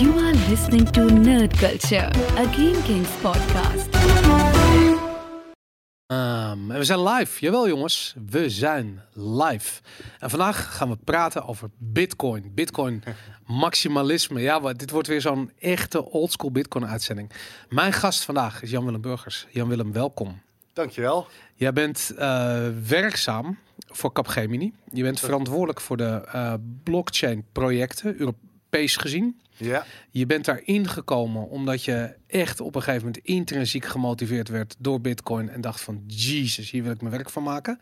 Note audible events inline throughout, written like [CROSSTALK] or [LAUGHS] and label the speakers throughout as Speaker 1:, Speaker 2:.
Speaker 1: You are listening to Nerd Culture, a Game Kings podcast.
Speaker 2: Um, en we zijn live. Jawel jongens, we zijn live. En vandaag gaan we praten over Bitcoin. Bitcoin [LAUGHS] maximalisme. Ja, wat- dit wordt weer zo'n echte oldschool Bitcoin uitzending. Mijn gast vandaag is Jan-Willem Burgers. Jan-Willem, welkom.
Speaker 3: Dankjewel.
Speaker 2: Jij bent eh, werkzaam voor Capgemini. Je bent verantwoordelijk voor de eh, blockchain projecten, Europees gezien.
Speaker 3: Ja,
Speaker 2: Je bent daarin gekomen omdat je echt op een gegeven moment intrinsiek gemotiveerd werd door Bitcoin en dacht van Jesus, hier wil ik mijn werk van maken.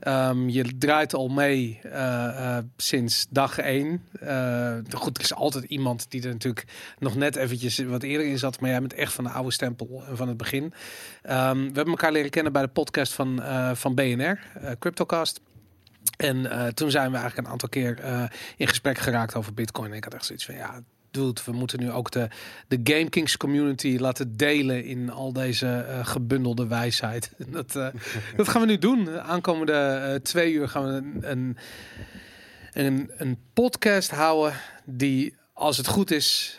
Speaker 2: Ehm, je draait al mee eh, eh, sinds dag één. Eh, goed, er is altijd iemand die er natuurlijk nog net eventjes wat eerder in zat, maar jij bent echt van de oude stempel en van het begin. Ehm, we hebben elkaar leren kennen bij de podcast van, van BNR, Cryptocast. En toen zijn we eigenlijk een aantal keer in gesprek geraakt over Bitcoin. En ik had echt zoiets van ja, we moeten nu ook de, de Game Kings community laten delen in al deze eh, gebundelde wijsheid. [LAUGHS] Dat, eh, [LAUGHS] dat gaan we nu doen. De aankomende eh, twee uur gaan we een, een, een, podcast houden die. Als het goed is,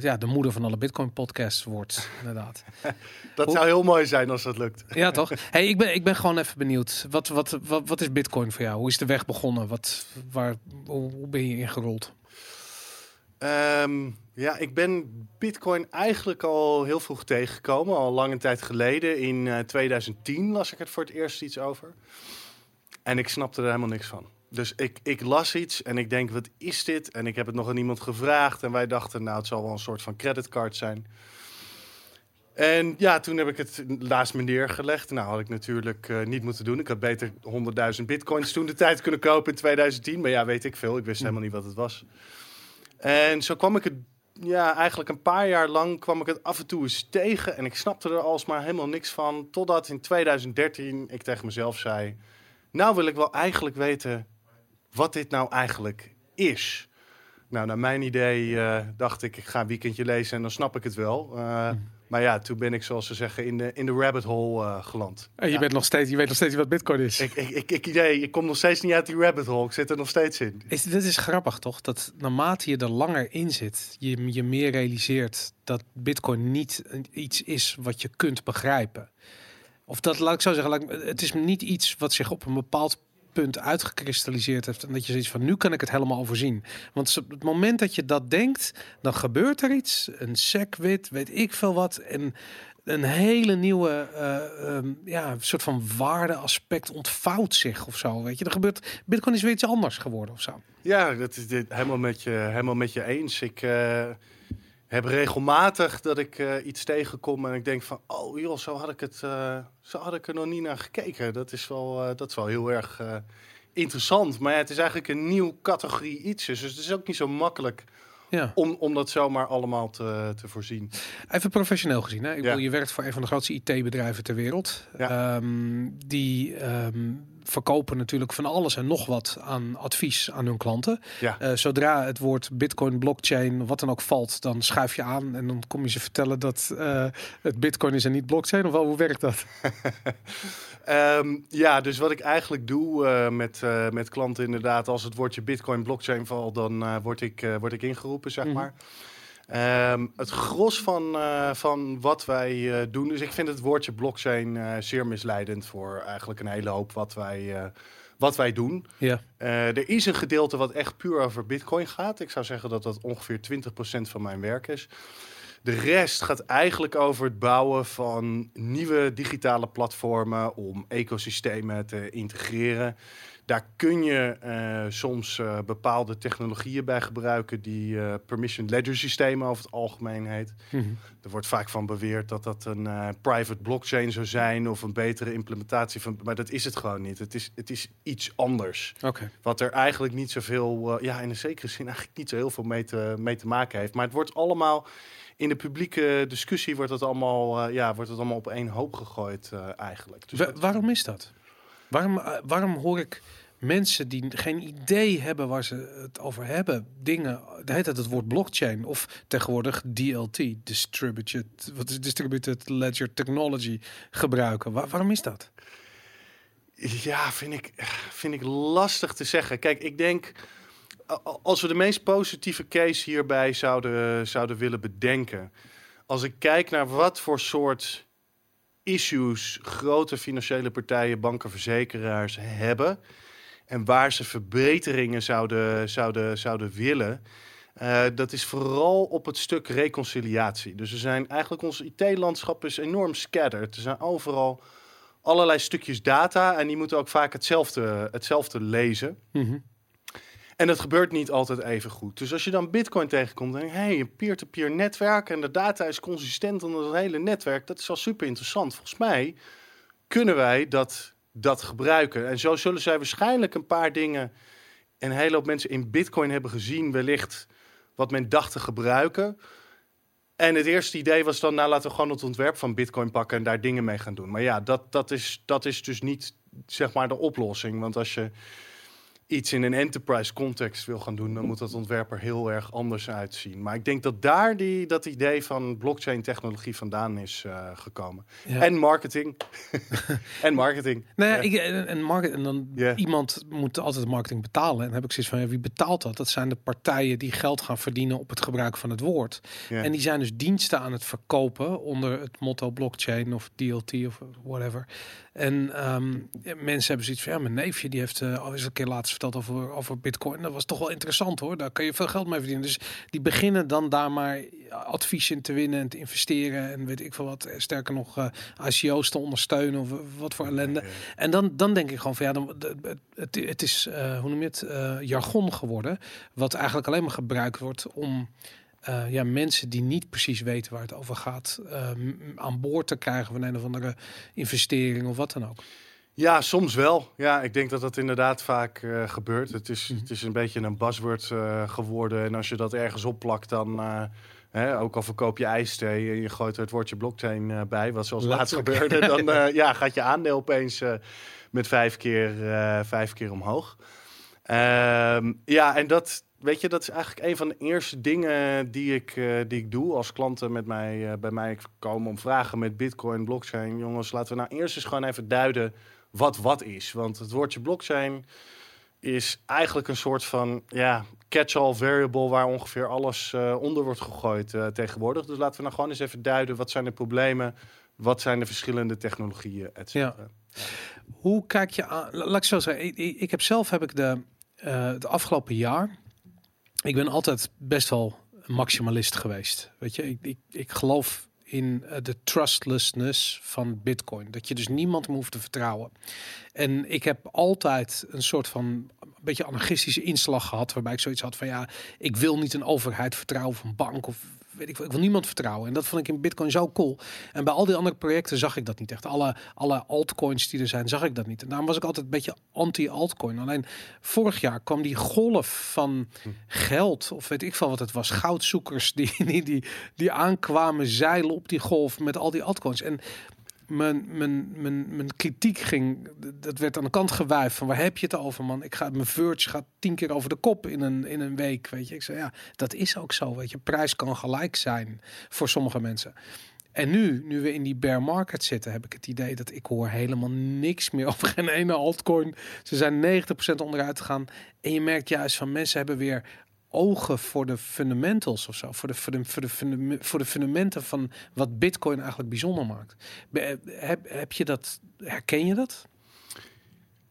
Speaker 2: ja, de moeder van alle Bitcoin podcasts wordt, [LAUGHS] inderdaad.
Speaker 3: dat zou heel mooi zijn als dat lukt.
Speaker 2: Ja, toch? Hey, ik ben, ik ben gewoon even benieuwd. Wat, wat, wat, wat is Bitcoin voor jou? Hoe is de weg begonnen? Wat, waar, hoe ben je ingerold?
Speaker 3: Ehm, ja, ik ben Bitcoin eigenlijk al heel vroeg tegengekomen. Al lange tijd geleden. In eh, 2010 las ik het voor het eerst iets over. En ik snapte er helemaal niks van. Dus ik, ik las iets en ik denk, wat is dit? En ik heb het nog aan iemand gevraagd. En wij dachten, nou, het zal wel een soort van creditcard zijn. En ja, toen heb ik het naast me neergelegd. Nou, had ik natuurlijk eh, niet moeten doen. Ik had beter 100.000 bitcoins toen de tijd kunnen kopen in 2010. Maar ja, weet ik veel. Ik wist helemaal niet wat het was. En zo kwam ik het, ja, eigenlijk een paar jaar lang kwam ik het af en toe eens tegen. En ik snapte er alsmaar helemaal niks van. Totdat in 2013 ik tegen mezelf zei... Nou wil ik wel eigenlijk weten wat dit nou eigenlijk is. Nou, naar mijn idee eh, dacht ik, ik ga een weekendje lezen en dan snap ik het wel. Uh, maar ja, toen ben ik, zoals ze zeggen, in de, in de rabbit hole uh, geland.
Speaker 2: En je,
Speaker 3: ja.
Speaker 2: bent nog steeds, je weet nog steeds niet wat Bitcoin is.
Speaker 3: Ik, ik, ik, idee, ik kom nog steeds niet uit die rabbit hole. Ik zit er nog steeds in.
Speaker 2: Is, dit is grappig, toch? Dat naarmate je er langer in zit, je je meer realiseert dat Bitcoin niet iets is wat je kunt begrijpen. Of dat, laat ik zo zeggen, het is niet iets wat zich op een bepaald punt uitgekristalliseerd heeft. En dat je zoiets van, nu kan ik het helemaal overzien. Want op het moment dat je dat denkt, dan gebeurt er iets. Een SecWit, weet ik veel wat. En een hele nieuwe uh, um, ja, soort van waardeaspect ontvouwt zich of zo. Weet je, er gebeurt. Bitcoin is weer iets anders geworden of zo.
Speaker 3: Ja, dat is dit helemaal met je, helemaal met je eens. Ik uh, heb regelmatig dat ik uh, iets tegenkom en ik denk van, oh joh, zo had ik het, uh, zo had ik er nog niet naar gekeken. Dat is wel, dat is wel heel erg interessant. Maar ja, het is eigenlijk een nieuw categorie iets. Dus het is ook niet zo makkelijk ja. om, om dat zomaar allemaal te, te voorzien.
Speaker 2: Even professioneel gezien. Hè? Ik ja. bedoel, je werkt voor een van de grootste IT-bedrijven ter wereld. Ja. Um, die um, verkopen natuurlijk van alles en nog wat aan advies aan hun klanten.
Speaker 3: Ja.
Speaker 2: Uh, zodra het woord bitcoin, blockchain, wat dan ook valt, dan schuif je aan en dan kom je ze vertellen dat uh, het bitcoin is en niet blockchain. Of wel, hoe werkt dat?
Speaker 3: um, [LAUGHS] ja, dus wat ik eigenlijk doe uh, met, met klanten inderdaad, als het woordje bitcoin, blockchain valt, dan word, ik, word ik ingeroepen, zeg maar. Um, het gros van, uh, van wat wij uh, doen, dus ik vind het woordje blockchain uh, zeer misleidend voor eigenlijk een hele hoop wat wij, wat wij doen.
Speaker 2: Ja.
Speaker 3: er is een gedeelte wat echt puur over bitcoin gaat. Ik zou zeggen dat dat ongeveer 20% van mijn werk is. De rest gaat eigenlijk over het bouwen van nieuwe digitale platformen om ecosystemen te integreren. Daar kun je uh, soms uh, bepaalde technologieën bij gebruiken die uh, permission ledger systemen over het algemeen heet.
Speaker 2: Mhm.
Speaker 3: Mm -hmm. Er wordt vaak van beweerd dat dat een private blockchain zou zijn of een betere implementatie van, maar dat is het gewoon niet. Het is, het is iets anders.
Speaker 2: Okay.
Speaker 3: Wat er eigenlijk niet zoveel, ja, in een zekere zin eigenlijk niet zo heel veel mee te, mee te maken heeft. Maar het wordt allemaal in de publieke discussie wordt het allemaal, ja, wordt het allemaal op één hoop gegooid eigenlijk.
Speaker 2: Dus Wa waarom is dat? Waarom, waarom hoor ik mensen die geen idee hebben waar ze het over hebben, dingen, heet het het woord blockchain of tegenwoordig DLT, distributed, is distributed ledger technology gebruiken? Waar, waarom is dat?
Speaker 3: Ja, vind ik, vind ik lastig te zeggen. Kijk, ik denk als we de meest positieve case hierbij zouden, zouden willen bedenken. Als ik kijk naar wat voor soort issues grote financiële partijen, banken, verzekeraars hebben. En waar ze verbeteringen zouden, zouden, zouden willen. eh, dat is vooral op het stuk reconciliatie. Dus er zijn eigenlijk ons IT-landschap is enorm scattered. Er zijn overal allerlei stukjes data en die moeten ook vaak hetzelfde, hetzelfde lezen.
Speaker 2: Mhm.
Speaker 3: En dat gebeurt niet altijd even goed. Dus als je dan Bitcoin tegenkomt en denkt, hey, een peer-to-peer netwerk en de data is consistent onder het hele netwerk, dat is al super interessant. Volgens mij kunnen wij dat, dat gebruiken. En zo zullen zij waarschijnlijk een paar dingen en een hele hoop mensen in Bitcoin hebben gezien, wellicht wat men dacht te gebruiken. En het eerste idee was dan, nou laten we gewoon het ontwerp van Bitcoin pakken en daar dingen mee gaan doen. Maar ja, dat, dat, is, dat is dus niet zeg maar de oplossing. Want als je iets in een enterprise context wil gaan doen, dan moet dat ontwerp er heel erg anders uitzien. Maar ik denk dat daar die, dat idee van blockchain technologie vandaan is eh, gekomen.
Speaker 2: Ja.
Speaker 3: En marketing. [LAUGHS] en marketing.
Speaker 2: Nou ja,
Speaker 3: Ja.
Speaker 2: ik, en, en, market, en dan iemand moet altijd marketing betalen. En dan heb ik zoiets van, ja, wie betaalt dat? Dat zijn de partijen die geld gaan verdienen op het gebruik van het woord. En die zijn dus diensten aan het verkopen onder het motto blockchain of DLT of whatever. En ehm, mensen hebben zoiets van, ja, mijn neefje die heeft eh, al eens een keer laatst verteld over, over bitcoin. Dat was toch wel interessant hoor, daar kun je veel geld mee verdienen. Dus die beginnen dan daar maar advies in te winnen en te investeren en weet ik veel wat. Sterker nog, eh ICO's te ondersteunen of wat voor ellende.
Speaker 3: Ja.
Speaker 2: En dan, dan denk ik gewoon van ja, dan, het, het, is, eh, hoe noem je het, eh, jargon geworden. Wat eigenlijk alleen maar gebruikt wordt om eh, ja, mensen die niet precies weten waar het over gaat, eh, aan boord te krijgen van een of andere investering of wat dan ook.
Speaker 3: Ja, soms wel. Ja, ik denk dat dat inderdaad vaak eh, gebeurt. Het is,
Speaker 2: Mhm.
Speaker 3: het is een beetje een buzzword eh, geworden. En als je dat ergens opplakt, dan... eh, hè, ook al verkoop je ijsthee en je gooit er het woordje blockchain bij... wat zoals laatst gebeurde... dan [LAUGHS] ja, gaat je aandeel opeens met vijf keer, vijf keer omhoog. Ehm, ja, en dat... Weet je, dat is eigenlijk een van de eerste dingen die ik, die ik doe als klanten met mij, bij mij komen om vragen met Bitcoin, blockchain. Jongens, laten we nou eerst eens gewoon even duiden wat wat is. Want het woordje blockchain is eigenlijk een soort van ja, catch-all variable waar ongeveer alles eh, onder wordt gegooid eh, tegenwoordig. Dus laten we nou gewoon eens even duiden wat zijn de problemen, wat zijn de verschillende technologieën, et cetera.
Speaker 2: Hoe kijk je aan? la- Laat ik zo zeggen, ik, heb zelf heb ik de, eh het afgelopen jaar. Ik ben altijd best wel maximalist geweest. Weet je, ik, ik, ik geloof in eh, de trustlessness van Bitcoin. Dat je dus niemand hoeft te vertrouwen. En ik heb altijd een soort van een beetje anarchistische inslag gehad, waarbij ik zoiets had van ja, ik wil niet een overheid vertrouwen een bank of weet ik. Ik wil niemand vertrouwen. En dat vond ik in Bitcoin zo cool. En bij al die andere projecten zag ik dat niet echt. Alle, alle altcoins die er zijn, zag ik dat niet. En daarom was ik altijd een beetje anti-altcoin. Alleen vorig jaar kwam die golf van geld, of weet ik veel wat het was, goudzoekers die, [LAUGHS] die, die, die aankwamen zeilen op die golf met al die altcoins. En mijn, mijn, mijn, mijn kritiek ging, dat werd aan de kant gewuifd van waar heb je het over man? Ik ga, mijn Verge gaat tien keer over de kop in een, in een week, weet je. Ik zei ja, dat is ook zo, weet je. Prijs kan gelijk zijn voor sommige mensen. En nu, nu we in die bear market zitten, heb ik het idee dat ik hoor helemaal niks meer over geen ene altcoin. Ze zijn 90% onderuit gegaan. En je merkt juist van mensen hebben weer ogen voor de fundamentals of zo. Voor de, voor de, voor de, voor de fundamenten van wat Bitcoin eigenlijk bijzonder maakt. Heb, heb je dat, herken je dat?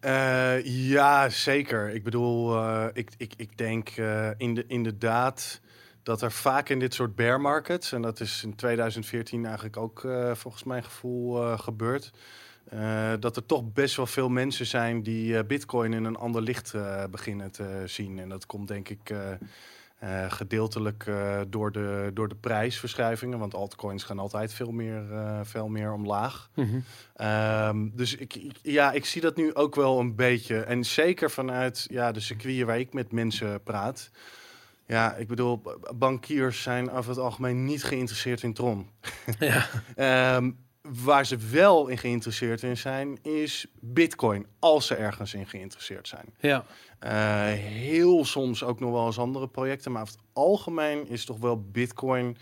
Speaker 3: Eh, ja, zeker. Ik bedoel, eh, ik, ik, ik denk eh, in de, inderdaad dat er vaak in dit soort bear markets, en dat is in 2014 eigenlijk ook volgens mijn gevoel gebeurd, eh, dat er toch best wel veel mensen zijn die eh, Bitcoin in een ander licht eh, beginnen te zien. En dat komt denk ik gedeeltelijk door, de, door de prijsverschuivingen, want altcoins gaan altijd veel meer, veel meer omlaag. Ehm, dus ik, ik- ja, ik zie dat nu ook wel een beetje. En zeker vanuit ja, de circuiten waar ik met mensen praat. Ja, ik bedoel, bankiers zijn over het algemeen niet geïnteresseerd in Tron.
Speaker 2: Ja. [LAUGHS]
Speaker 3: Ehm, waar ze wel in geïnteresseerd in zijn, is Bitcoin. Als ze ergens in geïnteresseerd zijn.
Speaker 2: ja.
Speaker 3: Eh, heel soms ook nog wel eens andere projecten. Maar over het algemeen is toch wel Bitcoin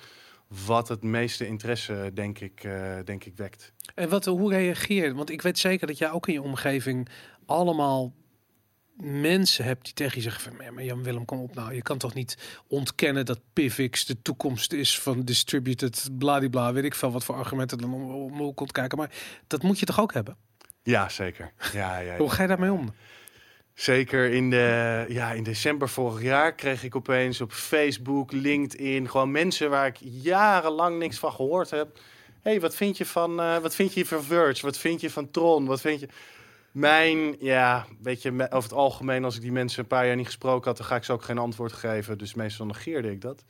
Speaker 3: wat het meeste interesse, denk ik, eh, denk ik wekt.
Speaker 2: En wat, hoe reageer je? Want ik weet zeker dat jij ook in je omgeving allemaal mensen hebt die tegen je zeggen van, "Ja, maar Jan Willem, kom op nou. Je kan toch niet ontkennen dat PIVX de toekomst is van distributed bladibla, weet ik veel wat voor argumenten dan om, om hoe komt kijken. Maar dat moet je toch ook hebben?
Speaker 3: Ja, zeker. Ja, ja,
Speaker 2: Hoe ga je daarmee om?
Speaker 3: Zeker in, de, ja, in december vorig jaar kreeg ik opeens op Facebook, LinkedIn, gewoon mensen waar ik jarenlang niks van gehoord heb. hey, wat vind je van, eh, wat vind je van Verge? Wat vind je van Tron? Wat vind je? Mijn, ja, weet je, over het algemeen, als ik die mensen een paar jaar niet gesproken had, dan ga ik ze ook geen antwoord geven. Dus meestal negeerde ik dat.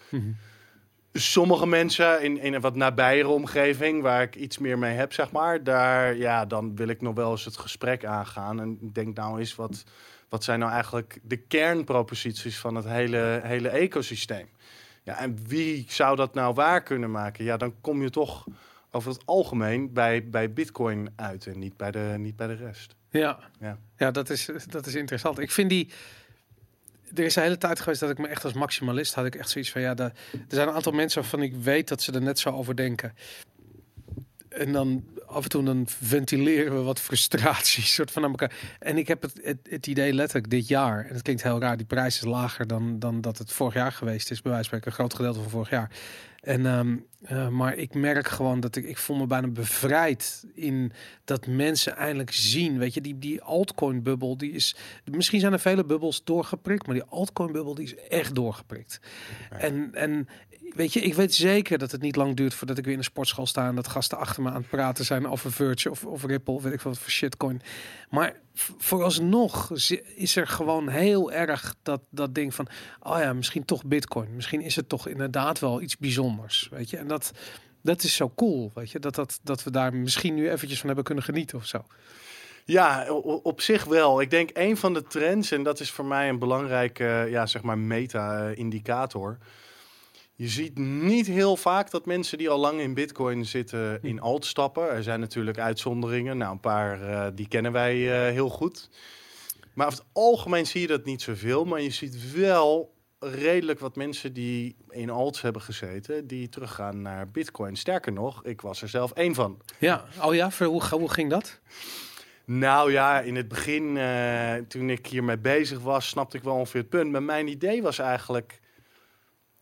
Speaker 3: Sommige mensen in, in een wat nabijere omgeving, waar ik iets meer mee heb, zeg maar, daar, ja, dan wil ik nog wel eens het gesprek aangaan. En denk nou eens, wat, wat zijn nou eigenlijk de kernproposities van het hele, hele ecosysteem? Ja, en wie zou dat nou waar kunnen maken? Ja, dan kom je toch over het algemeen bij, bij Bitcoin uit en niet bij de, niet bij de rest.
Speaker 2: Ja,
Speaker 3: Ja.
Speaker 2: ja dat, is, dat is interessant. Ik vind die. Er is een hele tijd geweest dat ik me echt als maximalist had ik echt zoiets van ja, de, er zijn een aantal mensen waarvan ik weet dat ze er net zo over denken. En dan af en toe dan ventileren we wat frustraties [LAUGHS] soort van aan elkaar. En ik heb het, het, het idee letterlijk dit jaar, en het klinkt heel raar, die prijs is lager dan, dan dat het vorig jaar geweest is, bij wijze van een groot gedeelte van vorig jaar. En, ehm, eh, maar ik merk gewoon dat ik, ik voel me bijna bevrijd in dat mensen eindelijk zien, weet je, die, die altcoin-bubbel, die is, misschien zijn er vele bubbels doorgeprikt, maar die altcoin-bubbel, die is echt doorgeprikt. En, en weet je, ik weet zeker dat het niet lang duurt voordat ik weer in de sportschool sta en dat gasten achter me aan het praten zijn over Verge of, of Ripple, weet ik wat voor shitcoin. Maar vooralsnog is er gewoon heel erg dat, dat ding van, oh ja, misschien toch Bitcoin. Misschien is het toch inderdaad wel iets bijzonders, weet je. En dat, dat is zo cool, weet je, dat, dat, dat we daar misschien nu eventjes van hebben kunnen genieten of zo.
Speaker 3: Ja, op zich wel. Ik denk een van de trends, en dat is voor mij een belangrijke ja, zeg maar meta-indicator. Je ziet niet heel vaak dat mensen die al lang in Bitcoin zitten in alt stappen. Er zijn natuurlijk uitzonderingen. Nou, een paar eh, die kennen wij eh, heel goed. Maar over het algemeen zie je dat niet zoveel. Maar je ziet wel redelijk wat mensen die in alts hebben gezeten, die teruggaan naar Bitcoin. Sterker nog, ik was er zelf één van.
Speaker 2: Ja, oh ja, hoe, hoe ging dat?
Speaker 3: Nou ja, in het begin, eh, toen ik hiermee bezig was, snapte ik wel ongeveer het punt. Maar mijn idee was eigenlijk,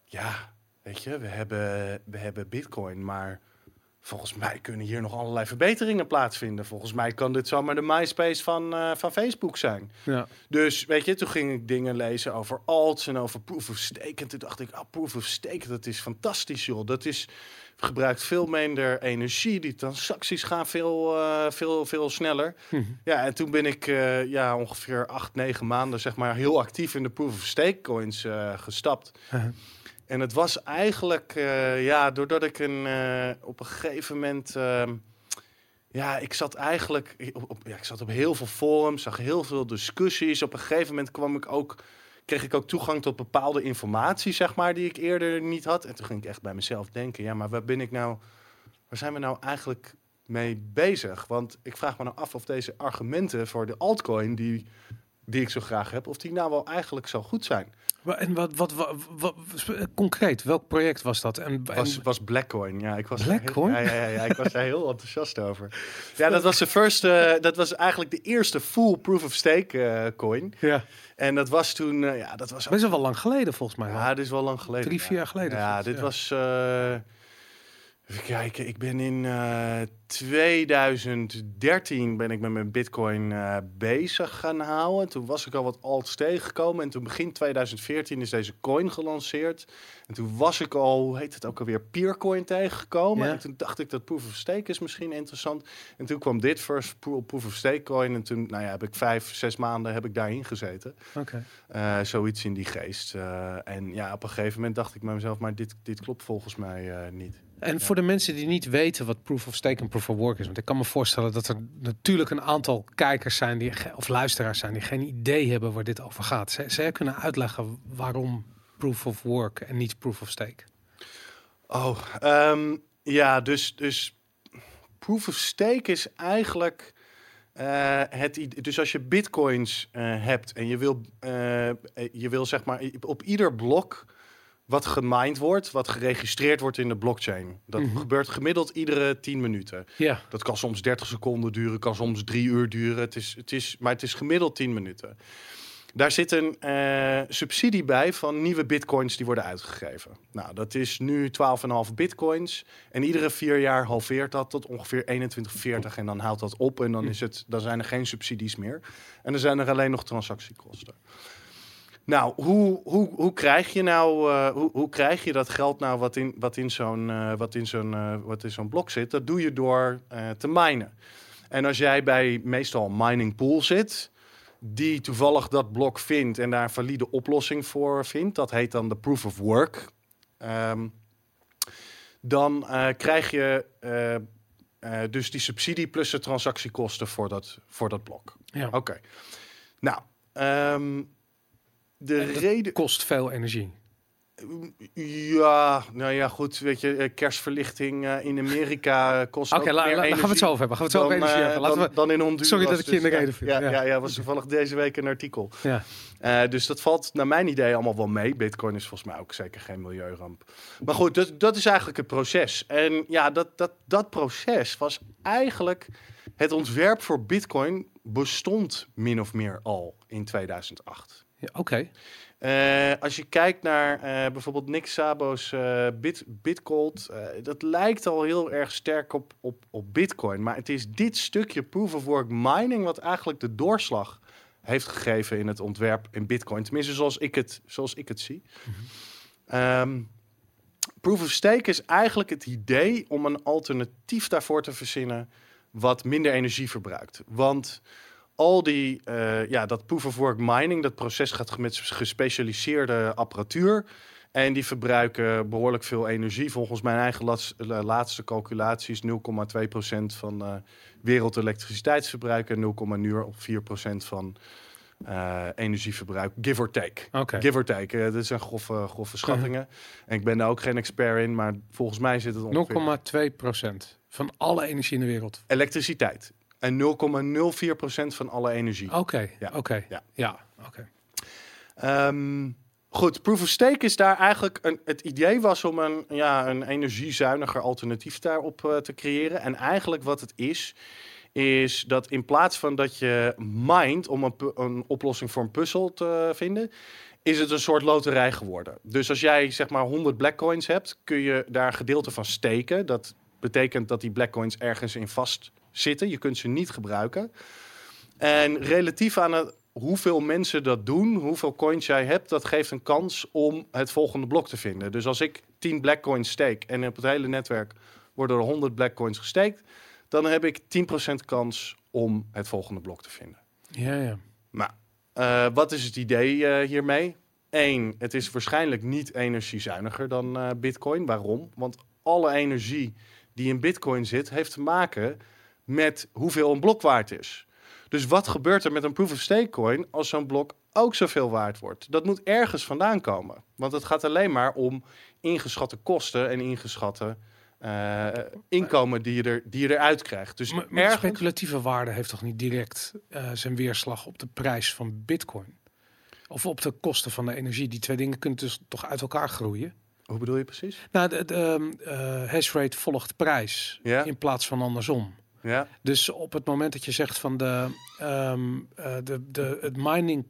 Speaker 3: ja, weet je, we hebben, we hebben Bitcoin, maar volgens mij kunnen hier nog allerlei verbeteringen plaatsvinden. Volgens mij kan dit zomaar de MySpace van, eh, van Facebook zijn.
Speaker 2: Ja.
Speaker 3: Dus weet je, toen ging ik dingen lezen over alts en over proof of stake. En toen dacht ik, ah, proof of stake, dat is fantastisch joh. Dat is, gebruikt veel minder energie. Die transacties gaan veel, eh, veel, veel sneller.
Speaker 2: Mhm.
Speaker 3: Ja, en toen ben ik eh, ja, ongeveer acht, negen maanden zeg maar heel actief in de proof of stake coins gestapt. En het was eigenlijk, eh, ja, doordat ik een, eh, op een gegeven moment, ehm, ja, ik zat eigenlijk, op, op- ja, ik zat op heel veel forums, zag heel veel discussies. Op een gegeven moment kwam ik ook, kreeg ik ook toegang tot bepaalde informatie, zeg maar, die ik eerder niet had. En toen ging ik echt bij mezelf denken, ja, maar waar ben ik nou, waar zijn we nou eigenlijk mee bezig? Want ik vraag me nou af of deze argumenten voor de altcoin die, die ik zo graag heb, of die nou wel eigenlijk zo goed zijn.
Speaker 2: En wat, wat, wat, concreet, welk project was dat? En,
Speaker 3: was, was Blackcoin. Ja, ik was
Speaker 2: Blackcoin?
Speaker 3: Ja, ja, ja, ja, ik was daar heel enthousiast over. [LAUGHS] Ja, dat was de first. eh, dat was eigenlijk de eerste full proof of stake eh, coin.
Speaker 2: ja,
Speaker 3: En dat was toen. eh, ja, dat was.
Speaker 2: best wel lang geleden volgens mij.
Speaker 3: Ja, dit is wel lang geleden.
Speaker 2: Drie, vier jaar geleden.
Speaker 3: Ja, dit was. Eh, even kijken. Ik ben in eh 2013 ben ik met mijn Bitcoin eh, bezig gaan houden. Toen was ik al wat alts tegengekomen. En toen begin 2014 is deze coin gelanceerd. En toen was ik al, hoe heet het ook alweer, Peercoin tegengekomen.
Speaker 2: Ja.
Speaker 3: En toen dacht ik dat Proof of Stake is misschien interessant. En toen kwam dit first Pro- Proof of Stake coin. En toen, nou ja, heb ik vijf, zes maanden heb ik daarin gezeten.
Speaker 2: Oké.
Speaker 3: Eh, zoiets in die geest. Eh, en ja, op een gegeven moment dacht ik bij mezelf, maar dit, dit klopt volgens mij eh, niet.
Speaker 2: En voor de mensen die niet weten wat proof of stake en proof of work is, want ik kan me voorstellen dat er natuurlijk een aantal kijkers zijn die of luisteraars zijn die geen idee hebben waar dit over gaat. Zou jij kunnen uitleggen waarom proof of work en niet proof of stake?
Speaker 3: Oh, ehm, ja, dus, dus proof of stake is eigenlijk eh, het Dus als je bitcoins eh, hebt en je wil, eh, je wil zeg maar op ieder blok wat gemined wordt, wat geregistreerd wordt in de blockchain. Dat
Speaker 2: Mhm.
Speaker 3: gebeurt gemiddeld iedere 10 minuten.
Speaker 2: Ja,
Speaker 3: Dat kan soms 30 seconden duren, kan soms drie uur duren. Het is, het is, maar het is gemiddeld 10 minuten. Daar zit een eh, subsidie bij van nieuwe bitcoins die worden uitgegeven. Nou, dat is nu 12,5 bitcoins. En iedere vier jaar halveert dat tot ongeveer 21,40. En dan houdt dat op en dan, is het, dan zijn er geen subsidies meer. En dan zijn er alleen nog transactiekosten. Nou, hoe, hoe, hoe krijg je nou eh, hoe, hoe krijg je dat geld nou wat in, wat in zo'n eh, wat in zo'n eh, wat in zo'n blok zit? Dat doe je door te minen. En als jij bij meestal een mining pool zit, die toevallig dat blok vindt en daar een valide oplossing voor vindt, dat heet dan de proof of work. Ehm, dan krijg je dus die subsidie plus de transactiekosten voor dat, voor dat blok.
Speaker 2: Ja.
Speaker 3: Oké. Nou, ehm, de reden.
Speaker 2: Kost veel energie.
Speaker 3: Ja, nou ja, goed. Weet je, eh, kerstverlichting eh, in Amerika [LAUGHS] kost.
Speaker 2: Oké,
Speaker 3: ook
Speaker 2: la-
Speaker 3: meer
Speaker 2: la- daar gaan we het
Speaker 3: energie
Speaker 2: zo over hebben. Gaan we het zo over
Speaker 3: dan,
Speaker 2: energie
Speaker 3: eh,
Speaker 2: hebben. Laten
Speaker 3: dan,
Speaker 2: we...
Speaker 3: dan in Honduras.
Speaker 2: Sorry dat ik je in de
Speaker 3: Dus,
Speaker 2: reden viel.
Speaker 3: Ja,
Speaker 2: Ja.
Speaker 3: ja. ja, was toevallig deze week een artikel.
Speaker 2: Ja.
Speaker 3: Eh, dus dat valt naar mijn idee allemaal wel mee. Bitcoin is volgens mij ook zeker geen milieuramp. Maar goed, dat, dat is eigenlijk het proces. En ja, dat, dat, dat proces was eigenlijk... Het ontwerp voor Bitcoin bestond min of meer al in 2008.
Speaker 2: Ja, Oké.
Speaker 3: Eh, als je kijkt naar eh, bijvoorbeeld Nick Sabo's eh Bit, Bitcold, dat lijkt al heel erg sterk op, op, op Bitcoin. Maar het is dit stukje proof of work mining wat eigenlijk de doorslag heeft gegeven in het ontwerp in Bitcoin. Tenminste, zoals ik het, zoals ik het zie. Ehm, proof of stake is eigenlijk het idee om een alternatief daarvoor te verzinnen wat minder energie verbruikt. Want al die, eh, ja, dat proof of work mining, dat proces gaat met gespecialiseerde apparatuur. En die verbruiken behoorlijk veel energie. Volgens mijn eigen lats- la- laatste calculaties 0,2% van uh, wereldelektriciteitsverbruik en 0,04% van eh, energieverbruik, give or take. Give or take. eh, dat zijn grove, grove schattingen. En ik ben daar ook geen expert in, maar volgens mij zit het ongeveer...
Speaker 2: 0,2 procent van alle energie in de wereld.
Speaker 3: Elektriciteit. En 0,04% van alle energie.
Speaker 2: Oké,
Speaker 3: Ja.
Speaker 2: oké.
Speaker 3: Ja.
Speaker 2: Ja, oké.
Speaker 3: Ehm, goed, proof of stake is daar eigenlijk een, het idee was om een, ja, een energiezuiniger alternatief daarop eh, te creëren. En eigenlijk wat het is, is dat in plaats van dat je mined om een, een oplossing voor een puzzel te vinden, is het een soort loterij geworden. Dus als jij zeg maar 100 black coins hebt, kun je daar een gedeelte van steken. Dat betekent dat die black coins ergens in vast zitten. Je kunt ze niet gebruiken. En relatief aan het, hoeveel mensen dat doen, hoeveel coins jij hebt, dat geeft een kans om het volgende blok te vinden. Dus als ik 10 black coins steek en op het hele netwerk worden er 100 black coins gesteekt, dan heb ik 10% kans om het volgende blok te vinden.
Speaker 2: Ja, ja.
Speaker 3: Nou, eh, wat is het idee eh, hiermee? Eén, het is waarschijnlijk niet energiezuiniger dan eh, Bitcoin. Waarom? Want alle energie die in Bitcoin zit, heeft te maken met hoeveel een blok waard is. Dus wat gebeurt er met een proof of stake coin als zo'n blok ook zoveel waard wordt? Dat moet ergens vandaan komen. Want het gaat alleen maar om ingeschatte kosten en ingeschatte eh, inkomen die je, er, die je eruit krijgt. Dus
Speaker 2: Maar, maar
Speaker 3: ergens...
Speaker 2: speculatieve waarde heeft toch niet direct eh, zijn weerslag op de prijs van bitcoin? Of op de kosten van de energie. Die twee dingen kunnen dus toch uit elkaar groeien?
Speaker 3: Hoe bedoel je precies?
Speaker 2: Nou, de, de eh, hash rate volgt prijs
Speaker 3: Ja.
Speaker 2: in plaats van andersom.
Speaker 3: Ja,
Speaker 2: Dus op het moment dat je zegt van de, ehm, eh, de, de het mining,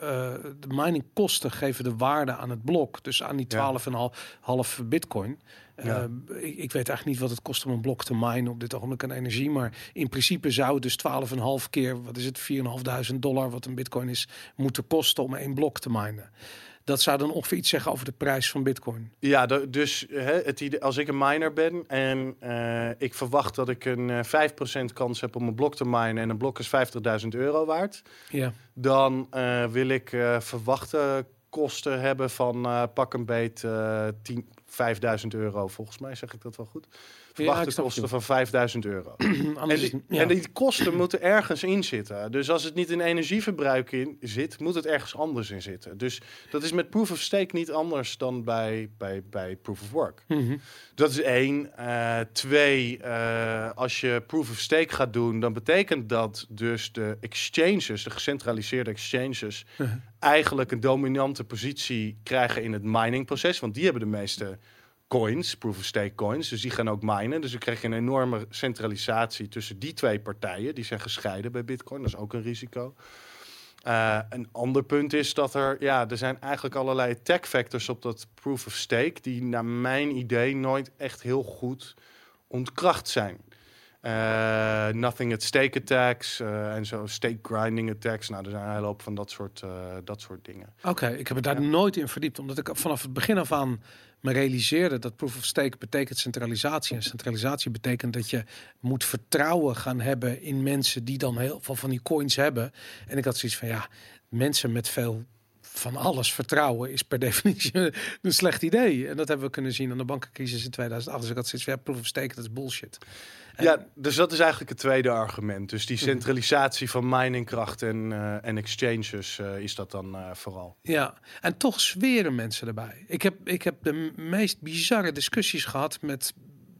Speaker 2: eh, de miningkosten geven de waarde aan het blok, dus aan die
Speaker 3: Ja.
Speaker 2: 12,5 half bitcoin.
Speaker 3: Ja.
Speaker 2: Eh, ik, ik weet eigenlijk niet wat het kost om een blok te minen op dit ogenblik aan energie, maar in principe zou het dus 12,5 keer, wat is het, 4.500 dollar, wat een bitcoin is, moeten kosten om één blok te minen. Dat zou dan ongeveer iets zeggen over de prijs van bitcoin.
Speaker 3: Ja, dus hè, het idee, als ik een miner ben en eh, ik verwacht dat ik een eh, 5% kans heb om een blok te minen en een blok is 50.000 euro waard,
Speaker 2: Ja,
Speaker 3: dan eh, wil ik eh, verwachte kosten hebben van eh, pak een beet eh 10, 5000 euro. Volgens mij zeg ik dat wel goed. Verwachte kosten
Speaker 2: je.
Speaker 3: van 5000 euro. [CLEARS THROAT] En die,
Speaker 2: ja.
Speaker 3: en die kosten moeten ergens in zitten. Dus als het niet in energieverbruik in zit, moet het ergens anders in zitten. Dus dat is met proof of stake niet anders dan bij, bij, bij proof of work.
Speaker 2: Mhm.
Speaker 3: Dat is één. Eh, twee, eh, als je proof of stake gaat doen, dan betekent dat dus de exchanges, de gecentraliseerde exchanges,
Speaker 2: Uh-huh.
Speaker 3: eigenlijk een dominante positie krijgen in het miningproces. Want die hebben de meeste coins, proof of stake coins. Dus die gaan ook minen. Dus dan krijg je een enorme centralisatie tussen die twee partijen. Die zijn gescheiden bij Bitcoin. Dat is ook een risico. Eh, een ander punt is dat er, ja, er zijn eigenlijk allerlei attack factors op dat proof of stake die naar mijn idee nooit echt heel goed ontkracht zijn. Eh, nothing at stake attacks eh, en zo stake grinding attacks. Nou, er zijn een hele hoop van dat soort, dat soort dingen.
Speaker 2: Oké, ik heb me daar
Speaker 3: Ja.
Speaker 2: nooit in verdiept, omdat ik vanaf het begin af aan me realiseerde dat proof of stake betekent centralisatie. En centralisatie betekent dat je moet vertrouwen gaan hebben in mensen die dan heel veel van die coins hebben. En ik had zoiets van ja, mensen met veel van alles vertrouwen is per [LAUGHS] definitie een slecht idee. En dat hebben we kunnen zien aan de bankencrisis in 2008. Dus ik had zoiets van ja, proof of stake, dat is bullshit. En-
Speaker 3: Ja, dus dat is eigenlijk het tweede argument. Dus die centralisatie van miningkracht en, eh, en exchanges eh, is dat dan eh, vooral.
Speaker 2: Ja, en toch zweren mensen erbij. Ik heb, ik heb de meest bizarre discussies gehad met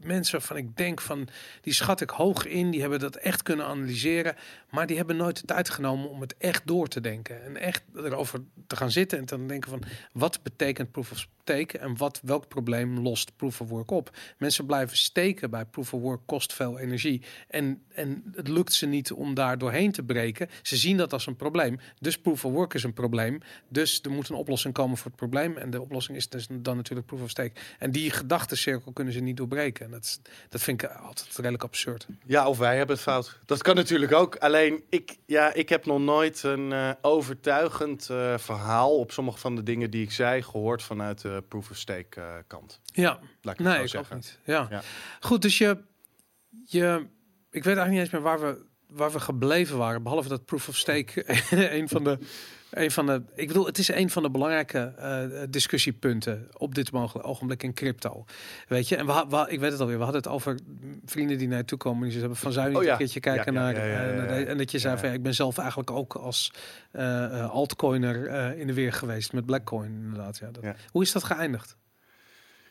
Speaker 2: mensen waarvan ik denk van, die schat ik hoog in, die hebben dat echt kunnen analyseren, maar die hebben nooit de tijd genomen om het echt door te denken en echt erover te gaan zitten en te denken van, wat betekent proof of stake en wat, welk probleem lost proof of work op? Mensen blijven steken bij proof of work, kost veel energie en, en het lukt ze niet om daar doorheen te breken. Ze zien dat als een probleem, dus proof of work is een probleem. Dus er moet een oplossing komen voor het probleem. En de oplossing is dus dan natuurlijk proof of stake. En die gedachtencirkel kunnen ze niet doorbreken. En dat, dat vind ik altijd redelijk absurd.
Speaker 3: Ja, of wij hebben het fout. Dat kan natuurlijk ook. Alleen, ik, ja, ik heb nog nooit een eh, overtuigend eh, verhaal op sommige van de dingen die ik zei gehoord vanuit de proof of stake eh, kant.
Speaker 2: Ja,
Speaker 3: Laat ik het
Speaker 2: nee,
Speaker 3: zo
Speaker 2: ik
Speaker 3: zeggen.
Speaker 2: ook niet. Ja.
Speaker 3: Ja.
Speaker 2: Goed, dus je, je... Ik weet eigenlijk niet eens meer waar we, waar we gebleven waren. Behalve dat proof of stake [LAUGHS] een van de... Een van de, ik bedoel, het is een van de belangrijke eh, discussiepunten op dit mogelijk ogenblik in crypto. Weet je, en we, we- ik weet het alweer, we hadden het over vrienden die naar je toe komen. Die ze hebben van zou je
Speaker 3: Oh ja.
Speaker 2: een keertje kijken
Speaker 3: Ja,
Speaker 2: naar,
Speaker 3: ja,
Speaker 2: en dat je zei van ja, ik ben zelf eigenlijk ook als eh, eh, altcoiner in de weer geweest met Blackcoin inderdaad. Ja, dat. Hoe is dat geëindigd?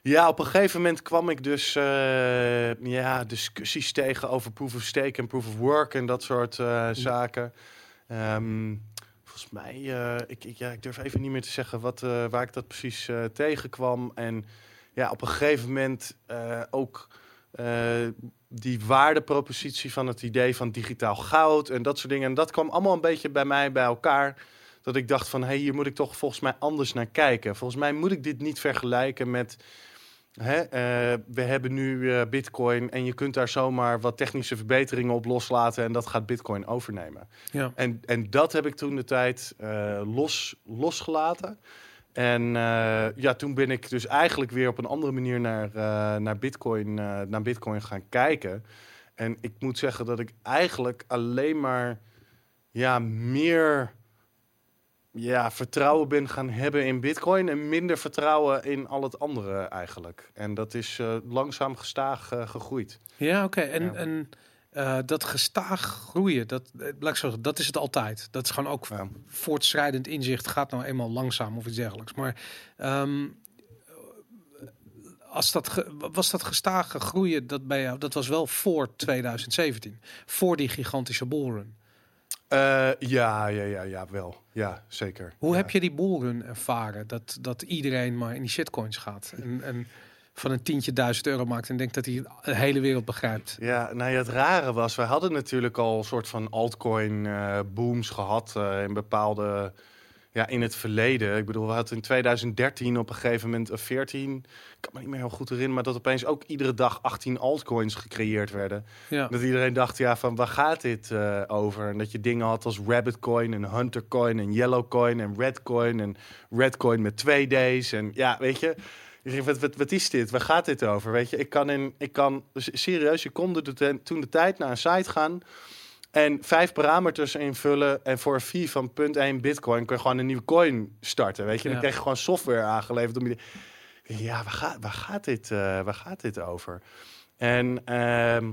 Speaker 3: Ja, op een gegeven moment kwam ik dus ja, discussies tegen over proof of stake en proof of work en dat soort zaken. Ehm, volgens mij, eh, ik, ik, ja, ik durf even niet meer te zeggen wat, eh, waar ik dat precies eh, tegenkwam. En ja, op een gegeven moment ook die waardepropositie van het idee van digitaal goud en dat soort dingen. En dat kwam allemaal een beetje bij mij bij elkaar. Dat ik dacht van, hé, hey, hier moet ik toch volgens mij anders naar kijken. Volgens mij moet ik dit niet vergelijken met... Hè, eh, we hebben nu eh, Bitcoin en je kunt daar zomaar wat technische verbeteringen op loslaten en dat gaat Bitcoin overnemen.
Speaker 2: Ja.
Speaker 3: En, en dat heb ik toen de tijd eh, los, losgelaten. En ja, toen ben ik dus eigenlijk weer op een andere manier naar, naar, Bitcoin, naar Bitcoin gaan kijken. En ik moet zeggen dat ik eigenlijk alleen maar ja, meer ja, vertrouwen ben gaan hebben in Bitcoin en minder vertrouwen in al het andere eigenlijk. En dat is eh, langzaam gestaag eh, gegroeid.
Speaker 2: Ja, oké. En,
Speaker 3: Ja.
Speaker 2: en eh, dat gestaag groeien, dat, laat ik zeggen, dat is het altijd. Dat is gewoon ook
Speaker 3: Ja.
Speaker 2: voortschrijdend inzicht gaat nou eenmaal langzaam of iets dergelijks. Maar ehm, als dat ge- was dat gestage groeien, dat bij jou, dat was wel voor 2017, voor die gigantische bullrun.
Speaker 3: Eh, ja, ja, ja, ja, wel. Ja, zeker.
Speaker 2: Hoe
Speaker 3: Ja.
Speaker 2: heb je die bullrun ervaren? Dat, dat iedereen maar in die shitcoins gaat en, en van een tientje duizend euro maakt en denkt dat hij de hele wereld begrijpt.
Speaker 3: Ja, nou ja, het rare was, wij hadden natuurlijk al een soort van altcoin eh, booms gehad eh, in bepaalde, ja, in het verleden. Ik bedoel, we hadden in 2013 op een gegeven moment, of 14, ik kan me niet meer heel goed herinneren, maar dat opeens ook iedere dag 18 altcoins gecreëerd werden.
Speaker 2: Ja.
Speaker 3: Dat iedereen dacht, ja, van waar gaat dit eh, over? En dat je dingen had als Rabbitcoin en Huntercoin en Yellowcoin en Redcoin en Redcoin met twee D's. En ja, weet je, wat, wat, wat is dit? Waar gaat dit over? Weet je, ik kan, in, ik kan serieus, je kon de- toen de tijd naar een site gaan en vijf parameters invullen en voor een fee van punt 1 bitcoin kun je gewoon een nieuwe coin starten. Weet je, dan
Speaker 2: Ja.
Speaker 3: krijg je gewoon software aangeleverd om je... Ja, waar gaat, waar gaat, dit, eh, waar gaat dit over? En ehm,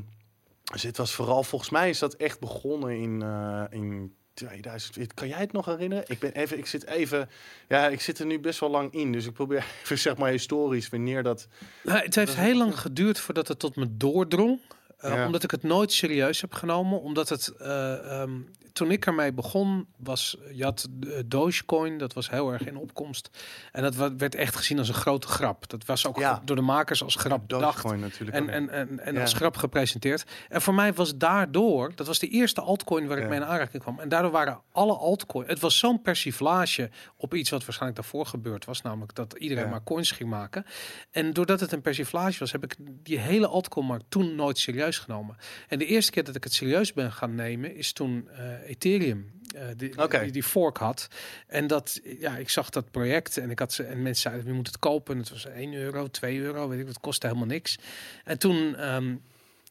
Speaker 3: dus was vooral, volgens mij is dat echt begonnen in, eh in 2000. Kan jij het nog herinneren? Ik, ben even, ik zit even, ja, ik zit er nu best wel lang in. Dus ik probeer [LAUGHS] even, zeg maar, historisch wanneer dat.
Speaker 2: Nou, het heeft heel lang geduurd voordat het tot me doordrong. Eh,
Speaker 3: Ja.
Speaker 2: Omdat ik het nooit serieus heb genomen. Omdat het. eh, ehm, toen ik ermee begon, was je had eh, Dogecoin, dat was heel erg in opkomst. En dat werd echt gezien als een grote grap. Dat was ook
Speaker 3: Ja.
Speaker 2: door de makers als grap bedacht.
Speaker 3: Dogecoin natuurlijk.
Speaker 2: En, en, en, en
Speaker 3: Ja.
Speaker 2: als grap gepresenteerd. En voor mij was daardoor, dat was de eerste altcoin waar ik
Speaker 3: Ja.
Speaker 2: mee in aanraking kwam. En daardoor waren alle altcoins. Het was zo'n persiflage op iets wat waarschijnlijk daarvoor gebeurd was. Namelijk dat iedereen maar coins ging maken. En doordat het een persiflage was, heb ik die hele altcoin-markt toen nooit serieus genomen. En de eerste keer dat ik het serieus ben gaan nemen, is toen eh, Ethereum. eh, die,
Speaker 3: Oké.
Speaker 2: die, die fork had. En dat, ja, ik zag dat project en ik had ze en mensen zeiden, je moet het kopen. En het was 1 euro, 2 euro, weet ik, het kostte helemaal niks. En toen ehm,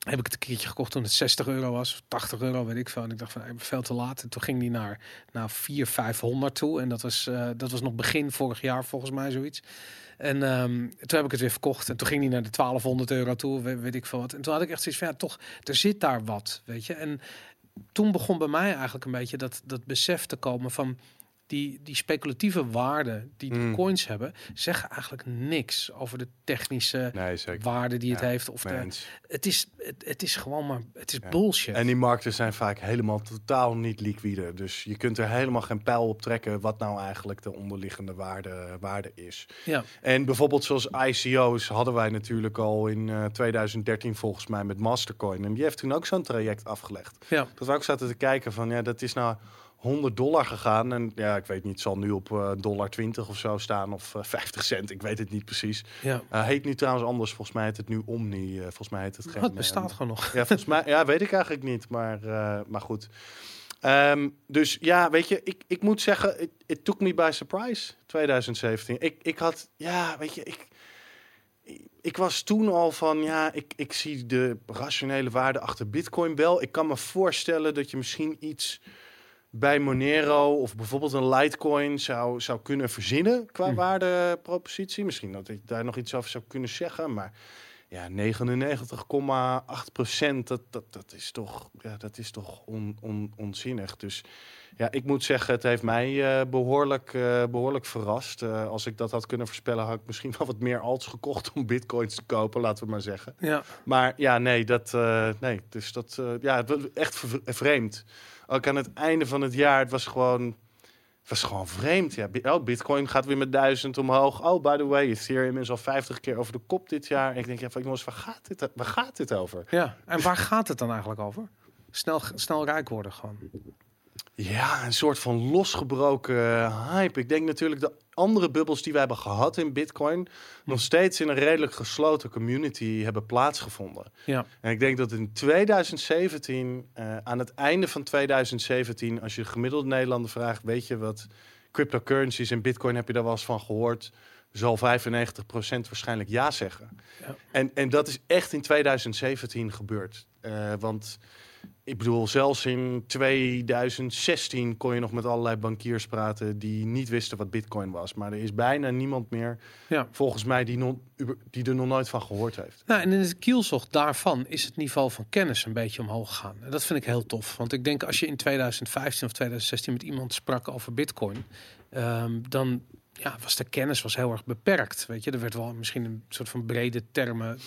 Speaker 2: heb ik het een keertje gekocht toen het 60 euro was, of 80 euro, weet ik veel. En ik dacht van, eh, veel te laat. En toen ging die naar, naar 4, 500 toe. En dat was, eh, dat was nog begin vorig jaar, volgens mij, zoiets. En ehm, toen heb ik het weer verkocht. En toen ging die naar de 1200 euro toe, weet, weet ik veel wat. En toen had ik echt zoiets van, ja, toch, er zit daar wat, weet je. En toen begon bij mij eigenlijk een beetje dat, dat besef te komen van die, die speculatieve waarde die die
Speaker 3: Mm.
Speaker 2: coins hebben, zeggen eigenlijk niks over de technische
Speaker 3: nee,
Speaker 2: waarde die het
Speaker 3: Ja,
Speaker 2: heeft. Of de, het, is, het, het is gewoon maar, het is
Speaker 3: Ja.
Speaker 2: bullshit.
Speaker 3: En die markten zijn vaak helemaal totaal niet liquide. Dus je kunt er helemaal geen pijl op trekken wat nou eigenlijk de onderliggende waarde, waarde is.
Speaker 2: ja,
Speaker 3: En bijvoorbeeld zoals ICO's hadden wij natuurlijk al in eh, 2013 volgens mij met Mastercoin. En die heeft toen ook zo'n traject afgelegd.
Speaker 2: ja,
Speaker 3: Dat we ook zaten te kijken van ja, dat is nou 100 dollar gegaan. En ja, ik weet niet, het zal nu op eh dollar 20 of zo staan of eh, [LAUGHS] 50 cent. Ik weet het niet precies.
Speaker 2: ja.
Speaker 3: Eh, heet nu trouwens anders. Volgens mij heet het nu Omni. eh, volgens mij heet het geen...
Speaker 2: Het bestaat
Speaker 3: eh,
Speaker 2: gewoon nog.
Speaker 3: ja, volgens mij, [LAUGHS] ja, weet ik eigenlijk niet, maar, eh, maar goed. Ehm, dus ja, weet je, ik, ik moet zeggen, it, it took me by surprise, 2017. Ik, ik had, ja, weet je, ik, ik was toen al van, ja, ik, ik zie de rationele waarde achter Bitcoin wel. Ik kan me voorstellen dat je misschien iets bij Monero of bijvoorbeeld een Litecoin zou, zou kunnen verzinnen qua
Speaker 2: Hm.
Speaker 3: waardepropositie. Misschien dat ik daar nog iets over zou kunnen zeggen, maar ja, 99,8 procent, dat, dat, dat is toch, ja, dat is toch on, on, onzinnig. Dus ja, ik moet zeggen, het heeft mij eh, behoorlijk, eh, behoorlijk verrast. Eh, als ik dat had kunnen voorspellen, had ik misschien [LAUGHS] wel wat meer alts gekocht om bitcoins te kopen, laten we maar zeggen.
Speaker 2: Ja,
Speaker 3: Maar ja, nee, dat, nee dus dat, ja, echt vreemd. Ook aan het einde van het jaar, het was gewoon, was gewoon vreemd. Ja, oh, Bitcoin gaat weer met duizend omhoog. Oh, by the way, Ethereum is al 50 keer over de kop dit jaar. En ik denk, ja, jongens, waar gaat dit, waar gaat dit over?
Speaker 2: ja. En waar gaat het dan eigenlijk over? Snel, snel rijk worden gewoon.
Speaker 3: Ja, een soort van losgebroken hype. Ik denk natuurlijk de andere bubbels die we hebben gehad in Bitcoin nog steeds in een redelijk gesloten community hebben plaatsgevonden.
Speaker 2: Ja,
Speaker 3: En ik denk dat in 2017, eh, aan het einde van 2017, als je de gemiddelde Nederlander vraagt, weet je wat cryptocurrencies en Bitcoin heb je daar wel eens van gehoord, zal 95% waarschijnlijk ja zeggen.
Speaker 2: Ja.
Speaker 3: En, en dat is echt in 2017 gebeurd. Eh, want ik bedoel, zelfs in 2016 kon je nog met allerlei bankiers praten die niet wisten wat Bitcoin was. Maar er is bijna niemand meer,
Speaker 2: ja.
Speaker 3: volgens mij, die, non- die er nog nooit van gehoord heeft.
Speaker 2: Nou, en in het kielzocht daarvan is het niveau van kennis een beetje omhoog gegaan. En dat vind ik heel tof. Want ik denk als je in 2015 of 2016 met iemand sprak over Bitcoin, ehm, dan ja, was de kennis was heel erg beperkt. Weet je, er werd wel misschien een soort van brede termen,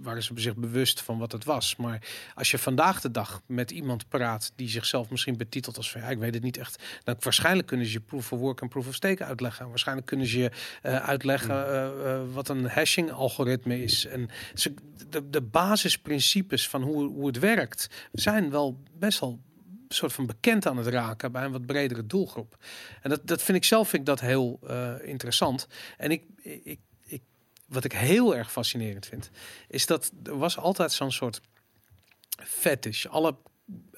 Speaker 2: waren ze zich bewust van wat het was. Maar als je vandaag de dag met iemand praat die zichzelf misschien betitelt als van ja, ik weet het niet echt, dan waarschijnlijk kunnen ze je proof of work en proof of stake uitleggen. En waarschijnlijk kunnen ze je eh, uitleggen eh, eh, wat een hashing algoritme is. En ze, de, de basisprincipes van hoe, hoe het werkt zijn wel best wel soort van bekend aan het raken bij een wat bredere doelgroep. En dat, dat vind ik zelf vind ik dat heel eh, interessant. En ik, ik, ik, wat ik heel erg fascinerend vind, is dat er was altijd zo'n soort fetish. Alle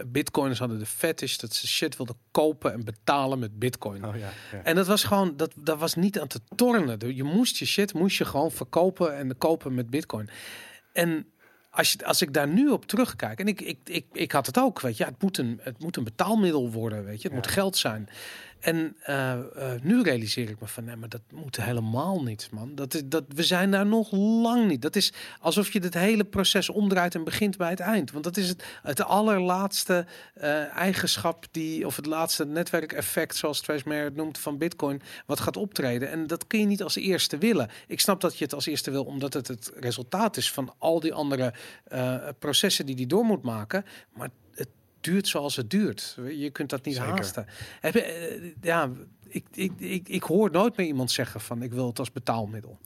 Speaker 2: bitcoiners hadden de fetish dat ze shit wilden kopen en betalen met bitcoin.
Speaker 3: Oh ja, ja.
Speaker 2: En dat was gewoon, dat, dat was niet aan te tornen. Je moest je shit, moest je gewoon verkopen en kopen met bitcoin. En als, je, als ik daar nu op terugkijk, en ik, ik, ik, ik had het ook, weet je, het moet een, het moet een betaalmiddel worden, weet je, het
Speaker 3: Ja.
Speaker 2: moet geld zijn. En eh, eh, nu realiseer ik me van, nee, maar dat moet helemaal niet, man. Dat is, dat, we zijn daar nog lang niet. Dat is alsof je het hele proces omdraait en begint bij het eind. Want dat is het, allerlaatste eh, eigenschap die, of het laatste netwerkeffect, zoals Trace Mayer het noemt, van Bitcoin, wat gaat optreden. En dat kun je niet als eerste willen. Ik snap dat je het als eerste wil, omdat het het resultaat is van al die andere processen die die door moet maken. Maar duurt zoals het duurt. Je kunt dat niet
Speaker 3: Zeker.
Speaker 2: haasten. Heb je, eh, ja, ik, ik, ik, ik hoor nooit meer iemand zeggen van ik wil het als betaalmiddel.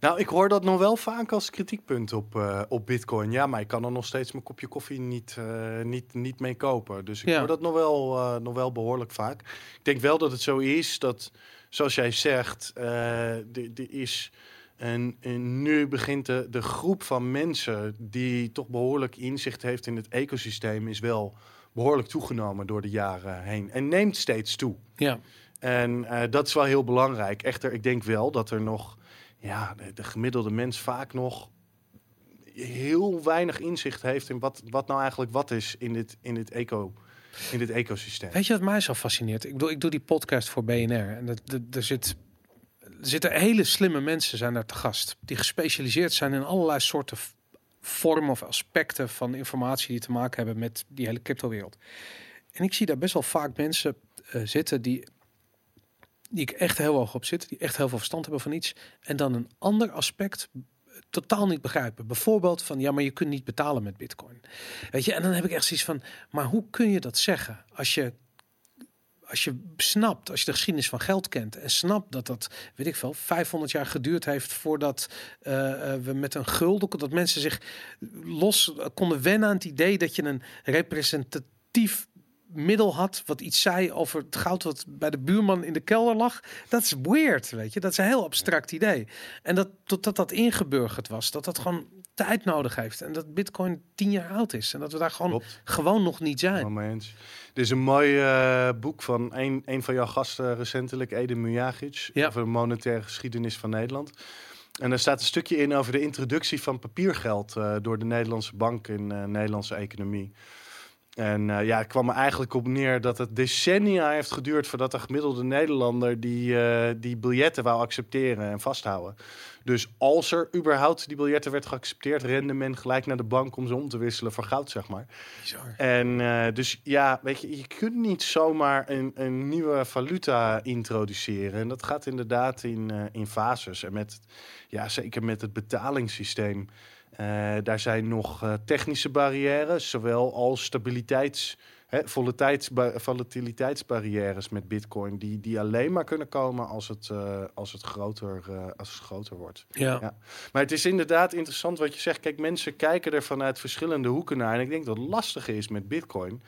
Speaker 3: Nou, ik hoor dat nog wel vaak als kritiekpunt op, eh, op Bitcoin. Ja, maar ik kan er nog steeds mijn kopje koffie niet, eh, niet, niet mee kopen. Dus ik
Speaker 2: Ja.
Speaker 3: hoor dat nog wel, nog wel behoorlijk vaak. Ik denk wel dat het zo is dat, zoals jij zegt, er is. En, en nu begint de, de groep van mensen die toch behoorlijk inzicht heeft in het ecosysteem, is wel behoorlijk toegenomen door de jaren heen. En neemt steeds toe.
Speaker 2: Ja,
Speaker 3: En eh, dat is wel heel belangrijk. Echter, ik denk wel dat er nog, ja, de, de gemiddelde mens vaak nog heel weinig inzicht heeft in wat, wat nou eigenlijk wat is in dit, in dit, eco, in dit ecosysteem.
Speaker 2: Weet je wat mij zo fascineert? Ik doe, ik doe die podcast voor BNR en er, zit, zitten hele slimme mensen zijn daar te gast. Die gespecialiseerd zijn in allerlei soorten vormen of aspecten van informatie die te maken hebben met die hele cryptowereld. En ik zie daar best wel vaak mensen eh, zitten die, die ik echt heel hoog op zit, die echt heel veel verstand hebben van iets. En dan een ander aspect totaal niet begrijpen. Bijvoorbeeld van ja, maar je kunt niet betalen met bitcoin. Weet je, en dan heb ik echt zoiets van, maar hoe kun je dat zeggen als je als je snapt, als je de geschiedenis van geld kent en snapt dat dat, weet ik veel, 500 jaar geduurd heeft voordat eh, eh, we met een gulden, dat mensen zich los konden wennen aan het idee dat je een representatief middel had wat iets zei over het goud wat bij de buurman in de kelder lag. Dat is weird, weet je. Dat is een heel abstract idee. En dat totdat dat ingeburgerd was, dat dat gewoon tijd nodig heeft en dat Bitcoin tien jaar oud is en dat we daar gewoon
Speaker 3: Klopt.
Speaker 2: gewoon nog niet zijn.
Speaker 3: Eens. Er is een mooi eh, boek van een, een van jouw gasten recentelijk, Eden Mujagic,
Speaker 2: Ja.
Speaker 3: over de monetaire geschiedenis van Nederland. En daar staat een stukje in over de introductie van papiergeld eh, door de Nederlandse bank in de Nederlandse economie. En eh, ja, het kwam er eigenlijk op neer dat het decennia heeft geduurd voordat de gemiddelde Nederlander die, eh, die biljetten wou accepteren en vasthouden. Dus als er überhaupt die biljetten werd geaccepteerd, rende men gelijk naar de bank om ze om te wisselen voor goud, zeg maar.
Speaker 2: Bizar.
Speaker 3: En eh, dus ja, weet je, je kunt niet zomaar een, een nieuwe valuta introduceren. En dat gaat inderdaad in, in fases. En met, ja, zeker met het betalingssysteem. Eh, daar zijn nog eh, technische barrières, zowel als stabiliteits, hè, volatiliteitsba- volatiliteitsbarrières met Bitcoin, die, die alleen maar kunnen komen als het, eh, als het, groter, als het groter wordt.
Speaker 2: Ja.
Speaker 3: Ja. Maar het is inderdaad interessant wat je zegt. Kijk, mensen kijken er vanuit verschillende hoeken naar. En ik denk dat het lastige is met Bitcoin,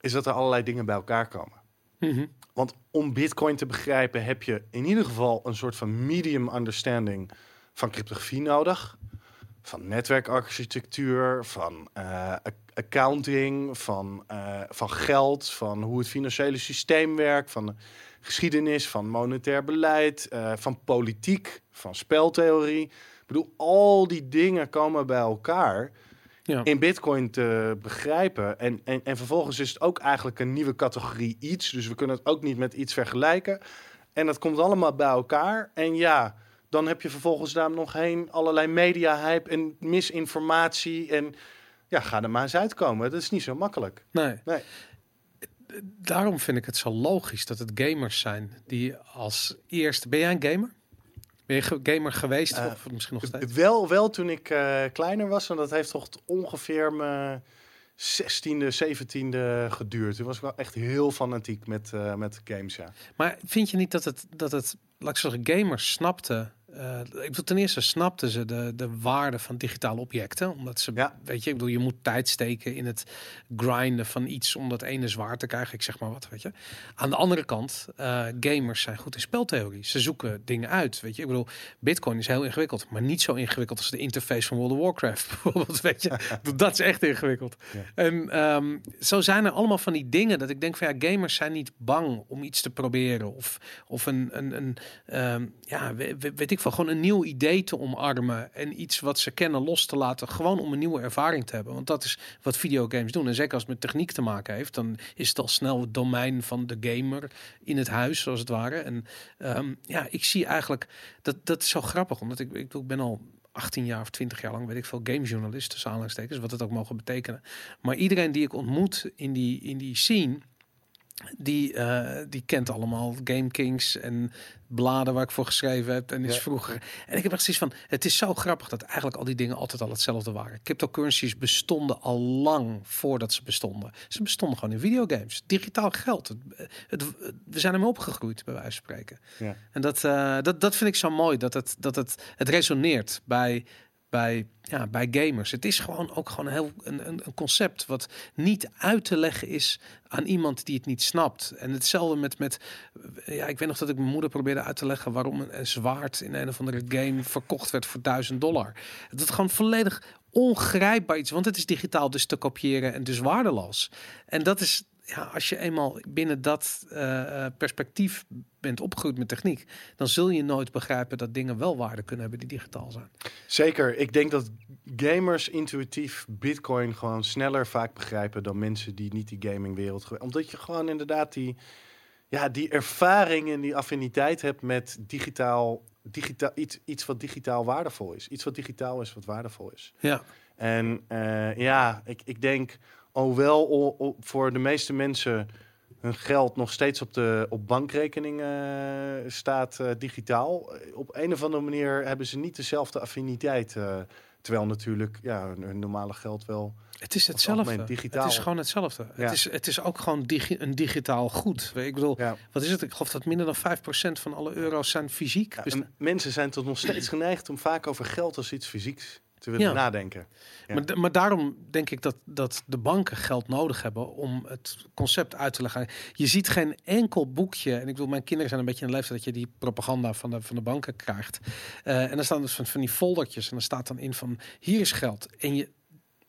Speaker 3: is dat er allerlei dingen bij elkaar komen.
Speaker 2: Mhm.
Speaker 3: Want om Bitcoin te begrijpen heb je in ieder geval een soort van medium understanding van cryptografie nodig. Van netwerkarchitectuur, van eh, ac- accounting, van, eh, van geld, van hoe het financiële systeem werkt, van de geschiedenis, van monetair beleid, eh, van politiek, van speltheorie. Ik bedoel, al die dingen komen bij elkaar
Speaker 2: Ja.
Speaker 3: in Bitcoin te begrijpen. En, en, en vervolgens is het ook eigenlijk een nieuwe categorie iets. Dus we kunnen het ook niet met iets vergelijken. En dat komt allemaal bij elkaar. En ja, dan heb je vervolgens daar nog heen allerlei media-hype en misinformatie. En ja, ga er maar eens uitkomen. Dat is niet zo makkelijk.
Speaker 2: Nee.
Speaker 3: Nee.
Speaker 2: Daarom vind ik het zo logisch dat het gamers zijn die als eerste. Ben jij een gamer? Ben je gamer geweest
Speaker 3: Eh,
Speaker 2: of misschien nog steeds?
Speaker 3: Wel, wel toen ik eh, kleiner was. En dat heeft toch ongeveer mijn 16e, 17e geduurd. Toen was ik wel echt heel fanatiek met, eh, met games, ja.
Speaker 2: Maar vind je niet dat het, dat het laat ik zeggen, gamers snapten. Eh, ik bedoel, ten eerste snapten ze de, de waarde van digitale objecten. Omdat ze,
Speaker 3: Ja.
Speaker 2: weet je, ik bedoel, je moet tijd steken in het grinden van iets om dat ene zwaar te krijgen. Ik zeg maar wat, weet je. Aan de andere kant, eh, gamers zijn goed in speltheorie. Ze zoeken dingen uit, weet je. Ik bedoel, Bitcoin is heel ingewikkeld, maar niet zo ingewikkeld als de interface van World of Warcraft, [LAUGHS] bijvoorbeeld, weet je. [LAUGHS] dat is echt ingewikkeld.
Speaker 3: Ja.
Speaker 2: En ehm, zo zijn er allemaal van die dingen dat ik denk van ja, gamers zijn niet bang om iets te proberen of, of een, een, een ehm, ja, we- we- weet ik gewoon een nieuw idee te omarmen en iets wat ze kennen los te laten, gewoon om een nieuwe ervaring te hebben. Want dat is wat videogames doen. En zeker als het met techniek te maken heeft, dan is het al snel het domein van de gamer in het huis, zoals het ware. En ehm, ja, ik zie eigenlijk dat dat is zo grappig, omdat ik, ik, ik ben al 18 jaar of 20 jaar lang, weet ik veel, gamejournalist, tussen aanhalingstekens, wat het ook mogen betekenen. Maar iedereen die ik ontmoet in die, in die scene, die, eh, die kent allemaal Game Kings en bladen waar ik voor geschreven heb. En is
Speaker 3: Ja.
Speaker 2: vroeger. En ik heb echt zoiets van: het is zo grappig dat eigenlijk al die dingen altijd al hetzelfde waren. Cryptocurrencies bestonden al lang voordat ze bestonden. Ze bestonden gewoon in videogames. Digitaal geld. Het, het, we zijn ermee opgegroeid, bij wijze van spreken.
Speaker 3: Ja.
Speaker 2: En dat, eh, dat, dat vind ik zo mooi. Dat het, dat het, het resoneert bij, bij, ja, bij gamers. Het is gewoon ook gewoon heel, een, een, concept wat niet uit te leggen is aan iemand die het niet snapt. En hetzelfde met, met ja, ik weet nog dat ik mijn moeder probeerde uit te leggen waarom een, zwaard in een of andere game verkocht werd voor 1000 dollar. Dat is gewoon volledig ongrijpbaar iets, want het is digitaal dus te kopiëren en dus waardeloos. En dat is, ja, als je eenmaal binnen dat eh, eh, perspectief bent opgegroeid met techniek, dan zul je nooit begrijpen dat dingen wel waarde kunnen hebben die digitaal zijn.
Speaker 3: Zeker. Ik denk dat gamers intuïtief Bitcoin gewoon sneller vaak begrijpen dan mensen die niet die gamingwereld Omdat je gewoon inderdaad die, ja, die ervaring en die affiniteit hebt met digitaal, digitaal iets, iets wat digitaal waardevol is. Iets wat digitaal is wat waardevol is.
Speaker 2: Ja,
Speaker 3: En eh, ja, ik, ik denk, o- voor de meeste mensen hun geld nog steeds op de op bankrekening eh, staat eh, digitaal, eh, op een of andere manier hebben ze niet dezelfde affiniteit. terwijl natuurlijk ja, hun, hun normale geld wel.
Speaker 2: het is hetzelfde.
Speaker 3: digitaal.
Speaker 2: Het is gewoon hetzelfde.
Speaker 3: Ja.
Speaker 2: Het, is, het is ook gewoon digi een digitaal goed. Ik bedoel,
Speaker 3: Ja,
Speaker 2: wat is het? Ik geloof dat minder dan 5% van alle euro's zijn fysiek.
Speaker 3: ja,
Speaker 2: Dus
Speaker 3: mensen zijn tot nog steeds geneigd om vaak over geld als iets fysieks te willen
Speaker 2: Ja.
Speaker 3: nadenken. Ja.
Speaker 2: Maar, maar daarom denk ik dat, dat de banken geld nodig hebben om het concept uit te leggen. Je ziet geen enkel boekje. En ik bedoel, mijn kinderen zijn een beetje in de leeftijd dat je die propaganda van de, van de banken krijgt. Eh, en dan staan dus van, van die foldertjes. En dan staat dan in van hier is geld. En je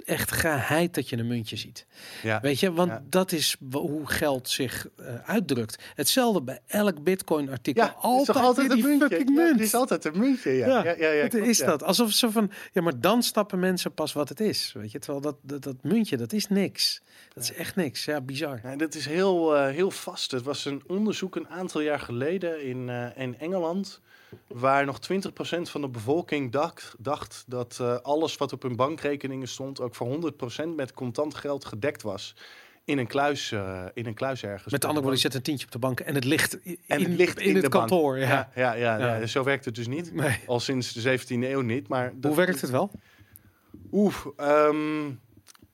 Speaker 2: echt geheid dat je een muntje ziet.
Speaker 3: Ja.
Speaker 2: Weet je, want
Speaker 3: Ja.
Speaker 2: dat is hoe geld zich eh, uitdrukt. Hetzelfde bij elk Bitcoin artikel.
Speaker 3: Ja, altijd
Speaker 2: weer
Speaker 3: een muntje.
Speaker 2: munt.
Speaker 3: het is altijd een muntje, ja.
Speaker 2: Ja,
Speaker 3: ja,
Speaker 2: het is dat. Alsof ze van, ja, maar dan snappen mensen pas wat het is. Weet je, terwijl dat, dat, dat muntje, dat is niks. Dat is echt niks. Ja, bizar.
Speaker 3: Ja, dat is heel, eh, heel vast. Het was een onderzoek een aantal jaar geleden in, eh, in Engeland. Waar nog 20% van de bevolking dacht, dacht dat eh, alles wat op hun bankrekeningen stond, ook voor 100% met contant geld gedekt was. In een kluis, eh, in een kluis ergens.
Speaker 2: Met andere woorden, je zet een tientje op de bank en het ligt
Speaker 3: En
Speaker 2: in,
Speaker 3: het ligt
Speaker 2: in, het kantoor. Ja.
Speaker 3: Ja, ja, ja,
Speaker 2: Ja.
Speaker 3: ja, zo werkt het dus niet.
Speaker 2: Nee.
Speaker 3: Al sinds de 17e eeuw niet. Maar
Speaker 2: Hoe werkt het wel?
Speaker 3: Oeh, ehm,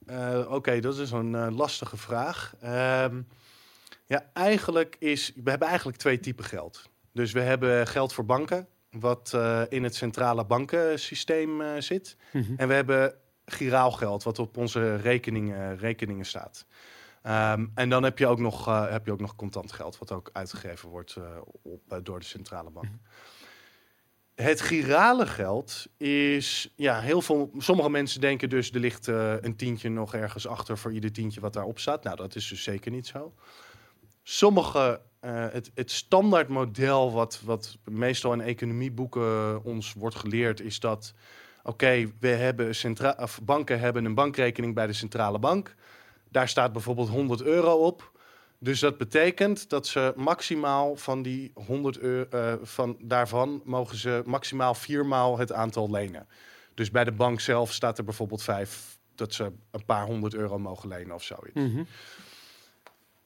Speaker 3: eh, oké, dat is een lastige vraag. Ehm, ja, eigenlijk is, we hebben eigenlijk twee typen geld. Dus we hebben geld voor banken, wat eh, in het centrale bankensysteem eh, zit.
Speaker 2: Mhm.
Speaker 3: En we hebben giraal geld, wat op onze rekeningen, rekeningen staat. Ehm, en dan heb je, ook nog, eh, heb je ook nog contant geld, wat ook uitgegeven wordt op, door de centrale bank. Het girale geld is, ja, heel veel. Sommige mensen denken dus er ligt een tientje nog ergens achter voor ieder tientje wat daarop staat. Nou, dat is dus zeker niet zo. Sommige, eh, het, het standaard model wat, wat meestal in economieboeken ons wordt geleerd, is dat, oké, we hebben banken hebben een bankrekening bij de centrale bank. Daar staat bijvoorbeeld 100 euro op. Dus dat betekent dat ze maximaal van die 100 euro, van daarvan mogen ze maximaal viermaal het aantal lenen. Dus bij de bank zelf staat er bijvoorbeeld vijf dat ze een paar honderd euro mogen lenen of zoiets.
Speaker 2: Mhm.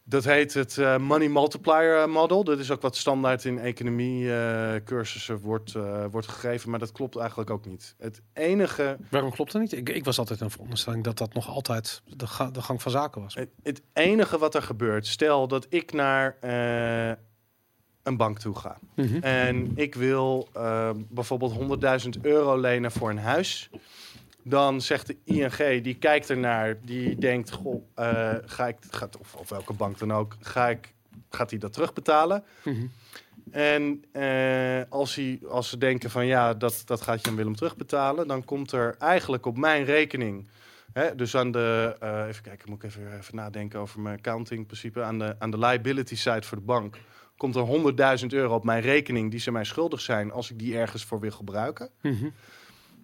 Speaker 3: Dat heet het eh, Money Multiplier Model. Dat is ook wat standaard in economie eh, cursussen wordt, eh, wordt gegeven, maar dat klopt eigenlijk ook niet. Het enige
Speaker 2: Waarom klopt dat niet? Ik, ik was altijd een veronderstelling dat dat nog altijd de, ga- de gang van zaken was.
Speaker 3: Het, het enige wat er gebeurt, stel dat ik naar eh, een bank toe ga
Speaker 2: Mhm.
Speaker 3: en ik wil eh, bijvoorbeeld 100.000 euro lenen voor een huis, dan zegt de ING, die kijkt ernaar, die denkt, goh, eh, ga ik, gaat, of, of welke bank dan ook, ga ik, gaat hij dat terugbetalen?
Speaker 2: Mhm.
Speaker 3: En eh, als, hij, als ze denken van ja, dat, dat gaat Jan Willem terugbetalen, dan komt er eigenlijk op mijn rekening, hè, dus aan de, eh, even kijken, moet ik even, even nadenken over mijn accounting principe, aan de, aan de liability side voor de bank, komt er 100.000 euro op mijn rekening die ze mij schuldig zijn als ik die ergens voor wil gebruiken.
Speaker 2: Mhm.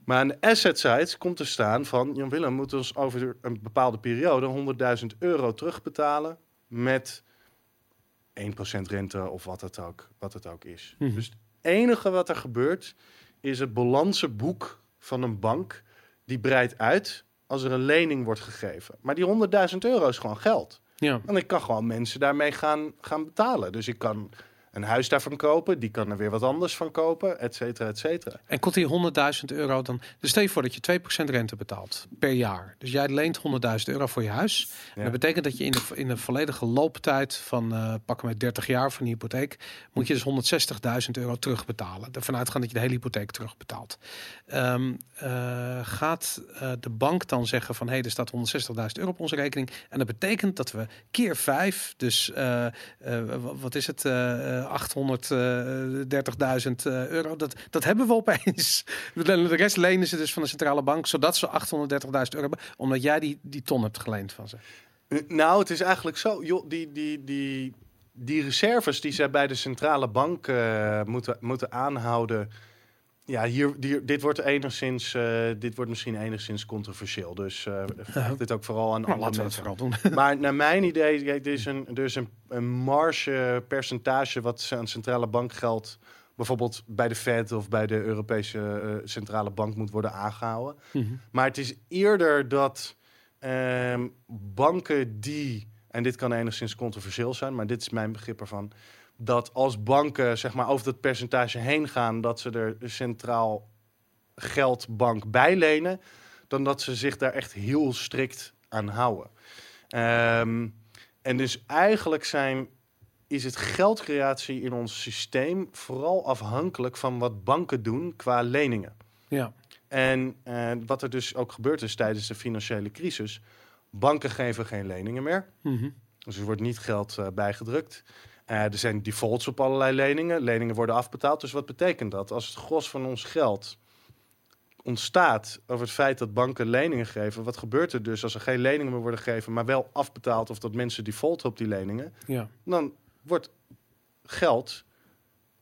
Speaker 3: Maar aan de asset side komt er staan van Jan Willem moet ons over een bepaalde periode 100.000 euro terugbetalen met 1% rente of wat het ook, wat het ook is.
Speaker 2: Mhm.
Speaker 3: Dus het enige wat er gebeurt is het balansenboek van een bank die breidt uit als er een lening wordt gegeven. Maar die 100.000 euro is gewoon geld.
Speaker 2: Ja.
Speaker 3: En ik kan gewoon mensen daarmee gaan, gaan betalen. Dus ik kan een huis daarvan kopen, die kan er weer wat anders van kopen, et cetera, et cetera.
Speaker 2: En komt die 100.000 euro dan... Dus stel je voor dat je 2% rente betaalt per jaar. Dus jij leent 100.000 euro voor je huis. En dat betekent dat je in de, in de volledige looptijd van uh, pakken met 30 jaar van die hypotheek... moet je dus 160.000 euro terugbetalen. Ervan uitgaan dat je de hele hypotheek terugbetaalt. Um, uh, gaat uh, de bank dan zeggen van... hé, hey, er staat 160.000 euro op onze rekening. En dat betekent dat we keer 5, dus wat is het... 830.000 euro. Dat, dat hebben we opeens. [LAUGHS] De rest lenen ze dus van de centrale bank, zodat ze 830.000 euro hebben, omdat jij die, die ton hebt geleend van ze.
Speaker 3: Nou, het is eigenlijk zo. Joh, die, die, die, die reserves die zij bij de centrale bank moeten, moeten aanhouden. Ja, hier, dit wordt enigszins, uh, dit wordt misschien enigszins controversieel. Dus uh, vraag dit ook vooral aan
Speaker 2: nou,
Speaker 3: andere
Speaker 2: mensen. vooral doen. [LAUGHS]
Speaker 3: Maar naar mijn idee, kijk, er is een, er is een, een marge percentage wat aan centrale bankgeld bijvoorbeeld bij de Fed of bij de Europese uh, centrale bank moet worden aangehouden.
Speaker 2: Mm -hmm.
Speaker 3: Maar het is eerder dat uh, banken die, en dit kan enigszins controversieel zijn, maar dit is mijn begrip ervan, dat als banken zeg maar over dat percentage heen gaan, dat ze er centraal geldbank bij lenen, dan dat ze zich daar echt heel strikt aan houden. Um, en dus eigenlijk zijn, is het geldcreatie in ons systeem vooral afhankelijk van wat banken doen qua leningen.
Speaker 2: Ja.
Speaker 3: En uh, wat er dus ook gebeurd is tijdens de financiële crisis, banken geven geen leningen meer.
Speaker 2: Mm -hmm.
Speaker 3: Dus er wordt niet geld uh, bijgedrukt. Uh, er zijn defaults op allerlei leningen. Leningen worden afbetaald. Dus wat betekent dat? Als het gros van ons geld ontstaat over het feit dat banken leningen geven, wat gebeurt er dus als er geen leningen meer worden gegeven, maar wel afbetaald of dat mensen defaulten op die leningen?
Speaker 2: Ja.
Speaker 3: Dan wordt geld,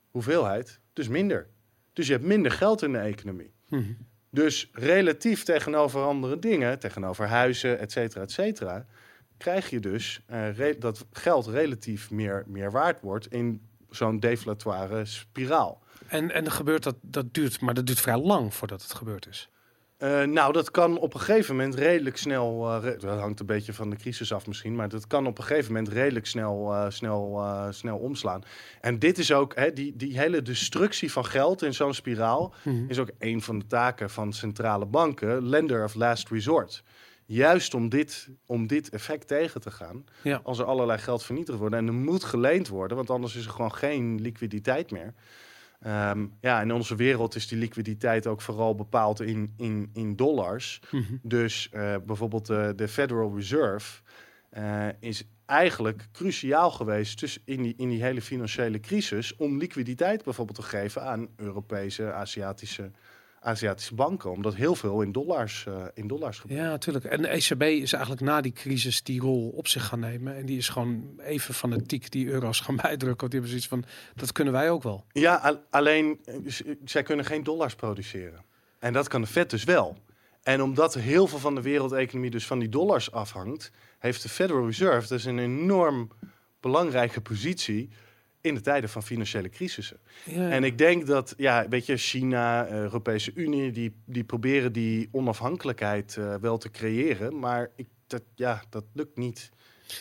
Speaker 3: hoeveelheid, dus minder. Dus je hebt minder geld in de economie.
Speaker 2: Mm -hmm.
Speaker 3: Dus relatief tegenover andere dingen, tegenover huizen, et cetera, et cetera, krijg je dus uh, dat geld relatief meer, meer waard wordt in zo'n deflatoire spiraal.
Speaker 2: En, en gebeurt dat, dat duurt, maar dat duurt vrij lang voordat het gebeurd is.
Speaker 3: Uh, nou, dat kan op een gegeven moment redelijk snel. Uh, re dat hangt een beetje van de crisis af misschien. Maar dat kan op een gegeven moment redelijk snel, uh, snel, snel omslaan. En dit is ook, hè, die, die hele destructie van geld in zo'n spiraal.
Speaker 2: Mm -hmm.
Speaker 3: is ook een van de taken van centrale banken. Lender of last resort. Juist om dit, om dit effect tegen te gaan.
Speaker 2: Ja.
Speaker 3: Als er allerlei geld vernietigd wordt. En er moet geleend worden, want anders is er gewoon geen liquiditeit meer. Um, ja, in onze wereld is die liquiditeit ook vooral bepaald in, in, in dollars.
Speaker 2: Mm -hmm.
Speaker 3: Dus uh, bijvoorbeeld de, de Federal Reserve uh, is eigenlijk cruciaal geweest tussen in, die, in die hele financiële crisis om liquiditeit bijvoorbeeld te geven aan Europese, Aziatische, Aziatische banken. Omdat heel veel in dollars, uh, in dollars gebeurt.
Speaker 2: Ja, natuurlijk. En de ECB is eigenlijk na die crisis die rol op zich gaan nemen. En die is gewoon even fanatiek die euro's gaan [LAUGHS] bijdrukken. Want die hebben zoiets van, dat kunnen wij ook wel.
Speaker 3: Ja, al alleen, zij kunnen geen dollars produceren. En dat kan de Fed dus wel. En omdat heel veel van de wereldeconomie dus van die dollars afhangt, heeft de Federal Reserve dus een enorm belangrijke positie in de tijden van financiële crisissen.
Speaker 2: Ja.
Speaker 3: En ik denk dat, ja, weet je, China, uh, Europese Unie, die, die proberen die onafhankelijkheid uh, wel te creëren, maar ik, dat, ja, dat lukt niet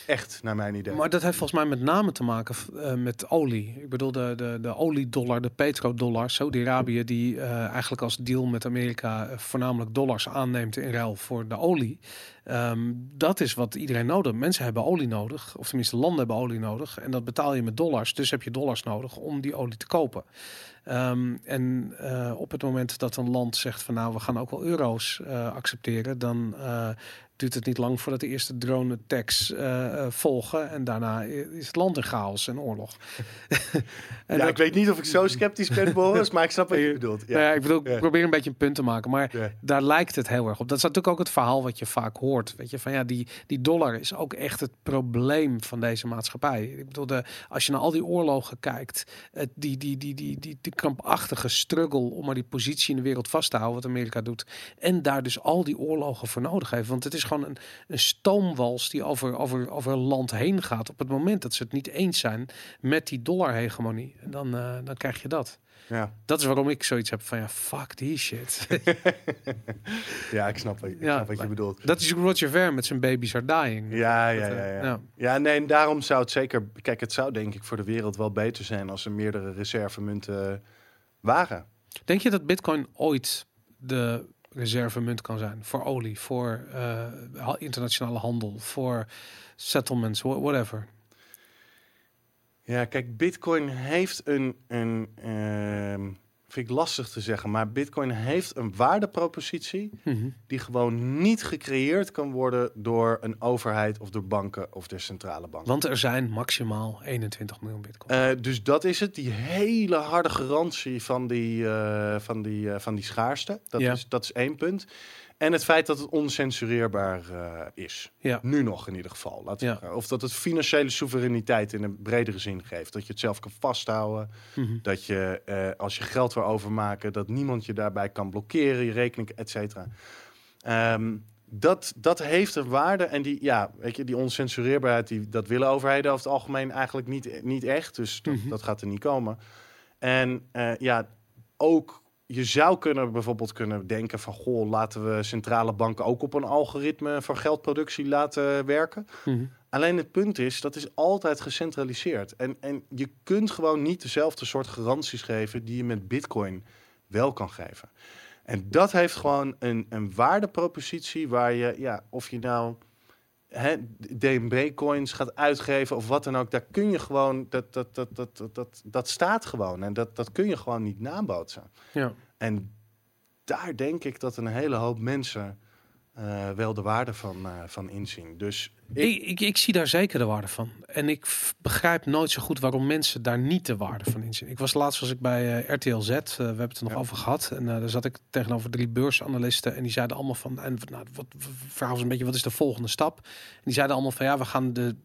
Speaker 3: echt, naar mijn idee.
Speaker 2: Maar dat heeft volgens mij met name te maken uh, met olie. Ik bedoel, de, de, de oliedollar, de petrodollar, Saudi-Arabië, die uh, eigenlijk als deal met Amerika uh, voornamelijk dollars aanneemt in ruil voor de olie. Um, dat is wat iedereen nodig. Mensen hebben olie nodig, of tenminste landen hebben olie nodig. En dat betaal je met dollars. Dus heb je dollars nodig om die olie te kopen. Um, en op het moment dat een land zegt van nou, we gaan ook wel euro's accepteren, dan duurt het niet lang voordat de eerste drone attacks uh, volgen. En daarna is het land in chaos en oorlog. [LAUGHS]
Speaker 3: en ja, ik weet niet of ik zo sceptisch ben, [LAUGHS] Boris, maar ik snap wat je bedoelt.
Speaker 2: Ja, nou ja ik bedoel, ik probeer een beetje een punt te maken, maar
Speaker 3: Ja.
Speaker 2: daar lijkt het heel erg op. Dat is natuurlijk ook het verhaal wat je vaak hoort. Weet je, van ja, die, die dollar is ook echt het probleem van deze maatschappij. Ik bedoel, de, als je naar al die oorlogen kijkt, het, die, die, die, die, die, die krampachtige struggle om maar die positie in de wereld vast te houden, wat Amerika doet. En daar dus al die oorlogen voor nodig heeft. Want het is gewoon een, een stoomwals die over, over, over land heen gaat. Op het moment dat ze het niet eens zijn met die dollarhegemonie. En dan, uh, dan krijg je dat.
Speaker 3: Ja,
Speaker 2: Dat is waarom ik zoiets heb van ja, fuck die shit. [LAUGHS]
Speaker 3: ja ik snap, ik
Speaker 2: Ja,
Speaker 3: snap wat je bedoelt.
Speaker 2: dat is Roger Ver met zijn baby's are dying.
Speaker 3: Ja, ja, ja,
Speaker 2: eh,
Speaker 3: ja. Ja, nee, en daarom zou het zeker... Kijk, het zou denk ik voor de wereld wel beter zijn als er meerdere reservemunten waren.
Speaker 2: Denk je dat Bitcoin ooit de reservemunt kan zijn voor olie, voor eh, internationale handel, voor settlements, wha- whatever?
Speaker 3: Ja, kijk, Bitcoin heeft een, een ehm, vind ik lastig te zeggen, maar Bitcoin heeft een waardepropositie
Speaker 2: Mhm.
Speaker 3: die gewoon niet gecreëerd kan worden door een overheid of door banken of de centrale bank.
Speaker 2: Want er zijn maximaal 21 miljoen Bitcoin.
Speaker 3: Eh, dus dat is het, die hele harde garantie van die, eh, van die, eh, van die schaarste. Dat,
Speaker 2: Ja.
Speaker 3: is, dat is één punt. En het feit dat het oncensureerbaar eh, is.
Speaker 2: ja.
Speaker 3: Nu nog in ieder geval.
Speaker 2: Ja.
Speaker 3: Of dat het financiële soevereiniteit in een bredere zin geeft. Dat je het zelf kan vasthouden.
Speaker 2: Mhm.
Speaker 3: Dat je eh, als je geld wil overmaken, dat niemand je daarbij kan blokkeren, je rekening, et cetera. Ehm, dat, dat heeft een waarde. En die, ja, weet je, die oncensureerbaarheid, die, dat willen overheden over het algemeen eigenlijk niet, niet echt. Dus dat,
Speaker 2: Mhm.
Speaker 3: dat gaat er niet komen. En eh, ja, ook je zou kunnen bijvoorbeeld kunnen denken van goh, laten we centrale banken ook op een algoritme voor geldproductie laten werken.
Speaker 2: Mhm.
Speaker 3: Alleen het punt is, dat is altijd gecentraliseerd. En, en je kunt gewoon niet dezelfde soort garanties geven die je met Bitcoin wel kan geven. En dat heeft gewoon een, een waardepropositie waar je, ja, of je nou DNB-coins gaat uitgeven of wat dan ook, daar kun je gewoon, dat, dat, dat, dat, dat, dat, dat staat gewoon. En dat, dat kun je gewoon niet nabootsen.
Speaker 2: ja.
Speaker 3: En daar denk ik dat een hele hoop mensen eh, wel de waarde van, eh, van inzien. Dus ik,
Speaker 2: Ik, ik, ik zie daar zeker de waarde van. En ik begrijp nooit zo goed waarom mensen daar niet de waarde van inzien. Ik was laatst was ik bij eh, RTL Z, we hebben het er nog
Speaker 3: Ja.
Speaker 2: over gehad. En daar zat ik tegenover drie beursanalisten. En die zeiden allemaal van, en nou, wat vragen was een beetje, wat is de volgende stap? En die zeiden allemaal van, ja, we gaan de,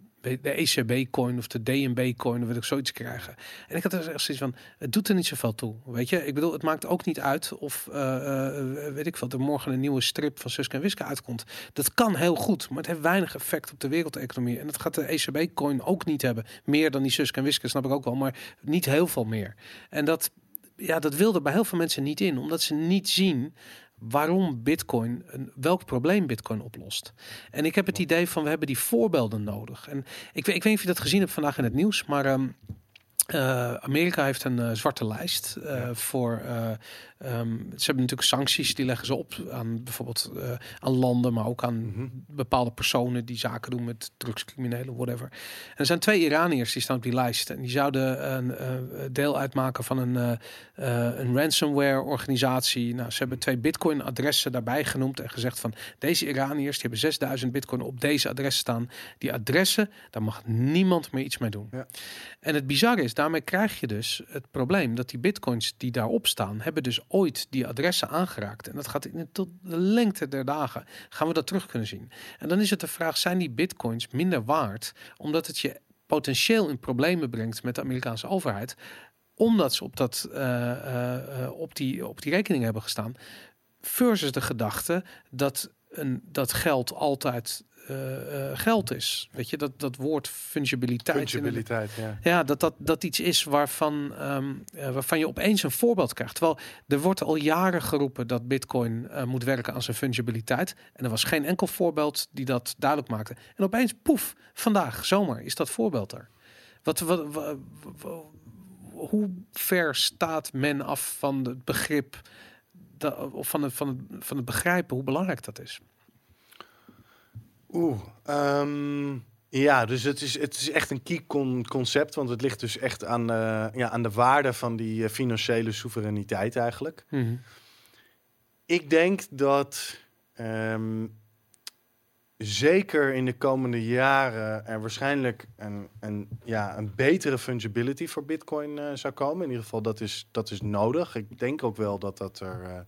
Speaker 2: de ECB-coin of de DNB-coin weet ik zoiets krijgen. En ik had er echt zoiets van, het doet er niet zoveel toe. Weet je, ik bedoel, het maakt ook niet uit of, eh, eh, weet ik veel, er morgen een nieuwe strip van Suske en Wiske uitkomt. Dat kan heel goed, maar het heeft weinig effect op de wereldeconomie. En dat gaat de ECB-coin ook niet hebben. Meer dan die Suske en Wiske, snap ik ook wel, maar niet heel veel meer. En dat, ja, dat wilde bij heel veel mensen niet in, omdat ze niet zien waarom Bitcoin, welk probleem Bitcoin oplost. En ik heb het idee van we hebben die voorbeelden nodig. En ik, weet- ik weet niet of je dat gezien hebt vandaag in het nieuws, maar ehm, eh, Amerika heeft een eh, zwarte lijst eh, voor. eh, ehm, ze hebben natuurlijk sancties die leggen ze op aan bijvoorbeeld aan landen, maar ook aan
Speaker 3: Mhm.
Speaker 2: bepaalde personen die zaken doen met drugscriminelen, whatever. En er zijn twee Iraniërs die staan op die lijst en die zouden een deel uitmaken van een, een ransomware organisatie. Nou, ze hebben twee Bitcoin adressen daarbij genoemd en gezegd van deze Iraniërs die hebben 6000 Bitcoin op deze adressen staan. Die adressen, daar mag niemand meer iets mee doen.
Speaker 3: Ja.
Speaker 2: En het bizarre is, daarmee krijg je dus het probleem dat die bitcoins die daarop staan, hebben dus ooit die adressen aangeraakt. En dat gaat in tot de lengte der dagen. Gaan we dat terug kunnen zien? En dan is het de vraag, zijn die bitcoins minder waard omdat het je potentieel in problemen brengt met de Amerikaanse overheid? Omdat ze op, dat, eh, eh, eh, op, die, op die rekening hebben gestaan. Versus de gedachte dat, een, dat geld altijd geld is. Weet je, dat, dat woord fungibiliteit. de-
Speaker 3: fungibiliteit, ja.
Speaker 2: ja, dat dat, dat iets is waarvan, ehm, eh, waarvan je opeens een voorbeeld krijgt. Terwijl er wordt al jaren geroepen dat Bitcoin eh, moet werken aan zijn fungibiliteit. En er was geen enkel voorbeeld die dat duidelijk maakte. En opeens, poef, vandaag, zomer, is dat voorbeeld er. Wat, wat, wa- wa- hoe ver staat men af van het begrip, of van het, van, het, van het begrijpen hoe belangrijk dat is?
Speaker 3: Oeh, ehm, ja, dus het is, het is echt een key con- concept, want het ligt dus echt aan, eh, ja, aan de waarde van die eh, financiële soevereiniteit eigenlijk. Ik denk dat ehm, zeker in de komende jaren er waarschijnlijk een, een, ja, een betere fungibility voor Bitcoin eh, zou komen. In ieder geval, dat is, dat is nodig. Ik denk ook wel dat dat er,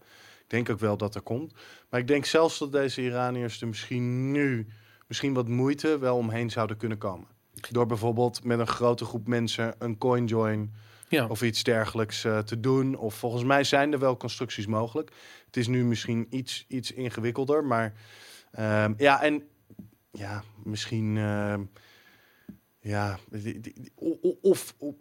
Speaker 3: denk ook wel dat er komt. Maar ik denk zelfs dat deze Iraniërs er misschien nu misschien wat moeite wel omheen zouden kunnen komen. Door bijvoorbeeld met een grote groep mensen een coinjoin
Speaker 2: Ja,
Speaker 3: of iets dergelijks eh, te doen. Of volgens mij zijn er wel constructies mogelijk. Het is nu misschien iets, iets ingewikkelder, maar ehm, ja, en ja, misschien ehm, ja, of, of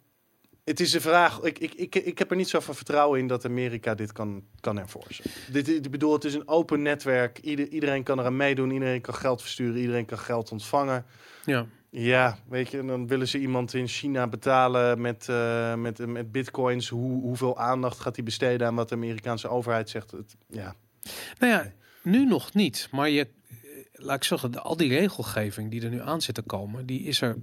Speaker 3: Het is de vraag, ik, ik, ik, ik heb er niet zoveel vertrouwen in dat Amerika dit kan, kan enforcen. Dit, ik bedoel, het is een open netwerk. Ieder, iedereen kan eraan meedoen, iedereen kan geld versturen, iedereen kan geld ontvangen.
Speaker 2: Ja.
Speaker 3: Ja, weet je, dan willen ze iemand in China betalen met, eh, met, met bitcoins. Hoe, hoeveel aandacht gaat hij besteden aan wat de Amerikaanse overheid zegt? Het, ja.
Speaker 2: Nou ja, nu nog niet. Maar je, eh, laat ik zeggen, de- al die regelgeving die er nu aan zit te komen, die is er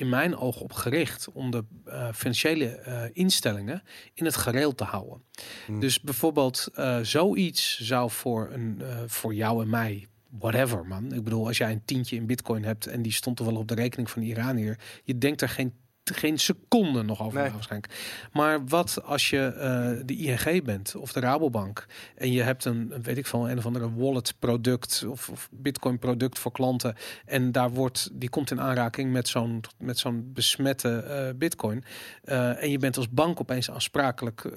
Speaker 2: in mijn ogen op gericht om de eh, financiële eh, instellingen in het gereel te houden.
Speaker 3: Hmm.
Speaker 2: Dus bijvoorbeeld eh, zoiets zou voor, een, voor jou en mij, whatever man. Ik bedoel, als jij een tientje in bitcoin hebt en die stond er wel op de rekening van de Iranier, je denkt er geen geen seconde nog over
Speaker 3: Nee.
Speaker 2: waarschijnlijk. Maar wat als je eh, de ING bent of de Rabobank en je hebt een, weet ik veel, een of andere wallet product of, of bitcoin product voor klanten en daar wordt, die komt in aanraking met zo'n met zo'n besmette eh, bitcoin eh, en je bent als bank opeens aansprakelijk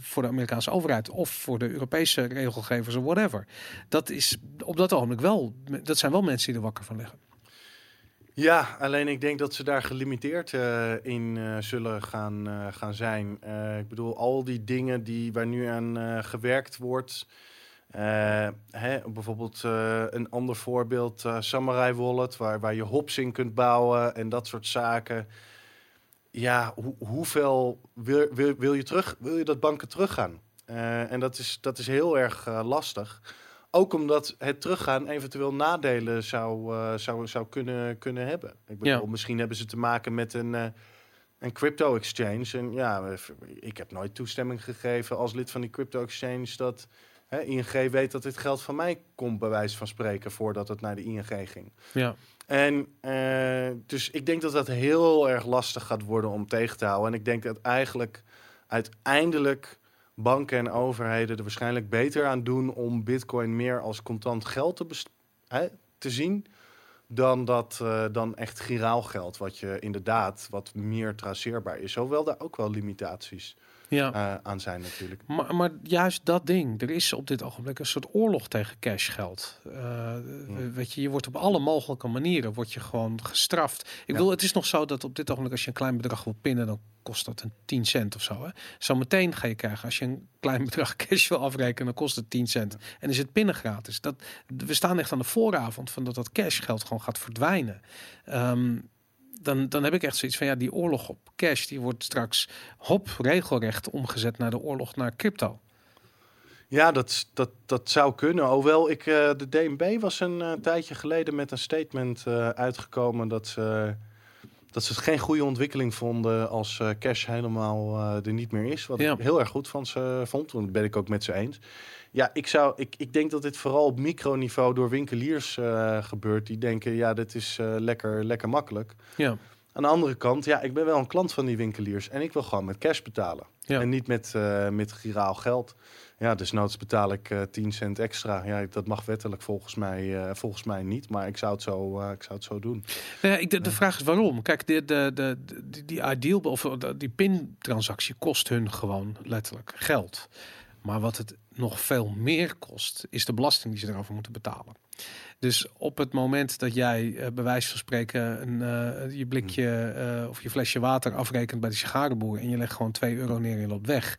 Speaker 2: voor de Amerikaanse overheid of voor de Europese regelgevers of whatever. Dat is op dat ogenblik wel, dat zijn wel mensen die er wakker van liggen.
Speaker 3: Ja, alleen ik denk dat ze daar gelimiteerd eh, in eh, zullen gaan, eh, gaan zijn. Ik bedoel, al die dingen die, waar nu aan gewerkt wordt. hè, bijvoorbeeld een ander voorbeeld, Samurai Wallet, waar, waar je hops in kunt bouwen en dat soort zaken. Ja, hoe, hoeveel wil, wil, wil je terug? Wil je dat banken teruggaan? En dat is, dat is heel erg lastig. Ook omdat het teruggaan eventueel nadelen zou, eh, zou, zou kunnen, kunnen hebben. Ik bedoel,
Speaker 2: Ja.
Speaker 3: misschien hebben ze te maken met een, eh, een crypto exchange. En ja, ik heb nooit toestemming gegeven als lid van die crypto exchange dat hè, ING weet dat dit geld van mij komt, bij wijze van spreken, voordat het naar de ING ging.
Speaker 2: Ja.
Speaker 3: En eh, dus ik denk dat dat heel erg lastig gaat worden om tegen te houden. En ik denk dat eigenlijk uiteindelijk banken en overheden er waarschijnlijk beter aan doen om bitcoin meer als contant geld te, te zien. Dan, dat, eh, dan echt giraal geld, wat je inderdaad wat meer traceerbaar is. Hoewel daar ook wel limitaties
Speaker 2: Ja.
Speaker 3: eh, aan zijn natuurlijk.
Speaker 2: Maar, maar juist dat ding, er is op dit ogenblik een soort oorlog tegen cashgeld. Eh Weet je, je wordt op alle mogelijke manieren wordt je gewoon gestraft. Ik
Speaker 3: Ja.
Speaker 2: bedoel, het is nog zo dat op dit ogenblik als je een klein bedrag wil pinnen, dan kost dat een 10 cent of zo. Hè? Zometeen ga je krijgen, als je een klein bedrag [LAUGHS] cash wil afrekenen, dan kost het 10 cent. En is het pinnen gratis. Dat, we staan echt aan de vooravond van dat dat cashgeld gewoon gaat verdwijnen. Ehm, dan, dan heb ik echt zoiets van ja, die oorlog op cash, die wordt straks hop regelrecht omgezet naar de oorlog naar crypto.
Speaker 3: Ja, dat, dat, dat zou kunnen. Hoewel ik, eh, de DNB was een eh, tijdje geleden met een statement eh, uitgekomen dat ze, dat ze het geen goede ontwikkeling vonden als eh, cash helemaal eh, er niet meer is. Wat
Speaker 2: Ja.
Speaker 3: ik heel erg goed van ze vond, want dat ben ik ook met ze eens. Ja, ik, zou, ik, ik denk dat dit vooral op microniveau door winkeliers eh, gebeurt. Die denken, ja, dit is lekker, lekker makkelijk.
Speaker 2: Ja,
Speaker 3: Aan de andere kant, ja, ik ben wel een klant van die winkeliers en ik wil gewoon met cash betalen.
Speaker 2: Ja.
Speaker 3: En niet met, met giraal geld. Ja, dus noods betaal ik eh 10 cent extra. Ja, dat mag wettelijk volgens mij, eh, volgens mij niet, maar ik zou het zo, eh, ik zou het zo doen.
Speaker 2: Nou ja, ik, de, de vraag is waarom. Kijk, de, de, de, die, die ideal of die pin-transactie kost hun gewoon letterlijk geld. Maar wat het nog veel meer kost, is de belasting die ze erover moeten betalen. Dus op het moment dat jij eh, bij wijze van spreken een, je blikje of je flesje water afrekent bij de sigarenboer en je legt gewoon 2 euro neer en je loopt weg,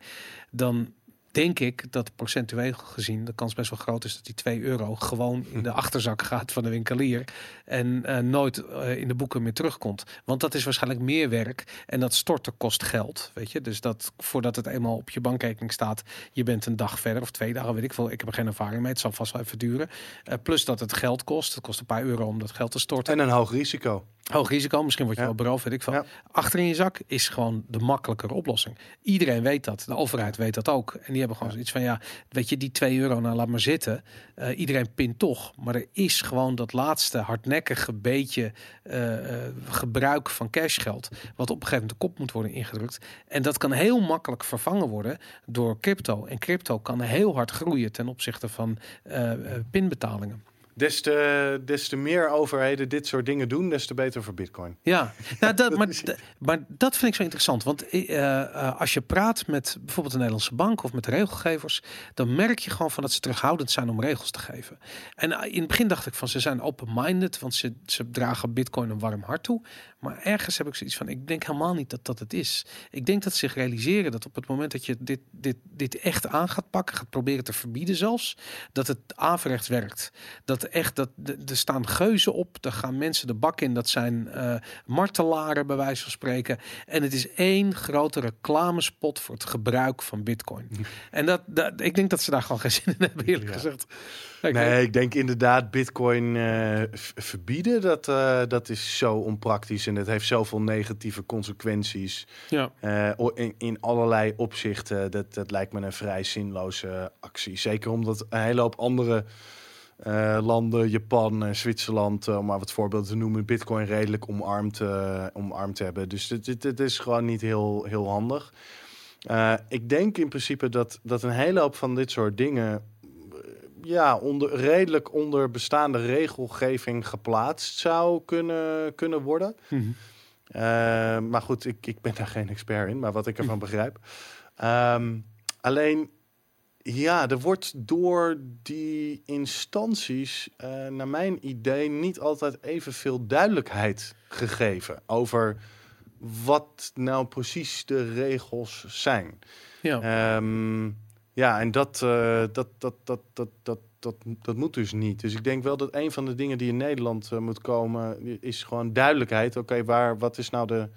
Speaker 2: dan denk ik dat procentueel gezien de kans best wel groot is dat die 2 euro gewoon in de achterzak gaat van de winkelier en eh, nooit eh, in de boeken meer terugkomt. Want dat is waarschijnlijk meer werk en dat storten kost geld, weet je. Dus dat voordat het eenmaal op je bankrekening staat, je bent een dag verder of twee dagen, weet ik veel. Ik heb er geen ervaring mee, het zal vast wel even duren. Eh, plus dat het geld kost, het kost een paar euro om dat geld te storten.
Speaker 3: En een hoog risico.
Speaker 2: Hoog risico, misschien word je wel beroofd, weet ik.
Speaker 3: Ja.
Speaker 2: Achter in je zak is gewoon de makkelijkere oplossing. Iedereen weet dat, de overheid weet dat ook. En die hebben gewoon zoiets van, ja, weet je, die 2 euro, nou laat maar zitten. Eh, iedereen pint toch. Maar er is gewoon dat laatste hardnekkige beetje eh, eh, gebruik van cashgeld. Wat op een gegeven moment de kop moet worden ingedrukt. En dat kan heel makkelijk vervangen worden door crypto. En crypto kan heel hard groeien ten opzichte van pinbetalingen.
Speaker 3: Des te, des te meer overheden dit soort dingen doen, des te beter voor Bitcoin.
Speaker 2: Ja, nou, dat, [LAUGHS] maar, maar dat vind ik zo interessant. Want eh, eh, als je praat met bijvoorbeeld de Nederlandse bank of met regelgevers, dan merk je gewoon van dat ze terughoudend zijn om regels te geven. En eh, in het begin dacht ik van ze zijn open-minded, want ze, ze dragen Bitcoin een warm hart toe. Maar ergens heb ik zoiets van, ik denk helemaal niet dat dat het is. Ik denk dat ze zich realiseren dat op het moment dat je dit, dit, dit echt aan gaat pakken, gaat proberen te verbieden zelfs, dat het averechts werkt. Dat echt, dat er staan geuzen op, er gaan mensen de bak in, dat zijn eh, martelaren bij wijze van spreken. En het is één grote reclamespot voor het gebruik van bitcoin. En dat, dat, ik denk dat ze daar gewoon geen zin in hebben, eerlijk
Speaker 3: Ja.
Speaker 2: gezegd.
Speaker 3: Nee, ik denk inderdaad Bitcoin eh, verbieden, dat, eh, dat is zo onpraktisch en het heeft zoveel negatieve consequenties
Speaker 2: Ja,
Speaker 3: in, in allerlei opzichten. Dat, dat lijkt me een vrij zinloze actie. Zeker omdat een hele hoop andere eh, landen, Japan, en Zwitserland, eh, om maar wat voorbeelden te noemen, Bitcoin redelijk omarmd, eh, omarmd hebben. Dus dit, is gewoon niet heel, heel handig. Ik denk in principe dat, dat een hele hoop van dit soort dingen ja, onder, redelijk onder bestaande regelgeving geplaatst zou kunnen, kunnen worden.
Speaker 2: Mhm.
Speaker 3: Maar goed, ik, ik ben daar geen expert in, maar wat ik ervan begrijp. Ehm, alleen, ja, er wordt door die instanties, eh, naar mijn idee, niet altijd evenveel duidelijkheid gegeven over wat nou precies de regels zijn.
Speaker 2: ja.
Speaker 3: Ehm, ja, en dat, eh, dat, dat, dat, dat, dat, dat, dat moet dus niet. Dus ik denk wel dat een van de dingen die in Nederland eh, moet komen, is gewoon duidelijkheid. Oké, waar wat is nou de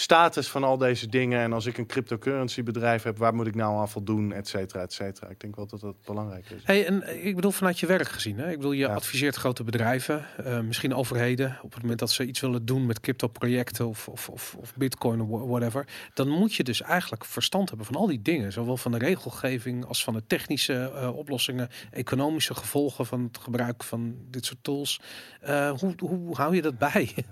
Speaker 3: status van al deze dingen? En als ik een cryptocurrency bedrijf heb, waar moet ik nou aan voldoen, et cetera, et cetera. Ik denk wel dat dat belangrijk is.
Speaker 2: Hey, en ik bedoel vanuit je werk gezien. Hè? Ik bedoel, je
Speaker 3: Ja.
Speaker 2: adviseert grote bedrijven, eh, misschien overheden, op het moment dat ze iets willen doen met crypto-projecten of, of, of, of bitcoin of wha- whatever. Dan moet je dus eigenlijk verstand hebben van al die dingen. Zowel van de regelgeving als van de technische eh, oplossingen, economische gevolgen van het gebruik van dit soort tools. Eh, hoe, hoe hou je dat bij? [LAUGHS]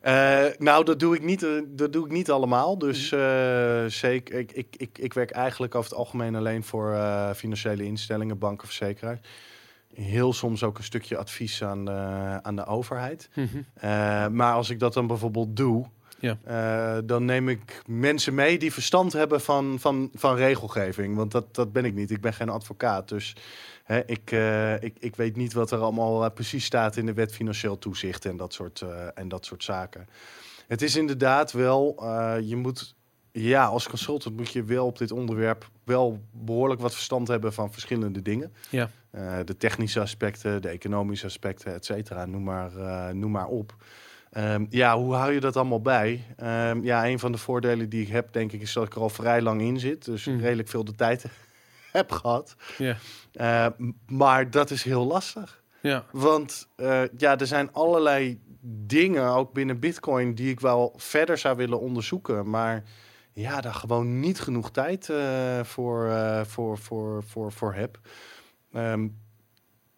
Speaker 3: Eh, nou, dat doe ik niet, eh, dat doe ik niet allemaal. Dus eh, zeker, ik, ik, ik, ik werk eigenlijk over het algemeen alleen voor financiële instellingen, banken, verzekeraars. Heel soms ook een stukje advies aan de, aan de overheid.
Speaker 2: Mhm.
Speaker 3: Maar als ik dat dan bijvoorbeeld doe,
Speaker 2: Ja.
Speaker 3: dan neem ik mensen mee die verstand hebben van, van, van regelgeving. Want dat, dat ben ik niet. Ik ben geen advocaat. Dus hè, ik, eh, ik, ik weet niet wat er allemaal eh, precies staat in de wet financieel toezicht en dat soort, eh, en dat soort zaken. Het is inderdaad wel, je moet, ja, als consultant moet je wel op dit onderwerp wel behoorlijk wat verstand hebben van verschillende dingen.
Speaker 2: Ja.
Speaker 3: De technische aspecten, de economische aspecten, et cetera. Noem maar, noem maar op. Ehm, ja, hoe hou je dat allemaal bij? Ehm, ja, een van de voordelen die ik heb, denk ik, is dat ik er al vrij lang in zit. Dus
Speaker 2: Mhm.
Speaker 3: redelijk veel de tijd heb gehad.
Speaker 2: Ja.
Speaker 3: Eh, maar dat is heel lastig.
Speaker 2: Ja.
Speaker 3: Want eh, ja, er zijn allerlei dingen, ook binnen Bitcoin, die ik wel verder zou willen onderzoeken. Maar ja, daar gewoon niet genoeg tijd eh, voor, eh, voor, voor, voor, voor heb. Ehm,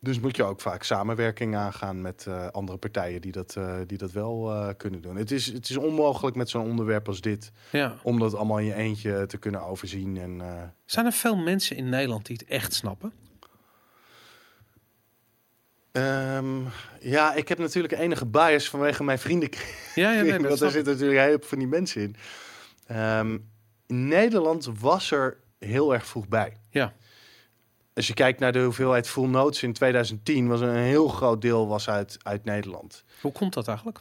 Speaker 3: dus moet je ook vaak samenwerking aangaan met eh, andere partijen die dat, eh, die dat wel eh, kunnen doen. Het is, het is onmogelijk met zo'n onderwerp als dit
Speaker 2: ja.
Speaker 3: om dat allemaal in je eentje te kunnen overzien. En,
Speaker 2: Zijn er veel mensen in Nederland die het echt snappen?
Speaker 3: Ehm, ja, ik heb natuurlijk enige bias vanwege mijn vrienden.
Speaker 2: Ja, ja, nee, [LAUGHS] dat
Speaker 3: want er zitten natuurlijk heel veel van die mensen in. Ehm, Nederland was er heel erg vroeg bij.
Speaker 2: Ja.
Speaker 3: Als je kijkt naar de hoeveelheid full notes in 2010, was een heel groot deel was uit, uit Nederland.
Speaker 2: Hoe komt dat eigenlijk?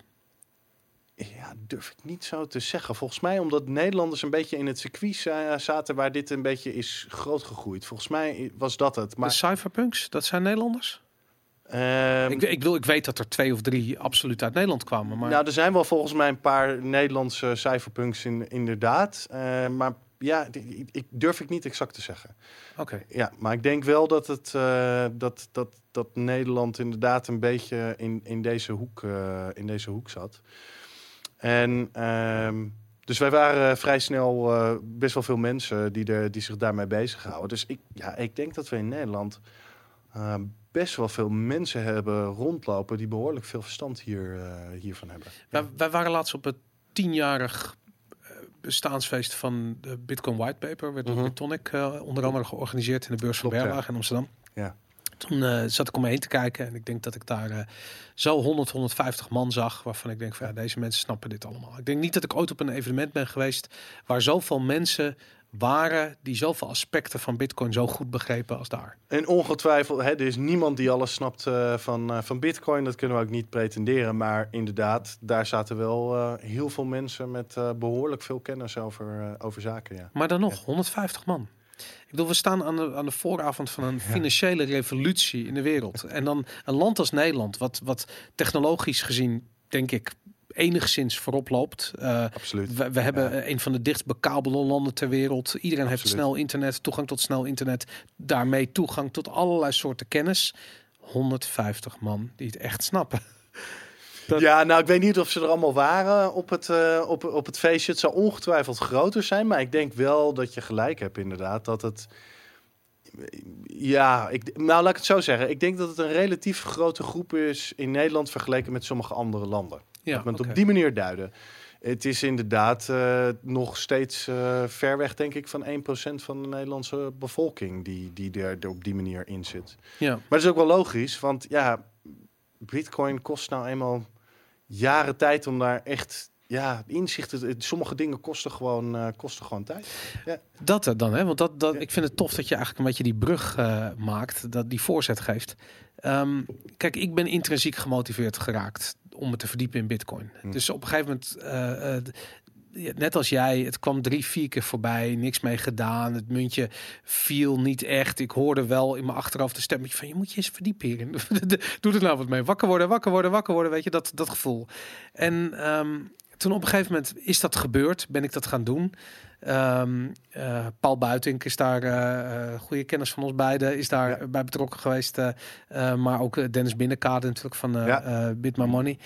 Speaker 3: Ja, durf ik niet zo te zeggen. Volgens mij omdat Nederlanders een beetje in het circuit zaten waar dit een beetje is grootgegroeid. Volgens mij was dat het. Maar
Speaker 2: de cypherpunks, dat zijn Nederlanders?
Speaker 3: ehm,
Speaker 2: ik, ik, bedoel, ik weet dat er twee of drie absoluut uit Nederland kwamen. Maar
Speaker 3: Nou, er zijn wel volgens mij een paar Nederlandse cijferpunks in, inderdaad. Eh, maar ja, ik, durf ik niet exact te zeggen.
Speaker 2: oké.
Speaker 3: Ja, maar ik denk wel dat, het, eh, dat, dat, dat Nederland inderdaad een beetje in, in, deze, hoek, eh, in deze hoek zat. En ehm, dus wij waren vrij snel eh, best wel veel mensen die, er, die zich daarmee bezighouden. Dus ik, ja, ik denk dat we in Nederland eh, best wel veel mensen hebben rondlopen die behoorlijk veel verstand hier, hiervan hebben.
Speaker 2: Wij, wij waren laatst op het tienjarig bestaansfeest van de Bitcoin Whitepaper. Werd door
Speaker 3: Mhm.
Speaker 2: Bitonic eh, onder andere georganiseerd in de beurs van
Speaker 3: Klopt, ja.
Speaker 2: Berlage in Amsterdam.
Speaker 3: Ja.
Speaker 2: Toen eh, zat ik om me heen te kijken en ik denk dat ik daar eh, zo 100, 150 man zag. Waarvan ik denk van ja, deze mensen snappen dit allemaal. Ik denk niet dat ik ooit op een evenement ben geweest waar zoveel mensen waren die zoveel aspecten van Bitcoin zo goed begrepen als daar.
Speaker 3: En ongetwijfeld, hè, er is niemand die alles snapt eh, van, eh, van Bitcoin. Dat kunnen we ook niet pretenderen. Maar inderdaad, daar zaten wel eh, heel veel mensen met eh, behoorlijk veel kennis over, over zaken. Ja.
Speaker 2: Maar dan nog, 150 man. Ik bedoel, we staan aan de, aan de vooravond van een financiële revolutie in de wereld. En dan een land als Nederland, wat, wat technologisch gezien, denk ik, enigszins voorop loopt. Eh,
Speaker 3: Absoluut.
Speaker 2: we, we hebben
Speaker 3: Ja.
Speaker 2: een van de dichtst bekabelde landen ter wereld. Iedereen heeft snel internet, toegang tot snel internet. Daarmee toegang tot allerlei soorten kennis. 150 man die het echt snappen. [LAUGHS] Dat-
Speaker 3: Ja, nou, ik weet niet of ze er allemaal waren op het, eh, op, op het feestje. Het zou ongetwijfeld groter zijn, maar ik denk wel dat je gelijk hebt, inderdaad. Dat het. Ja, ik, nou laat ik het zo zeggen. Ik denk dat het een relatief grote groep is in Nederland vergeleken met sommige andere landen.
Speaker 2: Ja,
Speaker 3: Dat we het op die manier duiden. Het is inderdaad eh, nog steeds eh, ver weg, denk ik, van 1% van de Nederlandse bevolking die, die er, er op die manier in zit.
Speaker 2: ja.
Speaker 3: Maar dat is ook wel logisch, want ja, Bitcoin kost nou eenmaal jaren tijd om daar echt ja, inzichten. Sommige dingen kosten gewoon, eh, kosten gewoon tijd.
Speaker 2: Dat er dan, hè? Want dat, dat,
Speaker 3: Ja.
Speaker 2: ik vind het tof dat je eigenlijk een beetje die brug maakt, dat die voorzet geeft. Ehm, kijk, ik ben intrinsiek gemotiveerd geraakt om me te verdiepen in Bitcoin.
Speaker 3: Hm.
Speaker 2: Dus op een gegeven moment, eh, eh, net als jij, het kwam drie, vier keer voorbij, niks mee gedaan. Het muntje viel niet echt. Ik hoorde wel in mijn achterhoofd een stemmetje van je moet je eens verdiepen hierin. [LAUGHS] Doe er nou wat mee. Wakker worden, wakker worden, wakker worden. Weet je, dat, dat gevoel. En ehm, toen op een gegeven moment is dat gebeurd, ben ik dat gaan doen. Ehm, eh, Paul Buitink is daar, eh, eh, goede kennis van ons beiden, is daar
Speaker 3: Ja.
Speaker 2: bij betrokken geweest. maar ook Dennis Binnenkade natuurlijk van
Speaker 3: Ja.
Speaker 2: Bit My Money.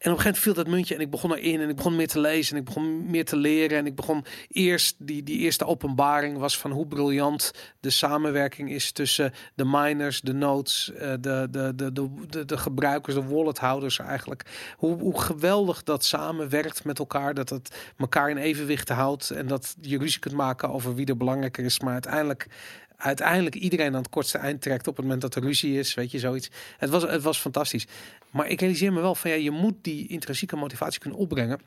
Speaker 2: En op een gegeven moment viel dat muntje en ik begon erin en ik begon meer te lezen en ik begon meer te leren. En ik begon eerst, die, die eerste openbaring was van hoe briljant de samenwerking is tussen de miners, de nodes, eh, de, de, de, de, de, gebruikers, de wallethouders eigenlijk. Hoe, hoe geweldig dat samenwerkt met elkaar, dat het elkaar in evenwicht houdt en dat je ruzie kunt maken over wie er belangrijker is. Maar uiteindelijk, uiteindelijk iedereen aan het kortste eind trekt op het moment dat er ruzie is, weet je, zoiets. Het was, het was fantastisch. Maar ik realiseer me wel van ja, je moet die intrinsieke motivatie kunnen opbrengen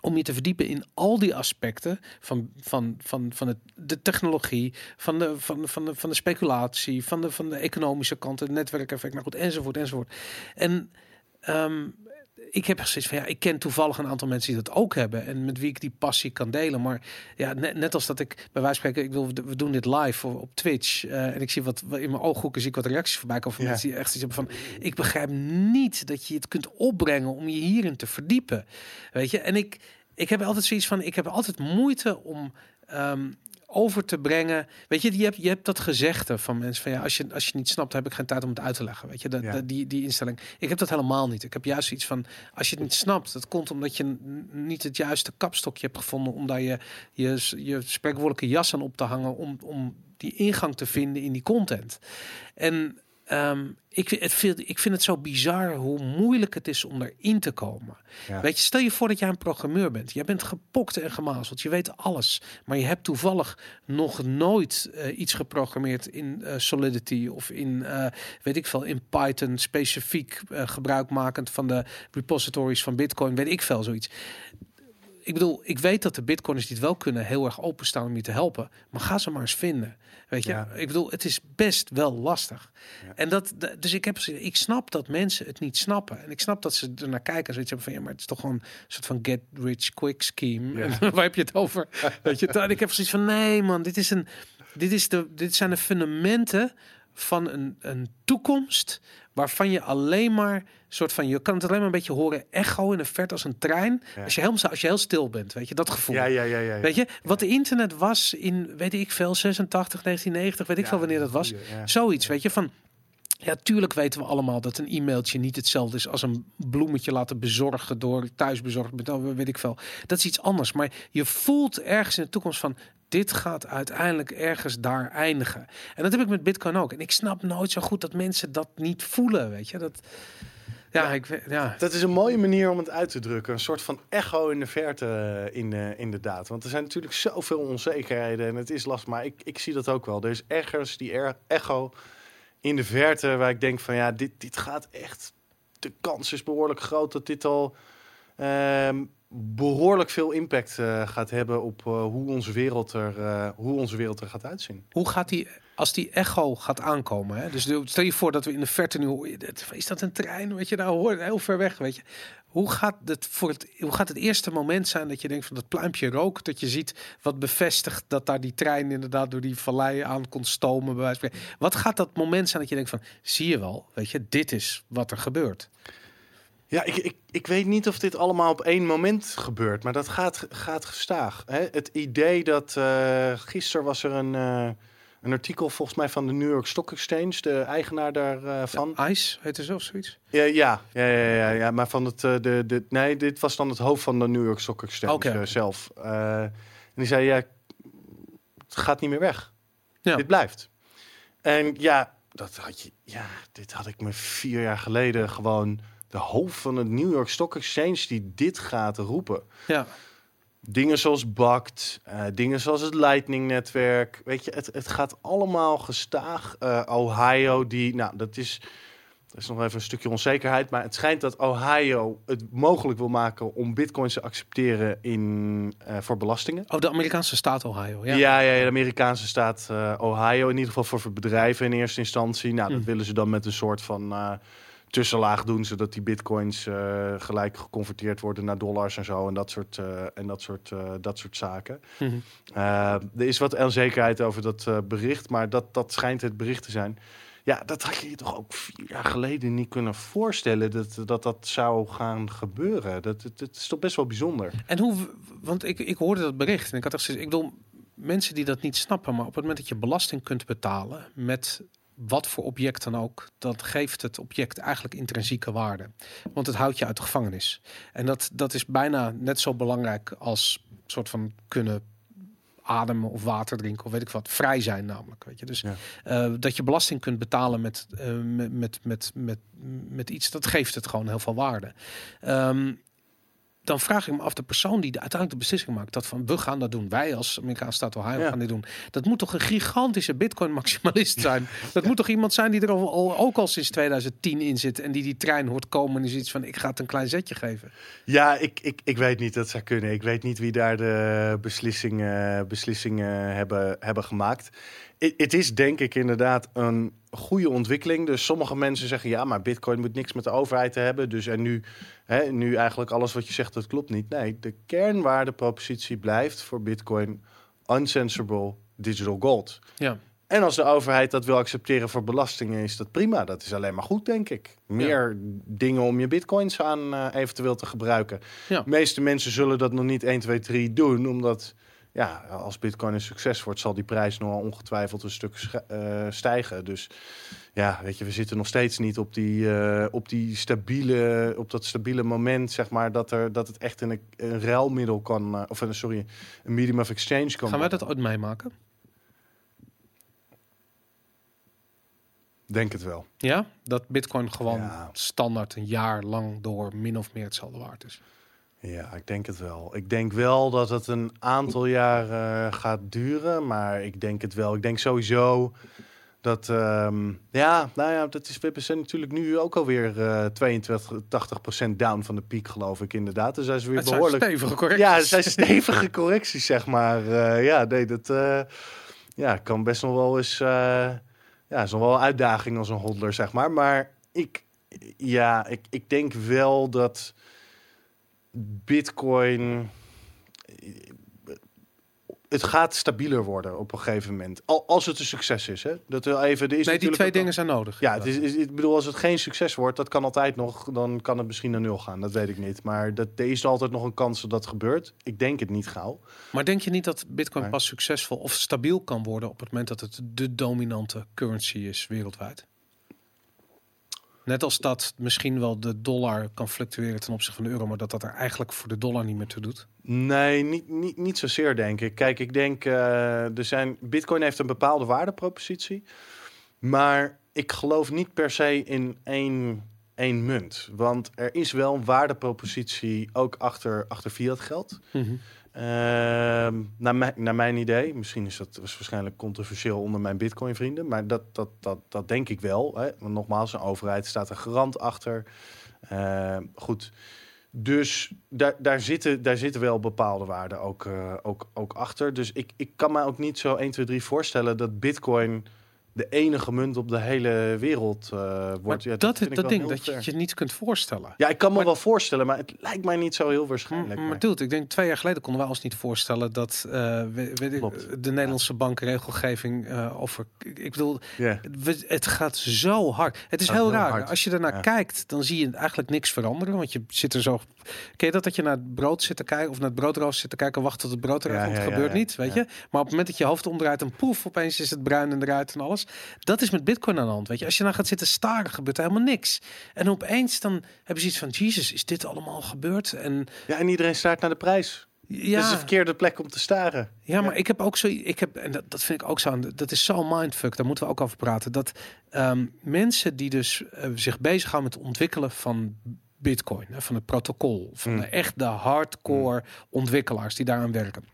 Speaker 2: om je te verdiepen in al die aspecten van, van, van, van het, de technologie, van de, van, van, de, van de speculatie, van de, van de economische kant, het netwerkeffect, nou goed, enzovoort, enzovoort. En ehm, ik heb gezegd van ja, ik ken toevallig een aantal mensen die dat ook hebben en met wie ik die passie kan delen. Maar ja, net, net als dat ik bij wijze van spreken, ik wil, we doen dit live op, op Twitch eh, en ik zie wat in mijn ooghoeken zie ik wat reacties voorbij komen van
Speaker 3: Ja.
Speaker 2: mensen die echt iets hebben van, ik begrijp niet dat je het kunt opbrengen om je hierin te verdiepen, weet je. En ik, ik heb altijd zoiets van, ik heb altijd moeite om ehm, over te brengen. Weet je, je hebt, je hebt dat gezegde van mensen van ja, als je, als je niet snapt, heb ik geen tijd om het uit te leggen. Weet je,
Speaker 3: Ja.
Speaker 2: dat- die, die instelling. Ik heb dat helemaal niet. Ik heb juist iets van, als je het niet snapt, dat komt omdat je niet het juiste kapstokje hebt gevonden om daar je, je, je spreekwoordelijke jas aan op te hangen, om, om die ingang te vinden in die content. En ehm, ik, vind- het vind, ik vind het zo bizar hoe moeilijk het is om erin te komen.
Speaker 3: Ja.
Speaker 2: Weet je, stel je voor dat jij een programmeur bent. Jij bent gepokt en gemazeld. Je weet alles. Maar je hebt toevallig nog nooit eh, iets geprogrammeerd in eh, Solidity of in, eh, weet ik veel, in Python specifiek gebruikmakend van de repositories van Bitcoin. Weet ik veel, zoiets. Ik bedoel, ik weet dat de bitcoiners die het wel kunnen heel erg openstaan om je te helpen. Maar ga ze maar eens vinden. Weet je,
Speaker 3: Ja.
Speaker 2: ik bedoel, het is best wel lastig.
Speaker 3: Ja.
Speaker 2: En dat, dus ik heb ik snap dat mensen het niet snappen. En ik snap dat ze er naar kijken en zoiets hebben van, ja, maar het is toch gewoon een soort van get rich quick scheme.
Speaker 3: Ja.
Speaker 2: En [LAUGHS] waar heb je het over? [LAUGHS] Weet je, en ik heb zoiets van, nee man, dit is een, dit is de, dit zijn de fundamenten van een, een toekomst waarvan je alleen maar soort van, je kan het alleen maar een beetje horen echo in de verte als een trein.
Speaker 3: Ja.
Speaker 2: Als je heel, als je heel stil bent, weet je, dat gevoel.
Speaker 3: Ja, ja, ja, ja. ja.
Speaker 2: Weet je, wat de internet was in, weet ik veel, 86, 1990, weet ik veel wanneer dat was. Zoiets, weet je, van... Ja, tuurlijk weten we allemaal dat een e-mailtje niet hetzelfde is als een bloemetje laten bezorgen door thuisbezorgd, met- weet ik veel. Dat is iets anders. Maar je voelt ergens in de toekomst van dit gaat uiteindelijk ergens daar eindigen. En dat heb ik met Bitcoin ook. En ik snap nooit zo goed dat mensen dat niet voelen, weet je. Dat, ja,
Speaker 3: Ja.
Speaker 2: ik ja.
Speaker 3: Dat is een mooie manier om het uit te drukken. Een soort van echo in de verte, eh, in, inderdaad. Want er zijn natuurlijk zoveel onzekerheden en het is lastig. Maar ik, ik zie dat ook wel. Er is ergens die er echo in de verte waar ik denk van ja, dit, dit gaat echt. De kans is behoorlijk groot dat dit al ehm, behoorlijk veel impact eh, gaat hebben op eh, hoe, onze wereld er, eh, hoe onze wereld er gaat uitzien.
Speaker 2: Hoe gaat die, als die echo gaat aankomen? Hè? Dus stel je voor dat we in de verte nu is dat een trein? Weet je, nou hoor heel ver weg, weet je. Hoe gaat, het voor het, hoe gaat het eerste moment zijn dat je denkt van dat pluimpje rook, dat je ziet wat bevestigt dat daar die trein inderdaad door die vallei aan kon stomen? Bij. Wat gaat dat moment zijn dat je denkt van, zie je wel, weet je, dit is wat er gebeurt.
Speaker 3: Ja, ik, ik, ik weet niet of dit allemaal op één moment gebeurt, maar dat gaat, gaat gestaag. Hè? Het idee dat uh, gisteren was er een, uh, een artikel volgens mij van de New York Stock Exchange, de eigenaar daarvan.
Speaker 2: Ja, ICE heet er zo of zoiets?
Speaker 3: Ja, ja, ja, ja, ja, ja, maar van het, uh, de, de, nee, dit was dan het hoofd van de New York Stock Exchange
Speaker 2: okay.
Speaker 3: zelf. en die zei, ja, het gaat niet meer weg.
Speaker 2: Ja.
Speaker 3: Dit blijft. En ja, dat had je, ja, dit had ik me vier jaar geleden gewoon de hoofd van het New York Stock Exchange die dit gaat roepen.
Speaker 2: Ja.
Speaker 3: Dingen zoals BACT, uh, dingen zoals het Lightning-netwerk. Weet je, het, het gaat allemaal gestaag. Uh, Ohio, die, nou, dat is, dat is nog even een stukje onzekerheid. Maar het schijnt dat Ohio het mogelijk wil maken om bitcoins te accepteren in, uh, voor belastingen.
Speaker 2: Oh, de Amerikaanse staat Ohio. Ja,
Speaker 3: ja, ja, ja de Amerikaanse staat Ohio. In ieder geval voor, bedrijven in eerste instantie. Nou,
Speaker 2: Mm.
Speaker 3: dat willen ze dan met een soort van tussenlaag doen, zodat die bitcoins uh, gelijk geconverteerd worden naar dollars en zo en dat soort, uh, en dat soort, uh, dat soort zaken.
Speaker 2: Mm -hmm.
Speaker 3: er is wat onzekerheid over dat bericht, maar dat, dat schijnt het bericht te zijn. Ja, dat had je je toch ook vier jaar geleden niet kunnen voorstellen dat dat, dat zou gaan gebeuren. Dat, dat, dat is toch best wel bijzonder.
Speaker 2: En hoe, want ik, ik hoorde dat bericht en ik had echt ik bedoel, mensen die dat niet snappen, maar op het moment dat je belasting kunt betalen met wat voor object dan ook, dat geeft het object eigenlijk intrinsieke waarde. Want het houdt je uit de gevangenis. En dat, dat is bijna net zo belangrijk als soort van kunnen ademen of water drinken of weet ik wat. Vrij zijn namelijk, weet je. Dus
Speaker 3: Ja.
Speaker 2: eh, dat je belasting kunt betalen met, eh, met, met, met, met, met iets, dat geeft het gewoon heel veel waarde. Ehm, dan vraag ik me af, de persoon die de, uiteindelijk de beslissing maakt, dat van we gaan dat doen, wij als Amerikaanse staat Ohio
Speaker 3: Ja.
Speaker 2: gaan dit doen. Dat moet toch een gigantische bitcoin maximalist [LAUGHS] zijn. dat moet toch iemand zijn die er al, al- ook al sinds 2010 in zit en die die trein hoort komen en die zoiets van ik ga het een klein zetje geven.
Speaker 3: Ja, ik, ik, ik weet niet dat zou kunnen. Ik weet niet wie daar de beslissingen, beslissingen hebben, hebben gemaakt. Het is denk ik inderdaad een goede ontwikkeling. Dus sommige mensen zeggen ja, maar Bitcoin moet niks met de overheid te hebben. Dus en nu, hè, nu eigenlijk alles wat je zegt, dat klopt niet. Nee, de kernwaardepropositie blijft voor Bitcoin uncensorable digital gold.
Speaker 2: Ja.
Speaker 3: En als de overheid dat wil accepteren voor belastingen, is dat prima. Dat is alleen maar goed, denk ik. Meer dingen om je bitcoins aan eh, eventueel te gebruiken.
Speaker 2: Ja.
Speaker 3: De meeste mensen zullen dat nog niet 1, 2, 3 doen, omdat ja, als bitcoin een succes wordt, zal die prijs nog ongetwijfeld een stuk eh, stijgen. Dus ja, weet je, we zitten nog steeds niet op die, eh, op die stabiele, op dat stabiele moment, zeg maar, dat, er, dat het echt een, een ruilmiddel kan, eh, of een, sorry, een medium of exchange kan
Speaker 2: Gaan wij dat ooit meemaken?
Speaker 3: Denk het wel.
Speaker 2: Ja, dat bitcoin gewoon
Speaker 3: Ja.
Speaker 2: standaard een jaar lang door min of meer hetzelfde waard is.
Speaker 3: Ja, ik denk het wel. Ik denk wel dat het een aantal jaar eh, gaat duren, maar ik denk het wel. Ik denk sowieso dat, ehm, ja, nou ja, dat is, we zijn natuurlijk nu ook alweer eh 22, 80% down van de piek, geloof ik inderdaad. Dus hij is weer
Speaker 2: Het zijn
Speaker 3: behoorlijk.
Speaker 2: stevige correcties.
Speaker 3: Ja, het zijn stevige correcties, zeg maar. Eh, ja, nee, dat eh, ja, kan best nog wel eens. eh, ja, is nog wel een uitdaging als een hodler, zeg maar. Maar ik, ja, ik, ik denk wel dat Bitcoin. Het gaat stabieler worden op een gegeven moment. Al, als het een succes is. Hè? Dat wil even, er is
Speaker 2: nee, die twee dingen zijn nodig.
Speaker 3: ja, het is, is- ik bedoel, als het geen succes wordt, dat kan altijd nog. Dan kan het misschien naar nul gaan. Dat weet ik niet. Maar dat, er is altijd nog een kans dat dat gebeurt. Ik denk het niet gauw.
Speaker 2: Maar denk je niet dat bitcoin pas succesvol of stabiel kan worden op het moment dat het de dominante currency is wereldwijd? Net als dat misschien wel de dollar kan fluctueren ten opzichte van de euro, maar dat dat er eigenlijk voor de dollar niet meer toe doet.
Speaker 3: Nee, niet, niet, niet zozeer, denk ik. Kijk, ik denk, eh, er zijn, Bitcoin heeft een bepaalde waardepropositie. Maar ik geloof niet per se in één, één munt. Want er is wel een waardepropositie ook achter, achter fiat geld. Ehm, naar, mijn, naar mijn idee, misschien is dat was waarschijnlijk controversieel onder mijn Bitcoin-vrienden, maar dat, dat, dat, dat denk ik wel. Hè? Want nogmaals, een overheid staat een garant achter. Ehm, goed, dus daar, daar, zitten, daar zitten wel bepaalde waarden ook, eh, ook, ook achter. Dus ik, ik kan me ook niet zo 1, 2, 3 voorstellen dat Bitcoin de enige munt op de hele wereld uh, wordt.
Speaker 2: Ja, dat is dat ding, dat je je niet kunt voorstellen.
Speaker 3: Ja, ik kan me wel voorstellen, maar het lijkt mij niet zo heel waarschijnlijk.
Speaker 2: Maar, maar dude, ik denk twee jaar geleden konden we ons niet voorstellen dat uh, de Nederlandse ja. bankregelgeving uh, over. Ik bedoel, yeah. het, het gaat zo hard. Het is heel raar. Hard. Als je ernaar ja. kijkt, dan zie je eigenlijk niks veranderen, want je zit er zo. Ken je dat dat je naar het brood zit te kijken of naar het broodrooster zit te kijken, wacht tot het brood eruit komt? Gebeurt niet, weet je. Maar op het moment dat je hoofd omdraait, en poef, opeens is het bruin en eruit en alles. Dat is met Bitcoin aan de hand. Weet je, als je dan gaat zitten staren, gebeurt er helemaal niks. En opeens dan hebben ze iets van: Jezus, is dit allemaal gebeurd? En
Speaker 3: ja, en iedereen staart naar de prijs. Ja. Dat is de verkeerde plek om te staren.
Speaker 2: Ja, maar ik heb ook zo, ik heb, en dat, dat vind ik ook zo, dat is zo mindfuck, daar moeten we ook over praten. Dat um, mensen die dus uh, zich bezighouden met het ontwikkelen van Bitcoin, van het protocol, van
Speaker 3: Hmm.
Speaker 2: de echt de hardcore ontwikkelaars die daaraan werken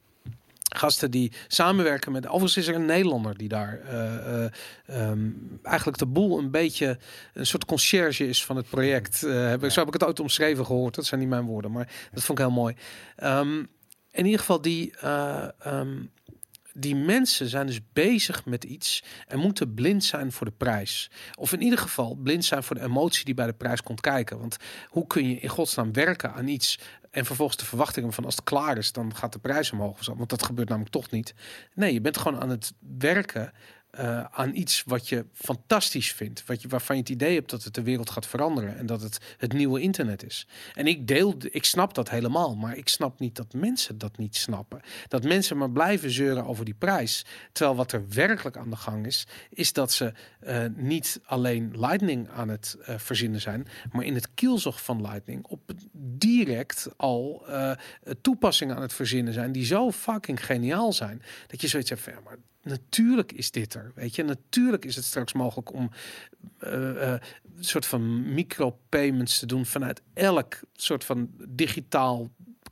Speaker 2: gasten die samenwerken met. Overigens is er een Nederlander die daar uh, um, eigenlijk de boel een beetje een soort conciërge is van het project. Uh, heb, zo heb ik het ooit omschreven gehoord. Dat zijn niet mijn woorden, maar dat vond ik heel mooi. Um, in ieder geval die. Um, die mensen zijn dus bezig met iets en moeten blind zijn voor de prijs. Of in ieder geval blind zijn voor de emotie die bij de prijs komt kijken. Want hoe kun je in godsnaam werken aan iets en vervolgens de verwachtingen van als het klaar is, dan gaat de prijs omhoog. Want dat gebeurt namelijk toch niet. Nee, je bent gewoon aan het werken uh, aan iets wat je fantastisch vindt. Wat je, waarvan je het idee hebt dat het de wereld gaat veranderen. En dat het het nieuwe internet is. En ik deel, ik snap dat helemaal. Maar ik snap niet dat mensen dat niet snappen. Dat mensen maar blijven zeuren over die prijs. Terwijl wat er werkelijk aan de gang is, is dat ze uh, niet alleen Lightning aan het uh, verzinnen zijn. Maar in het kielzog van Lightning op direct al toepassingen aan het verzinnen zijn. Die zo fucking geniaal zijn. Dat je zoiets hebt van, ja, maar natuurlijk is dit er. Weet je, natuurlijk is het straks mogelijk om uh, uh, een soort van micropayments te doen vanuit elk soort van digitaal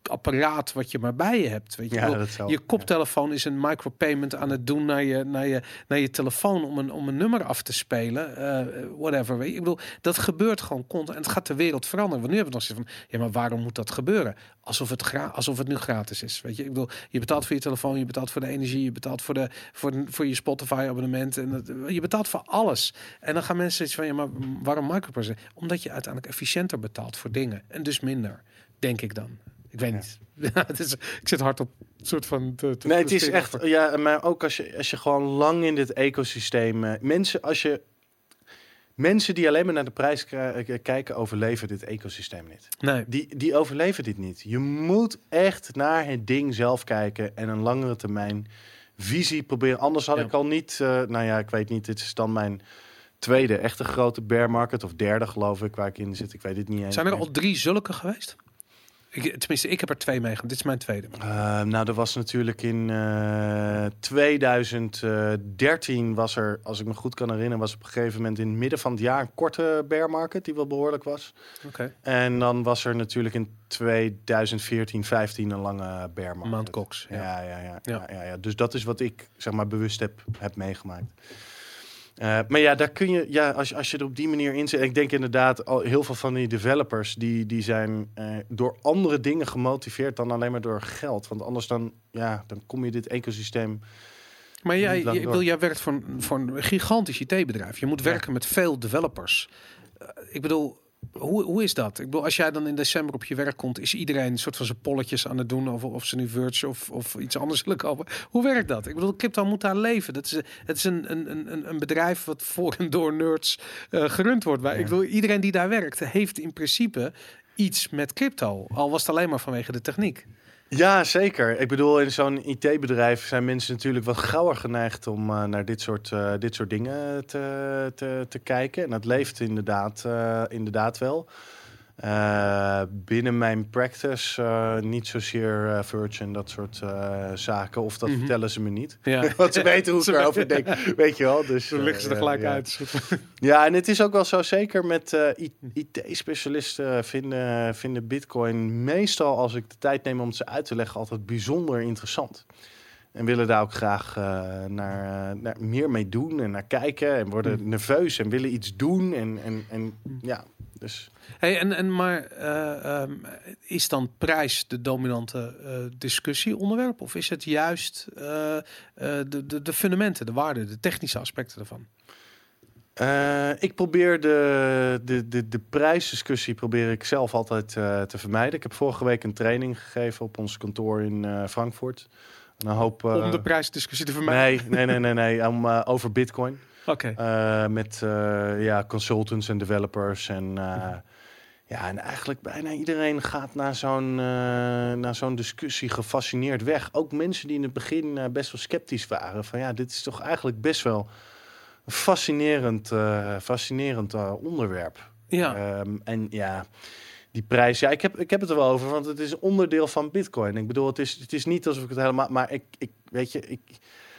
Speaker 2: apparaat wat je maar bij je hebt. Weet je,
Speaker 3: ja,
Speaker 2: bedoel,
Speaker 3: zal,
Speaker 2: je koptelefoon ja. is een micropayment aan het doen naar je, naar je, naar je telefoon om een, om een nummer af te spelen. Uh, whatever. Weet je. Ik bedoel, dat gebeurt gewoon constant. En het gaat de wereld veranderen. Want nu hebben we nog steeds van, ja, maar waarom moet dat gebeuren? Alsof het, gra alsof het nu gratis is. Weet je, ik bedoel, je betaalt voor je telefoon, je betaalt voor de energie, je betaalt voor, de, voor, voor je Spotify abonnement. En dat, je betaalt voor alles. En dan gaan mensen iets van, ja, maar waarom micropayment? Omdat je uiteindelijk efficiënter betaalt voor dingen. En dus minder, denk ik dan. Ik weet niet. [LAUGHS] Ja, het is, ik zit hard op een soort van. Te, te
Speaker 3: nee, het is echt. Ja, maar ook als je, als je gewoon lang in dit ecosysteem. Uh, mensen, als je. Mensen die alleen maar naar de prijs kijken, overleven dit ecosysteem niet.
Speaker 2: Nee.
Speaker 3: Die, die overleven dit niet. Je moet echt naar het ding zelf kijken en een langere termijn visie proberen. Anders had ja. ik al niet. Uh, nou ja, ik weet niet. Dit is dan mijn tweede echte grote bear market. Of derde, geloof ik, waar ik in zit. Ik weet het niet eens.
Speaker 2: Zijn er al drie zulke geweest? Ik, tenminste, ik heb er twee meegemaakt. Dit is mijn tweede.
Speaker 3: Uh, nou, er was natuurlijk in uh, 2013 was er, als ik me goed kan herinneren, was op een gegeven moment in het midden van het jaar een korte bear market die wel behoorlijk was.
Speaker 2: Okay.
Speaker 3: En dan was er natuurlijk in 2014, 15 een lange bear market.
Speaker 2: Maand Cox.
Speaker 3: Ja. Ja, ja, ja, ja. ja, ja. Dus dat is wat ik zeg maar bewust heb, heb meegemaakt. Uh, maar ja, daar kun je, ja, als, als je er op die manier in zit. Ik denk inderdaad, al heel veel van die developers die, die zijn uh, door andere dingen gemotiveerd dan alleen maar door geld. Want anders dan, ja, dan kom je dit ecosysteem.
Speaker 2: Maar jij, wil, jij werkt voor een, voor een gigantisch IT-bedrijf. Je moet werken ja. met veel developers. Uh, ik bedoel, hoe, hoe is dat? Ik bedoel, als jij dan in december op je werk komt, is iedereen een soort van zijn polletjes aan het doen of, of ze nu Verge of, of iets anders willen kopen. Hoe werkt dat? Ik bedoel, crypto moet daar leven. Dat is, het is een, een, een, een bedrijf wat voor en door nerds uh, gerund wordt. Maar ja. ik bedoel, iedereen die daar werkt, heeft in principe iets met crypto. Al was het alleen maar vanwege de techniek.
Speaker 3: Ja, zeker. Ik bedoel, in zo'n IT-bedrijf zijn mensen natuurlijk wat gauwer geneigd om uh, naar dit soort, uh, dit soort dingen te, te, te kijken. En dat leeft inderdaad, uh, inderdaad wel. Eh, binnen mijn practice eh, niet zozeer uh, Virgin, dat soort zaken. Of dat
Speaker 2: Mhm.
Speaker 3: vertellen ze me niet.
Speaker 2: Ja. [LAUGHS]
Speaker 3: Want ze weten hoe ik [LAUGHS] erover denk. Weet je wel. Dus,
Speaker 2: Dan liggen ze er gelijk
Speaker 3: ja.
Speaker 2: uit. [LAUGHS]
Speaker 3: Ja, en het is ook wel zo, zeker met IT-specialisten vinden, vinden Bitcoin meestal, als ik de tijd neem om het ze uit te leggen, altijd bijzonder interessant. En willen daar ook graag eh, naar, eh, naar meer mee doen en naar kijken. En worden
Speaker 2: Mm.
Speaker 3: nerveus en willen iets doen. En, en, en ja, dus.
Speaker 2: Hey, en, en maar eh, ehm, is dan prijs de dominante eh, discussieonderwerp? Of is het juist de, de, de fundamenten, de waarden, de technische aspecten ervan?
Speaker 3: Ik probeer de, de, de, de prijsdiscussie probeer ik zelf altijd te vermijden. Ik heb vorige week een training gegeven op ons kantoor in Frankfurt. En een hoop, eh,
Speaker 2: Om de prijsdiscussie te vermijden?
Speaker 3: Nee, nee, nee, nee, nee. Om, eh, over Bitcoin.
Speaker 2: Oké.
Speaker 3: Eh, met ja, consultants en developers. En, eh, ja, en eigenlijk bijna iedereen gaat naar zo'n, naar zo'n discussie gefascineerd weg. Ook mensen die in het begin best wel sceptisch waren. Van ja, dit is toch eigenlijk best wel een fascinerend, fascinerend onderwerp.
Speaker 2: Ja.
Speaker 3: Ehm, en ja, die prijs, ja, ik heb, ik heb het er wel over, want het is onderdeel van Bitcoin. Ik bedoel, het is, het is niet alsof ik het helemaal, maar ik, ik weet je, ik,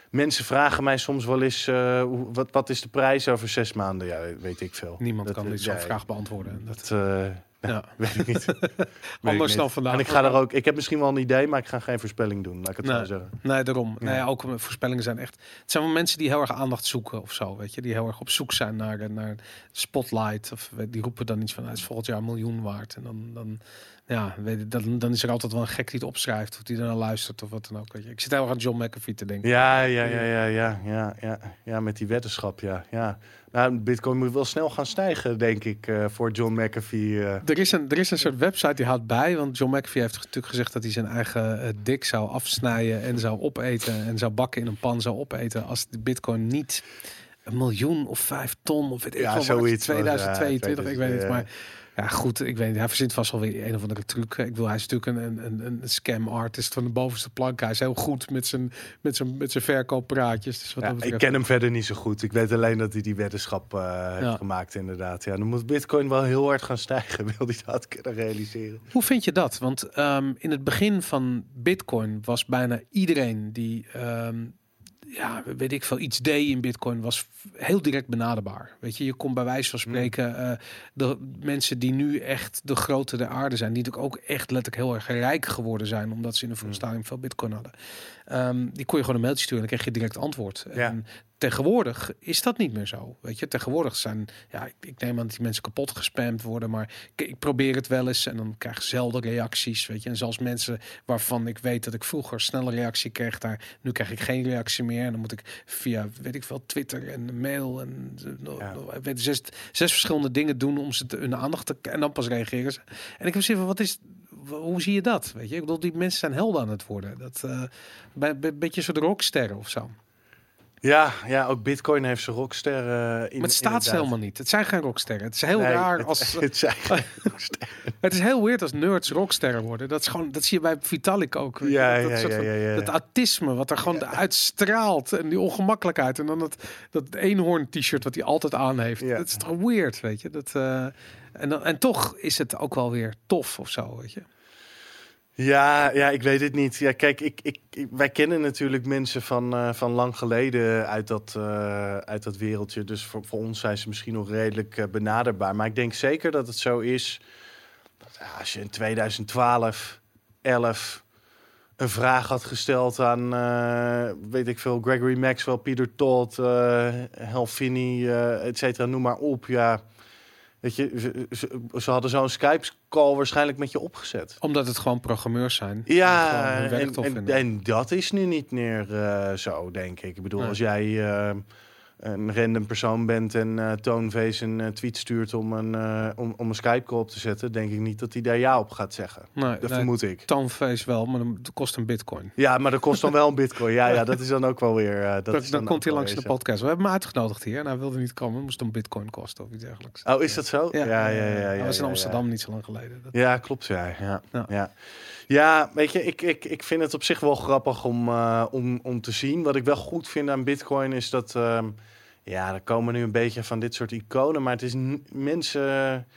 Speaker 3: mensen vragen mij soms wel eens, hoe, wat, wat is de prijs over zes maanden? Ja, weet ik veel.
Speaker 2: Niemand
Speaker 3: Dat,
Speaker 2: kan
Speaker 3: eh,
Speaker 2: dit zo'n
Speaker 3: ja,
Speaker 2: vraag beantwoorden. Dat,
Speaker 3: Dat, eh,
Speaker 2: ja. [LAUGHS]
Speaker 3: weet ik niet. Weet ik
Speaker 2: Anders
Speaker 3: niet.
Speaker 2: dan vandaag.
Speaker 3: En ik ga er ook, ik heb misschien wel een idee, maar ik ga geen voorspelling doen, laat ik het
Speaker 2: Nee.
Speaker 3: zo zeggen.
Speaker 2: Nee, daarom.
Speaker 3: Ja.
Speaker 2: Nee, ook eh, voorspellingen zijn echt. Het zijn wel mensen die heel erg aandacht zoeken of zo, weet je, die heel erg op zoek zijn naar, eh, naar spotlight of weet- die roepen dan iets van, "Ah, het is volgend jaar een miljoen waard en dan, dan ja, weet dan, dan is er altijd wel een gek die het opschrijft of die er naar luistert of wat dan ook. Weet je. Ik zit heel erg aan John McAfee te denken.
Speaker 3: Ja, ja, ja, ja, ja, ja, ja, ja, met die weddenschap, ja, ja. Nou, Bitcoin moet wel snel gaan stijgen, denk ik, eh, voor John McAfee. eh.
Speaker 2: Er is, een, er is een soort website die houdt bij, want John McAfee heeft natuurlijk gezegd dat hij zijn eigen eh, dik zou afsnijden en zou opeten en zou bakken in een pan zou opeten als de bitcoin niet een miljoen of vijf ton of weet ik
Speaker 3: Ja,
Speaker 2: veel wat,
Speaker 3: zoiets was, ja,
Speaker 2: 2022, ik weet niet,
Speaker 3: ja.
Speaker 2: maar ja goed, ik weet niet, hij verzint vast wel weer een of andere truc. Ik bedoel, hij is natuurlijk een, een, een, een scam artist van de bovenste plank. Hij is heel goed met zijn, met zijn, met zijn verkooppraatjes. Dus wat
Speaker 3: Ja, ik ken hem verder niet zo goed. Ik weet alleen dat hij die weddenschap eh,
Speaker 2: Ja.
Speaker 3: heeft gemaakt, inderdaad. Ja, dan moet Bitcoin wel heel hard gaan stijgen, [LAUGHS] wil hij dat kunnen realiseren.
Speaker 2: Hoe vind je dat? Want ehm, in het begin van Bitcoin was bijna iedereen die, ehm, ja, weet ik veel, iets deed in Bitcoin, was heel direct benaderbaar. Weet je, je kon bij wijze van spreken eh, de mensen die nu echt de grote der aarde zijn, die natuurlijk ook echt letterlijk heel erg rijk geworden zijn, omdat ze in een vroeg stadium veel Bitcoin hadden. Ehm, die kon je gewoon een mailtje sturen en dan kreeg je direct antwoord.
Speaker 3: Ja.
Speaker 2: En tegenwoordig is dat niet meer zo. Weet je, tegenwoordig zijn, ja, ik, ik neem aan dat die mensen kapot gespamd worden, maar ik, ik probeer het wel eens en dan krijg ik zelden reacties. Weet je, en zelfs mensen waarvan ik weet dat ik vroeger snelle reactie kreeg, daar nu krijg ik geen reactie meer. En dan moet ik via, weet ik veel, Twitter en mail en eh,
Speaker 3: Ja.
Speaker 2: ik weet, zes, zes verschillende dingen doen om ze te, hun aandacht te en dan pas reageren ze. En ik heb zoiets van, wat is hoe zie je dat? Weet je, ik bedoel, die mensen zijn helden aan het worden. Dat eh bij, bij, beetje een soort rocksterren of zo.
Speaker 3: Ja, ja, ook Bitcoin heeft zijn rocksterren. in,
Speaker 2: Maar het staat ze helemaal niet. Het zijn geen rocksterren. Het is heel
Speaker 3: Nee,
Speaker 2: raar
Speaker 3: het-
Speaker 2: als. [LAUGHS]
Speaker 3: het zijn. [LAUGHS]
Speaker 2: Het is heel weird als nerds rocksterren worden. Dat is gewoon. Dat zie je bij Vitalik ook.
Speaker 3: Ja,
Speaker 2: dat,
Speaker 3: ja,
Speaker 2: soort
Speaker 3: ja,
Speaker 2: van-
Speaker 3: ja,
Speaker 2: dat autisme wat er gewoon uitstraalt en die ongemakkelijkheid en dan dat dat eenhoorn t-shirt wat hij altijd aan heeft.
Speaker 3: Ja.
Speaker 2: Dat is toch weird, weet je? Dat eh, en dan, en toch is het ook wel weer tof of zo, weet je?
Speaker 3: Ja, ja, ik weet het niet. Ja, kijk, ik, ik, wij kennen natuurlijk mensen van, eh, van lang geleden uit dat, eh, uit dat wereldje. Dus voor, voor ons zijn ze misschien nog redelijk eh, benaderbaar. Maar ik denk zeker dat het zo is. Dat, als je in 2012, 11 een vraag had gesteld aan, weet ik veel, Gregory Maxwell, Peter Todd, Helfini, et cetera, noem maar op. Ja, weet je, ze, ze, ze hadden zo'n Skype-call waarschijnlijk met je opgezet.
Speaker 2: Omdat het gewoon programmeurs zijn.
Speaker 3: Ja, en, en, dat is nu niet meer eh, zo, denk ik. Ik bedoel,
Speaker 2: Nee.
Speaker 3: als jij eh, een random persoon bent en eh Toonface een eh, tweet stuurt om een, eh, om, om een Skype-call op te zetten, denk ik niet dat hij daar ja op gaat zeggen.
Speaker 2: nee,
Speaker 3: Dat
Speaker 2: nee,
Speaker 3: vermoed ik.
Speaker 2: Toonface wel, maar dan kost een bitcoin.
Speaker 3: Ja, maar dat kost dan wel een bitcoin. Ja, ja dat is dan ook wel weer... dat
Speaker 2: Dan,
Speaker 3: is
Speaker 2: dan komt hij langs de podcast. We hebben hem uitgenodigd hier en hij wilde niet komen. Moest een bitcoin kosten of iets dergelijks.
Speaker 3: Oh, is dat zo? Ja, ja, ja. ja,
Speaker 2: Hij was in
Speaker 3: ja,
Speaker 2: Amsterdam
Speaker 3: ja.
Speaker 2: niet zo lang geleden. Dat-
Speaker 3: Ja, klopt. Ja, ja,
Speaker 2: Ja.
Speaker 3: ja. ja. weet je, ik, ik, ik vind het op zich wel grappig om, om, om te zien. Wat ik wel goed vind aan Bitcoin is dat. ehm, ja, er komen nu een beetje van dit soort iconen. Maar het is mensen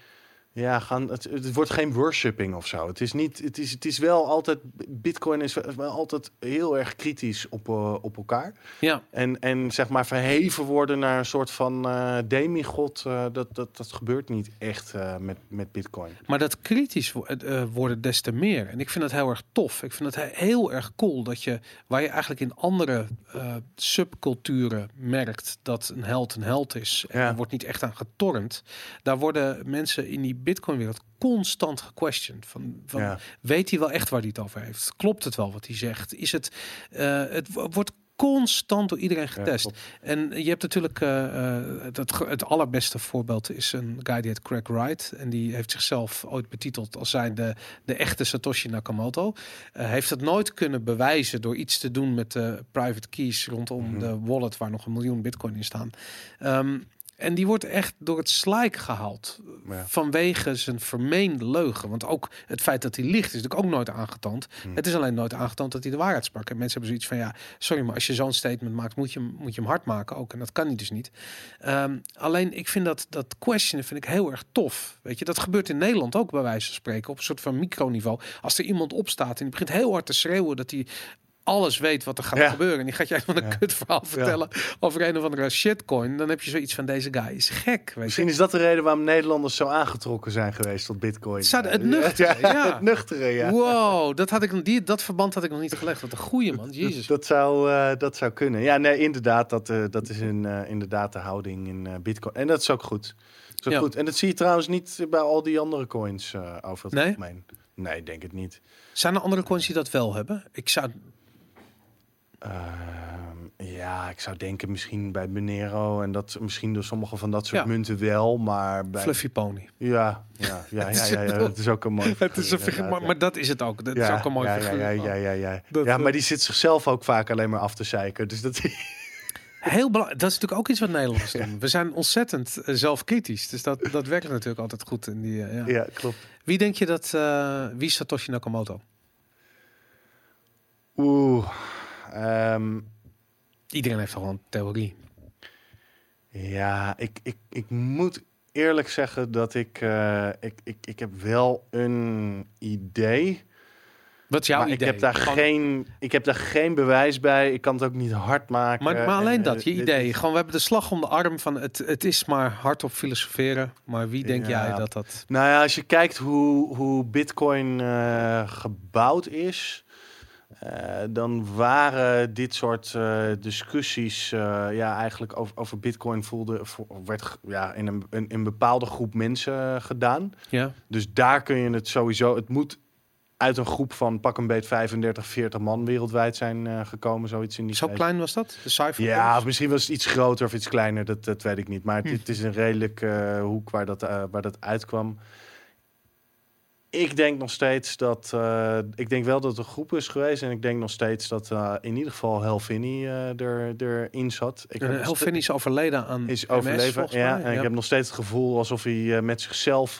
Speaker 3: ja, gaan, het, het wordt geen worshipping of zo. Het is, niet, het is, het is wel altijd, Bitcoin is wel altijd heel erg kritisch op, eh, op elkaar.
Speaker 2: Ja,
Speaker 3: En, en zeg maar verheven worden naar een soort van eh, demigod, eh, dat, dat, dat gebeurt niet echt met, met Bitcoin.
Speaker 2: maar dat kritisch wo- worden des te meer. En ik vind dat heel erg tof. Ik vind het he- heel erg cool dat je, waar je eigenlijk in andere subculturen merkt dat een held een held is. En
Speaker 3: Ja.
Speaker 2: er wordt niet echt aan getornd. Daar worden mensen in die Bitcoin-wereld constant gequestioned. Van, van
Speaker 3: Ja.
Speaker 2: weet hij wel echt waar hij het over heeft? Klopt het wel wat hij zegt? Is het, eh, het wo- wordt constant door iedereen getest. en je hebt natuurlijk uh, het, ge- het allerbeste voorbeeld is een guy die heet Craig Wright. En die heeft zichzelf ooit betiteld als zijn de, de echte Satoshi Nakamoto. Eh, heeft het nooit kunnen bewijzen door iets te doen met de private keys rondom
Speaker 3: Mhm.
Speaker 2: de wallet waar nog een miljoen bitcoin in staan. Ehm, en die wordt echt door het slijk gehaald
Speaker 3: Ja.
Speaker 2: vanwege zijn vermeende leugen. Want ook het feit dat hij liegt is natuurlijk ook nooit aangetoond.
Speaker 3: Hmm.
Speaker 2: Het is alleen nooit aangetoond dat hij de waarheid sprak. En mensen hebben zoiets van ja, sorry, maar als je zo'n statement maakt, moet je, hem- moet je hem hard maken ook. En dat kan hij dus niet. Ehm, alleen ik vind dat dat questionen vind ik heel erg tof. Weet je, dat gebeurt in Nederland ook bij wijze van spreken op een soort van microniveau. Als er iemand opstaat en die begint heel hard te schreeuwen dat hij alles weet wat er gaat
Speaker 3: Ja.
Speaker 2: gebeuren. En die gaat jij van een
Speaker 3: Ja.
Speaker 2: kut verhaal vertellen over een of andere shitcoin. Dan heb je zoiets van deze guy is gek. Weet je?
Speaker 3: Misschien is dat de reden waarom Nederlanders zo aangetrokken zijn geweest tot Bitcoin.
Speaker 2: Het zou- het nuchtere, ja.
Speaker 3: Het nuchtere, ja.
Speaker 2: Wow, dat, had ik, die, dat verband had ik nog niet gelegd. Wat een goeie man, Jezus.
Speaker 3: Dat zou, eh, dat zou kunnen. Ja, nee, inderdaad. Dat, eh, dat is een, eh, inderdaad de houding in Bitcoin. En dat is ook goed. Dat is ook
Speaker 2: Ja.
Speaker 3: goed. En dat zie je trouwens niet bij al die andere coins over het
Speaker 2: Nee?
Speaker 3: algemeen. Nee, denk het niet.
Speaker 2: Zijn er andere coins die dat wel hebben? Ik zou...
Speaker 3: Ehm, ja, ik zou denken misschien bij Monero en dat misschien door sommige van dat soort
Speaker 2: Ja.
Speaker 3: munten wel, maar bij
Speaker 2: Fluffy Pony.
Speaker 3: ja, ja, ja, [LAUGHS] ja, ja, dat is ook een mooi. [LAUGHS]
Speaker 2: Het is een
Speaker 3: figuur,
Speaker 2: maar, dat is het ook. Dat is ook een mooi
Speaker 3: ja,
Speaker 2: figuur.
Speaker 3: Ja, ja, ja, ja, ja.
Speaker 2: Dat,
Speaker 3: ja,
Speaker 2: eh,
Speaker 3: maar die zit zichzelf ook vaak alleen maar af te zeiken. Dus dat [LAUGHS]
Speaker 2: Heel belangrijk. Dat is natuurlijk ook iets wat Nederlanders doen. We zijn ontzettend eh, zelfkritisch. Dus dat, dat werkt natuurlijk altijd goed. In die, eh, ja.
Speaker 3: ja, klopt.
Speaker 2: Wie denk je dat... eh, wie is Satoshi Nakamoto?
Speaker 3: Oeh. Ehm,
Speaker 2: Iedereen heeft al wel een theorie.
Speaker 3: Ja, ik, ik, ik moet eerlijk zeggen dat ik, eh, ik, ik, ik heb wel een idee.
Speaker 2: Wat is jouw
Speaker 3: maar
Speaker 2: idee?
Speaker 3: ik heb, daar
Speaker 2: Gewoon-
Speaker 3: geen, ik heb daar geen bewijs bij. Ik kan het ook niet hard maken.
Speaker 2: Maar, maar alleen
Speaker 3: En,
Speaker 2: dat,
Speaker 3: eh,
Speaker 2: je idee. Gewoon, we hebben de slag om de arm van het, het is maar hardop filosoferen. Maar wie denk
Speaker 3: Ja.
Speaker 2: jij dat dat...
Speaker 3: Nou ja, als je kijkt hoe, hoe Bitcoin eh, gebouwd is, eh, dan waren dit soort eh, discussies eh, ja, eigenlijk over, over Bitcoin voelde, vo- werd ja, in een, een bepaalde groep mensen gedaan.
Speaker 2: Ja?
Speaker 3: Dus daar kun je het sowieso. Het moet uit een groep van pak een beet 35, 40 man wereldwijd zijn gekomen, zoiets in die
Speaker 2: Zo
Speaker 3: tijd.
Speaker 2: klein was dat? De cijfer?
Speaker 3: Ja, of misschien was het iets groter of iets kleiner, dat, dat weet ik niet. Maar het,
Speaker 2: Hm.
Speaker 3: het is een redelijk hoek waar dat, waar dat uitkwam. Ik denk nog steeds dat. eh, ik denk wel dat het een groep is geweest. En ik denk nog steeds dat eh, in ieder geval Helvini eh er, erin zat. Ik heb
Speaker 2: Finn is overleden aan
Speaker 3: is overleven. Ja,
Speaker 2: mij.
Speaker 3: en ik heb nog steeds het gevoel alsof hij met zichzelf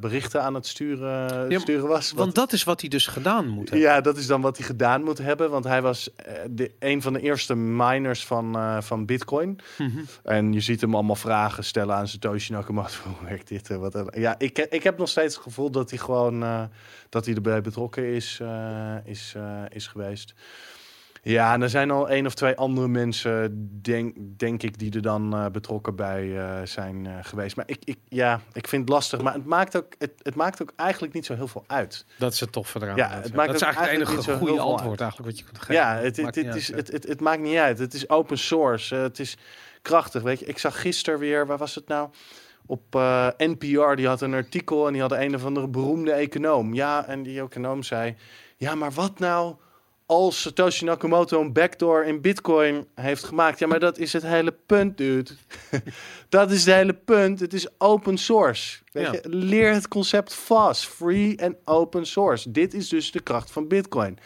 Speaker 3: berichten aan het sturen,
Speaker 2: Ja,
Speaker 3: sturen was. Wat-
Speaker 2: Want dat is wat hij dus gedaan moet hebben.
Speaker 3: ja, dat is dan wat hij gedaan moet hebben. Want hij was de, een van de eerste miners van, van Bitcoin.
Speaker 2: Mhm.
Speaker 3: En je ziet hem allemaal vragen stellen aan Satoshi Nakamoto. [LAUGHS] Hoe werkt dit? Wat, ja, ik, ik heb nog steeds het gevoel dat hij gewoon eh, dat hij erbij betrokken is, eh, is, eh, is geweest. Ja, en er zijn al één of twee andere mensen, denk, denk ik, die er dan betrokken bij zijn geweest. Maar ik, ik, ja, ik vind het lastig. Maar het maakt, ook, het, het maakt ook eigenlijk niet zo heel veel uit.
Speaker 2: Dat is het toffe eraan.
Speaker 3: Ja, het maakt
Speaker 2: dat is eigenlijk het enige goede
Speaker 3: heel
Speaker 2: antwoord eigenlijk wat je kunt geven.
Speaker 3: Ja, het, het,
Speaker 2: Maakt
Speaker 3: het, is, het, het, het maakt niet uit. Het is open source. Het is krachtig. Weet je, ik zag gisteren weer, waar was het nou? Op eh, NPR, die had een artikel en die hadden een of andere beroemde econoom. Ja, en die econoom zei: Ja, maar wat nou als Satoshi Nakamoto een backdoor in Bitcoin heeft gemaakt? Ja, maar dat is het hele punt, dude. [LAUGHS] dat is het hele punt. Het is open source. Weet
Speaker 2: Ja.
Speaker 3: je? Leer het concept vast. Free en open source. Dit is dus de kracht van Bitcoin.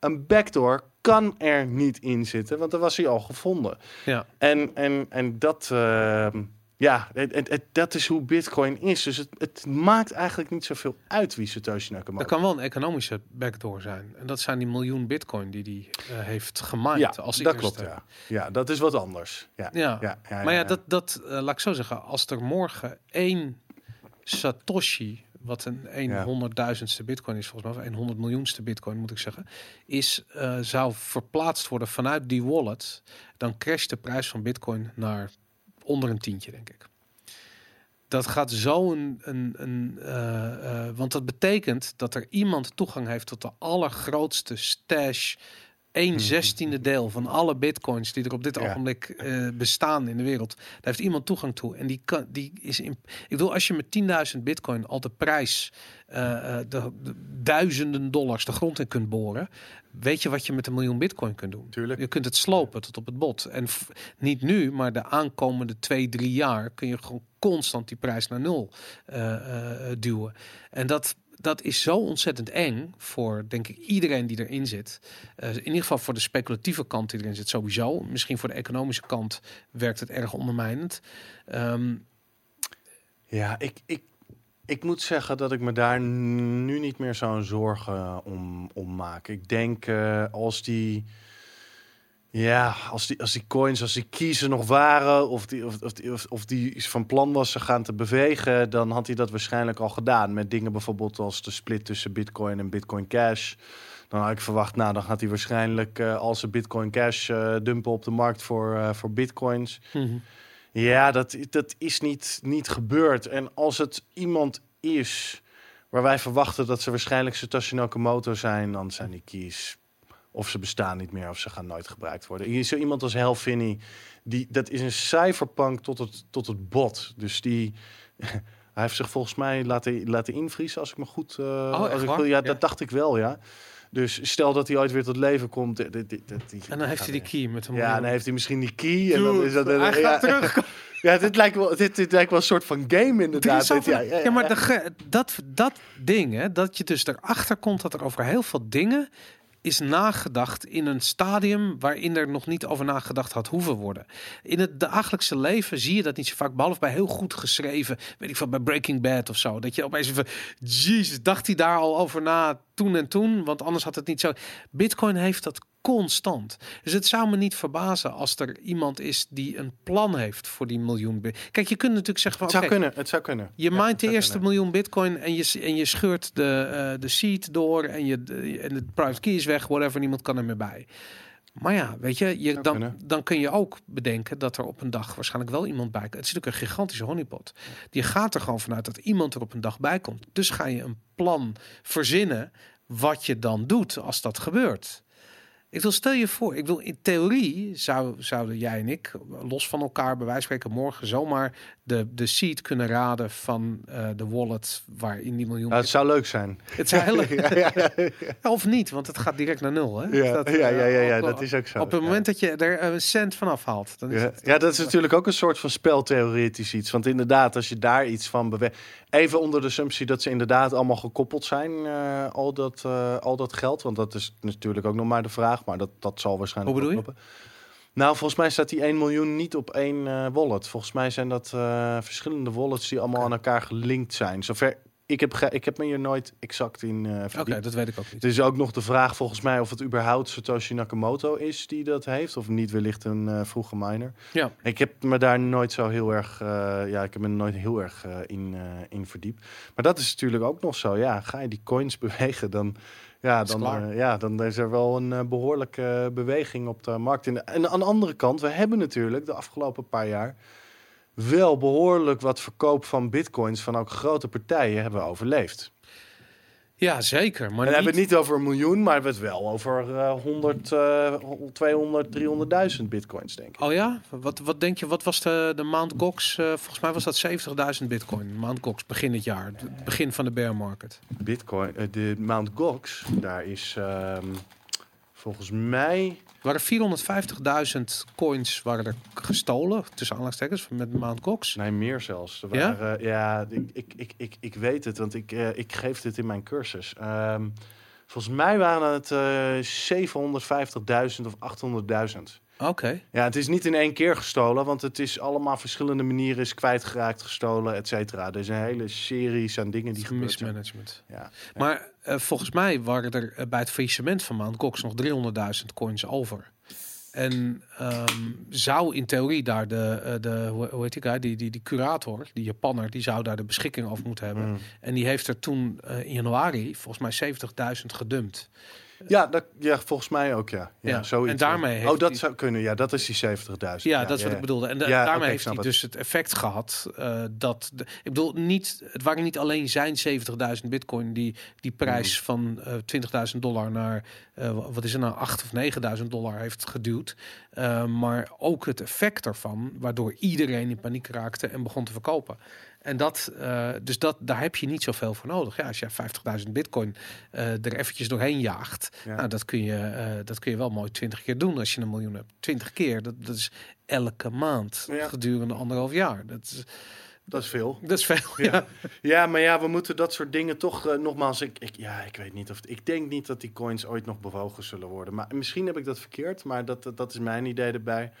Speaker 3: Een backdoor kan er niet in zitten, want dan was hij al gevonden.
Speaker 2: Ja.
Speaker 3: En, en, en dat, ehm, ja, het, het, het- dat is hoe Bitcoin is. Dus het, het maakt eigenlijk niet zoveel uit wie Satoshi Nakamoto
Speaker 2: Dat kan wel een economische backdoor zijn. En dat zijn die miljoen bitcoin die hij eh, heeft gemined
Speaker 3: Ja,
Speaker 2: als
Speaker 3: dat
Speaker 2: eerste.
Speaker 3: klopt. Ja. ja, dat is wat anders. Ja,
Speaker 2: Ja.
Speaker 3: ja, ja,
Speaker 2: Maar ja,
Speaker 3: ja.
Speaker 2: dat, dat eh, laat ik zo zeggen. Als er morgen één Satoshi, wat een 100.000ste bitcoin is volgens mij, of 100 miljoenste bitcoin moet ik zeggen, is, eh, zou verplaatst worden vanuit die wallet, dan crasht de prijs van bitcoin naar onder een tientje, denk ik. Dat gaat zo een, een, een eh, eh, want dat betekent dat er iemand toegang heeft tot de allergrootste stash 1 zestiende deel van alle bitcoins die er op dit
Speaker 3: Ja.
Speaker 2: ogenblik eh, bestaan in de wereld. Daar heeft iemand toegang toe. En die, kan, die is in. Ik bedoel, als je met 10.000 bitcoin al de prijs, eh, eh, de, de duizenden dollars de grond in kunt boren. Weet je wat je met een miljoen bitcoin kunt doen?
Speaker 3: Tuurlijk.
Speaker 2: Je kunt het slopen tot op het bot. En niet nu, maar de aankomende twee, drie jaar kun je gewoon constant die prijs naar nul duwen. En dat, dat is zo ontzettend eng voor, denk ik, iedereen die erin zit. Eh, in ieder geval voor de speculatieve kant die erin zit sowieso. Misschien voor de economische kant werkt het erg ondermijnend. Ehm,
Speaker 3: Ja, ik, ik, ik moet zeggen dat ik me daar nu niet meer zo'n zorgen om, om maak. Ik denk eh, als die. Ja, als die, als die coins, als die kiezen nog waren, of die, of, of, of, die van plan was ze gaan te bewegen, dan had hij dat waarschijnlijk al gedaan. Met dingen bijvoorbeeld als de split tussen Bitcoin en Bitcoin Cash. Dan had ik verwacht, nou, dan gaat hij waarschijnlijk eh, als ze Bitcoin Cash eh, dumpen op de markt voor, eh, voor Bitcoins. Ja, dat, dat is niet, niet gebeurd. En als het iemand is waar wij verwachten dat ze waarschijnlijk Satoshi Nakamoto zijn, dan zijn die keys of ze bestaan niet meer of ze gaan nooit gebruikt worden. Zo iemand als Hal Finney, die, dat is een cypherpunk tot het, tot het bot. Dus die... [LAUGHS] Hij heeft zich volgens mij laten, laten invriezen, als ik me goed... eh,
Speaker 2: echt
Speaker 3: als ik, ja,
Speaker 2: Ja.
Speaker 3: dat dacht ik wel, ja. Dus stel dat hij ooit weer tot leven komt... dit- dit- dit- dit-
Speaker 2: en dan heeft hij die key met een
Speaker 3: Ja, dan heeft hij misschien die key. En dan is dat,
Speaker 2: hij
Speaker 3: ja,
Speaker 2: gaat terug. [LAUGHS]
Speaker 3: ja, dit lijkt wel, dit, dit lijkt wel een soort van game
Speaker 2: Er
Speaker 3: inderdaad.
Speaker 2: zoveel-
Speaker 3: ja, ja,
Speaker 2: ja, maar de dat, dat ding, hè, dat je dus erachter komt dat er over heel veel dingen is nagedacht in een stadium waarin er nog niet over nagedacht had hoeven worden. In het dagelijkse leven zie je dat niet zo vaak, behalve bij heel goed geschreven, weet ik van bij Breaking Bad of zo. Dat je opeens even, jezus, dacht hij daar al over na toen en toen, want anders had het niet zo. Bitcoin heeft dat constant. Dus het zou me niet verbazen als er iemand is die een plan heeft voor die miljoen. Kijk, je kunt natuurlijk zeggen van,
Speaker 3: Het zou kunnen, het zou kunnen.
Speaker 2: je
Speaker 3: Ja,
Speaker 2: de eerste
Speaker 3: kunnen.
Speaker 2: miljoen bitcoin en je, en je scheurt de, eh de seed door en, je, de- en de private key is weg, whatever, niemand kan er meer bij. Maar ja, weet je, je dan, dan kun je ook bedenken dat er op een dag waarschijnlijk wel iemand bij komt. Het is natuurlijk een gigantische honeypot. Je gaat er gewoon vanuit dat iemand er op een dag bij komt. Dus ga je een plan verzinnen wat je dan doet als dat gebeurt. Ik wil stel je voor, ik wil in theorie zou, zouden jij en ik los van elkaar bij wijze van spreken morgen zomaar de, de seed kunnen raden van eh, de wallet waarin die miljoen.
Speaker 3: Ja, het zou leuk zijn.
Speaker 2: het zou heel- [LAUGHS]
Speaker 3: ja, ja, ja,
Speaker 2: Ja, of niet, want het gaat direct naar nul. Hè?
Speaker 3: ja,
Speaker 2: Dat,
Speaker 3: ja, ja, ja, ja,
Speaker 2: op-
Speaker 3: dat is ook zo.
Speaker 2: Op het moment dat je er een cent van afhaalt, dan is
Speaker 3: Ja,
Speaker 2: het,
Speaker 3: ja, dat is natuurlijk ook een soort van speltheoretisch iets. Want inderdaad, als je daar iets van beweegt... Even onder de assumptie dat ze inderdaad allemaal gekoppeld zijn, eh, al, dat, eh, al dat geld. Want dat is natuurlijk ook nog maar de vraag. Maar dat, dat zal waarschijnlijk
Speaker 2: Hoe bedoel
Speaker 3: kloppen. Nou, volgens mij staat die 1 miljoen niet op één eh, wallet. Volgens mij zijn dat eh, verschillende wallets die allemaal aan elkaar gelinkt zijn. Zover ik heb, ik heb me hier nooit exact in eh
Speaker 2: Oké, dat weet ik ook niet.
Speaker 3: Het is ook nog de vraag volgens mij of het überhaupt Satoshi Nakamoto is die dat heeft. Of niet wellicht een eh, vroege miner.
Speaker 2: Ja.
Speaker 3: Ik heb me daar nooit zo heel erg, ja, ik heb me nooit heel erg in, in verdiept. Maar dat is natuurlijk ook nog zo. Ja, ga je die coins [LAUGHS] bewegen, dan, ja, dan, eh, ja, dan is er wel een eh, behoorlijke beweging op de markt. En, en aan de andere kant, we hebben natuurlijk de afgelopen paar jaar wel behoorlijk wat verkoop van bitcoins van ook grote partijen hebben overleefd.
Speaker 2: Ja, zeker. Maar
Speaker 3: En dan hebben we
Speaker 2: niet,
Speaker 3: het niet over een miljoen, maar we hebben het wel over eh 100, eh 200, 300.000 bitcoins, denk ik.
Speaker 2: Oh ja? Wat, wat denk je, wat was de, de maand Gox? eh, volgens mij was dat 70.000 bitcoin. Maand Gox, begin het jaar. Het begin van de bear market.
Speaker 3: Bitcoin, eh, de Mount Gox, daar is ehm, volgens mij...
Speaker 2: Waren 450.000 coins waren er gestolen, tussen aanhalingstekens, met maand Gox.
Speaker 3: Nee, meer zelfs. Er
Speaker 2: Ja?
Speaker 3: waren, ja, ik, ik, ik, ik, ik weet het, want ik, eh, ik geef dit in mijn cursus. Ehm, volgens mij waren het eh 750.000 of 800.000.
Speaker 2: Oké.
Speaker 3: Ja, het is niet in één keer gestolen, want het is allemaal verschillende manieren is kwijtgeraakt, gestolen, et cetera. Er is een hele series aan dingen die.
Speaker 2: Mismanagement.
Speaker 3: Ja.
Speaker 2: Maar eh, volgens mij waren er eh, bij het faillissement van maand Gox nog 300.000 coins over. En ehm, zou in theorie daar de, eh, de hoe, heet die guy, die, die, die curator, die Japanner, die zou daar de beschikking over moeten hebben.
Speaker 3: Mm.
Speaker 2: En die heeft er toen in januari volgens mij 70.000 gedumpt.
Speaker 3: Ja, dat, ja, volgens mij ook, ja. Ja,
Speaker 2: Ja,
Speaker 3: zoiets.
Speaker 2: en daarmee heeft
Speaker 3: Oh, dat zou kunnen. Ja, dat is die 70.000.
Speaker 2: Ja, dat is wat ik bedoelde. En da- daarmee heeft hij dus het effect gehad eh, dat... De, ik bedoel, niet, het waren niet alleen zijn 70.000 bitcoin die die prijs van eh 20.000 dollar naar, eh, wat is er nou, 8 of 9.000 dollar heeft geduwd. Maar ook het effect ervan, waardoor iedereen in paniek raakte en begon te verkopen. En dat, eh, dus dat, daar heb je niet zoveel voor nodig. Ja, als je 50.000 bitcoin eh, er eventjes doorheen jaagt,
Speaker 3: Ja.
Speaker 2: nou, dat, kun je, eh, dat kun je wel mooi 20 keer doen als je een miljoen hebt. 20 keer, dat, dat is elke maand
Speaker 3: Ja.
Speaker 2: gedurende anderhalf jaar. Dat is,
Speaker 3: Dat is veel.
Speaker 2: dat is veel. Ja.
Speaker 3: Ja. Ja, maar ja, we moeten dat soort dingen toch nogmaals. Ik, ik, ja, ik weet niet of ik denk niet dat die coins ooit nog bewogen zullen worden. Maar misschien heb ik dat verkeerd, maar dat, dat, dat is mijn idee erbij.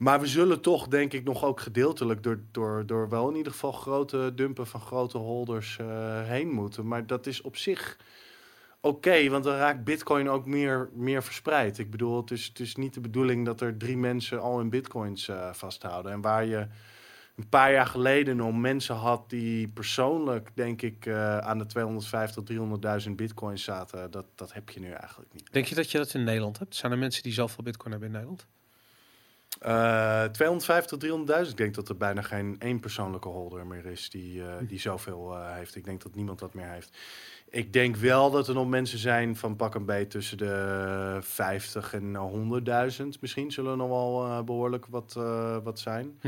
Speaker 3: Maar we zullen toch, denk ik, nog ook gedeeltelijk door, door, door wel in ieder geval grote dumpen van grote holders eh, heen moeten. Maar dat is op zich oké, want dan raakt Bitcoin ook meer, meer verspreid. Ik bedoel, het is, het is niet de bedoeling dat er drie mensen al hun Bitcoins eh, vasthouden. En waar je een paar jaar geleden nog mensen had die persoonlijk, denk ik, eh, aan de 250, 300.000 bitcoins zaten. Dat, dat heb je nu eigenlijk niet.
Speaker 2: Denk je dat je dat in Nederland hebt? Zijn er mensen die zoveel bitcoin hebben in Nederland?
Speaker 3: Eh 250, 300.000. Ik denk dat er bijna geen één persoonlijke holder meer is die, eh, die zoveel eh, heeft. Ik denk dat niemand dat meer heeft. Ik denk wel dat er nog mensen zijn van pak een beet tussen de 50 en 100.000. Misschien zullen er nog wel eh, behoorlijk wat, wat zijn.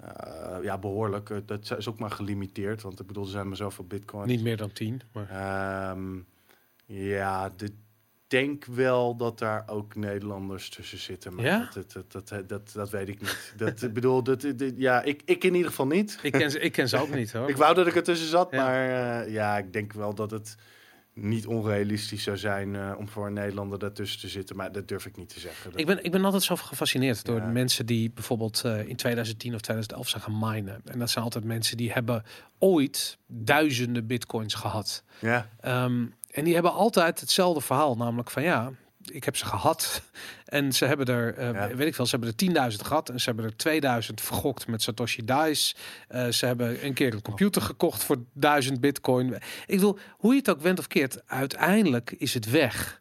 Speaker 3: Eh, ja, behoorlijk. Eh, Dat is ook maar gelimiteerd. Want ik bedoel, er zijn maar zoveel bitcoins.
Speaker 2: Niet meer dan 10. Maar...
Speaker 3: Ehm, ja, ik denk wel dat daar ook Nederlanders tussen zitten. Maar
Speaker 2: Ja?
Speaker 3: dat, dat, dat, dat, dat, weet ik niet. Dat, ik bedoel, dat, dat- ja, ik, ik in ieder geval niet.
Speaker 2: Ik, ken ze, ik ken ze ook niet hoor. [LAUGHS]
Speaker 3: Ik wou dat ik er tussen zat,
Speaker 2: Ja.
Speaker 3: maar eh, ja, ik denk wel dat het niet onrealistisch zou zijn eh, om voor een Nederlander daartussen te zitten. Maar dat durf ik niet te zeggen.
Speaker 2: Ik ben, ik ben altijd zo gefascineerd door
Speaker 3: Ja.
Speaker 2: mensen die bijvoorbeeld eh, in 2010 of 2011 zijn gaan minen. En dat zijn altijd mensen die hebben ooit duizenden bitcoins gehad.
Speaker 3: ja,
Speaker 2: Ehm, en die hebben altijd hetzelfde verhaal, namelijk van ja, ik heb ze gehad. [LAUGHS] En ze hebben er,
Speaker 3: Ja.
Speaker 2: weet ik veel, ze hebben er 10.000 gehad. En ze hebben er 2000 vergokt met Satoshi Dice. Eh, ze hebben een keer een computer gekocht voor 1000 bitcoin. Ik bedoel, hoe je het ook went of keert, uiteindelijk is het weg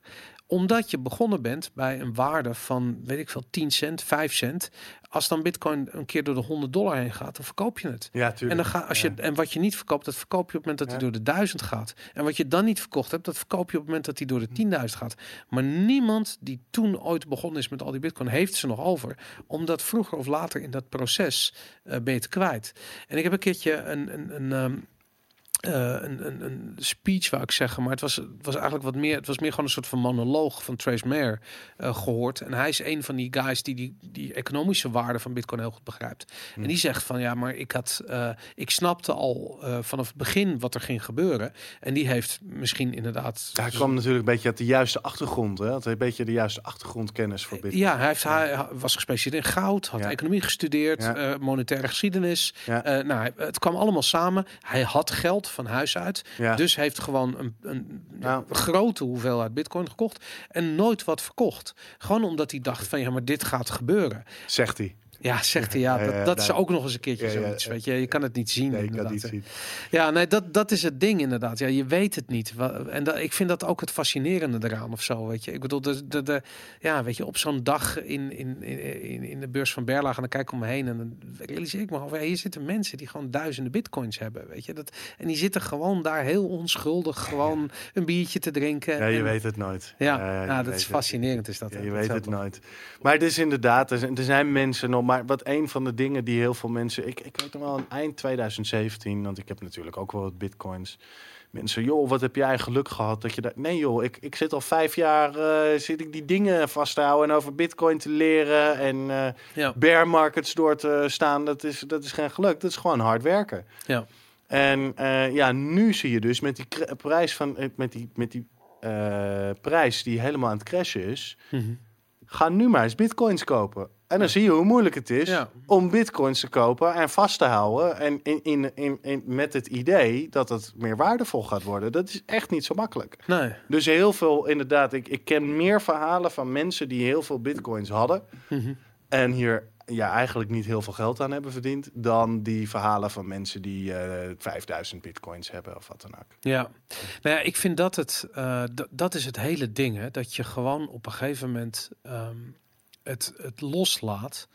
Speaker 2: omdat je begonnen bent bij een waarde van, weet ik veel, 10 cent, 5 cent. Als dan bitcoin een keer door de 100 dollar heen gaat, dan verkoop je het.
Speaker 3: ja,
Speaker 2: En,
Speaker 3: tuurlijk.
Speaker 2: dan ga, als
Speaker 3: Ja.
Speaker 2: je, en wat je niet verkoopt, dat verkoop je op het moment dat hij
Speaker 3: Ja.
Speaker 2: door de duizend gaat. En wat je dan niet verkocht hebt, dat verkoop je op het moment dat hij door de 10.000 gaat. Maar niemand die toen ooit begonnen is met al die bitcoin, heeft ze nog over. Omdat vroeger of later in dat proces eh ben je het kwijt. En ik heb een keertje een, een, een, ehm, eh, een, een, een speech, wou ik zeggen. Maar het was, was eigenlijk wat meer. Het was meer gewoon een soort van monoloog van Trace Mayer eh, gehoord. En hij is een van die guys die die, die economische waarde van Bitcoin heel goed begrijpt. En die zegt van ja, maar ik had, eh, ik snapte al vanaf het begin wat er ging gebeuren. En die heeft misschien inderdaad.
Speaker 3: Hij kwam natuurlijk een beetje uit de juiste achtergrond. Hè? Had een beetje de juiste achtergrondkennis voor Bitcoin.
Speaker 2: Ja, hij, heeft, hij was gespecialiseerd in goud, had
Speaker 3: Ja.
Speaker 2: economie gestudeerd,
Speaker 3: Ja.
Speaker 2: monetaire geschiedenis. Nou, het kwam allemaal samen. Hij had geld van huis uit,
Speaker 3: Ja.
Speaker 2: dus heeft gewoon een, een
Speaker 3: Ja.
Speaker 2: grote hoeveelheid bitcoin gekocht en nooit wat verkocht. Gewoon omdat hij dacht van ja, maar dit gaat gebeuren.
Speaker 3: Zegt hij.
Speaker 2: Ja, zegt hij ja. Dat, dat is ook nog eens een keertje zoiets. Weet je, je kan het niet zien.
Speaker 3: Nee, ik kan
Speaker 2: inderdaad,
Speaker 3: niet
Speaker 2: hè.
Speaker 3: zien.
Speaker 2: Ja, nee, dat, dat is het ding inderdaad. Ja, je weet het niet. En dat, ik vind dat ook het fascinerende eraan of zo, weet je. Ik bedoel, de, de, de, ja, weet je, op zo'n dag in, in, in, in de beurs van Berlage en dan kijk ik om me heen en dan realiseer ik me al, hier zitten mensen die gewoon duizenden bitcoins hebben, weet je. Dat, en die zitten gewoon daar heel onschuldig gewoon een biertje te drinken.
Speaker 3: Ja, je
Speaker 2: En-
Speaker 3: weet het nooit.
Speaker 2: Ja, nou, dat is
Speaker 3: het.
Speaker 2: fascinerend is dat.
Speaker 3: Ja, je
Speaker 2: Dat
Speaker 3: weet het nooit. Maar het is inderdaad, er zijn, mensen nog, maar wat een van de dingen die heel veel mensen, ik, ik weet nog wel, aan eind 2017, want ik heb natuurlijk ook wel wat bitcoins. Mensen, joh, wat heb jij geluk gehad dat je daar... Nee joh, ik, ik zit al vijf jaar, eh, zit ik die dingen vast te houden en over bitcoin te leren en eh
Speaker 2: Ja,
Speaker 3: bear markets door te staan. Dat is, dat is geen geluk, dat is gewoon hard werken.
Speaker 2: ja.
Speaker 3: En eh, ja, nu zie je dus met die prijs van, met die, met die prijs die helemaal aan het crashen is,
Speaker 2: Mhm.
Speaker 3: ga nu maar eens bitcoins kopen. En dan zie je hoe moeilijk het is
Speaker 2: Ja.
Speaker 3: om bitcoins te kopen en vast te houden. En in, in, in, in, met het idee dat het meer waardevol gaat worden. Dat is echt niet zo makkelijk.
Speaker 2: Nee.
Speaker 3: Dus heel veel, inderdaad, ik, ik ken meer verhalen van mensen die heel veel bitcoins hadden.
Speaker 2: Mhm.
Speaker 3: En hier ja, eigenlijk niet heel veel geld aan hebben verdiend. Dan die verhalen van mensen die eh 5000 bitcoins hebben of wat dan ook.
Speaker 2: Ja, nou ja, ik vind dat het, d- dat is het hele ding, hè? dat je gewoon op een gegeven moment ehm, het, het loslaat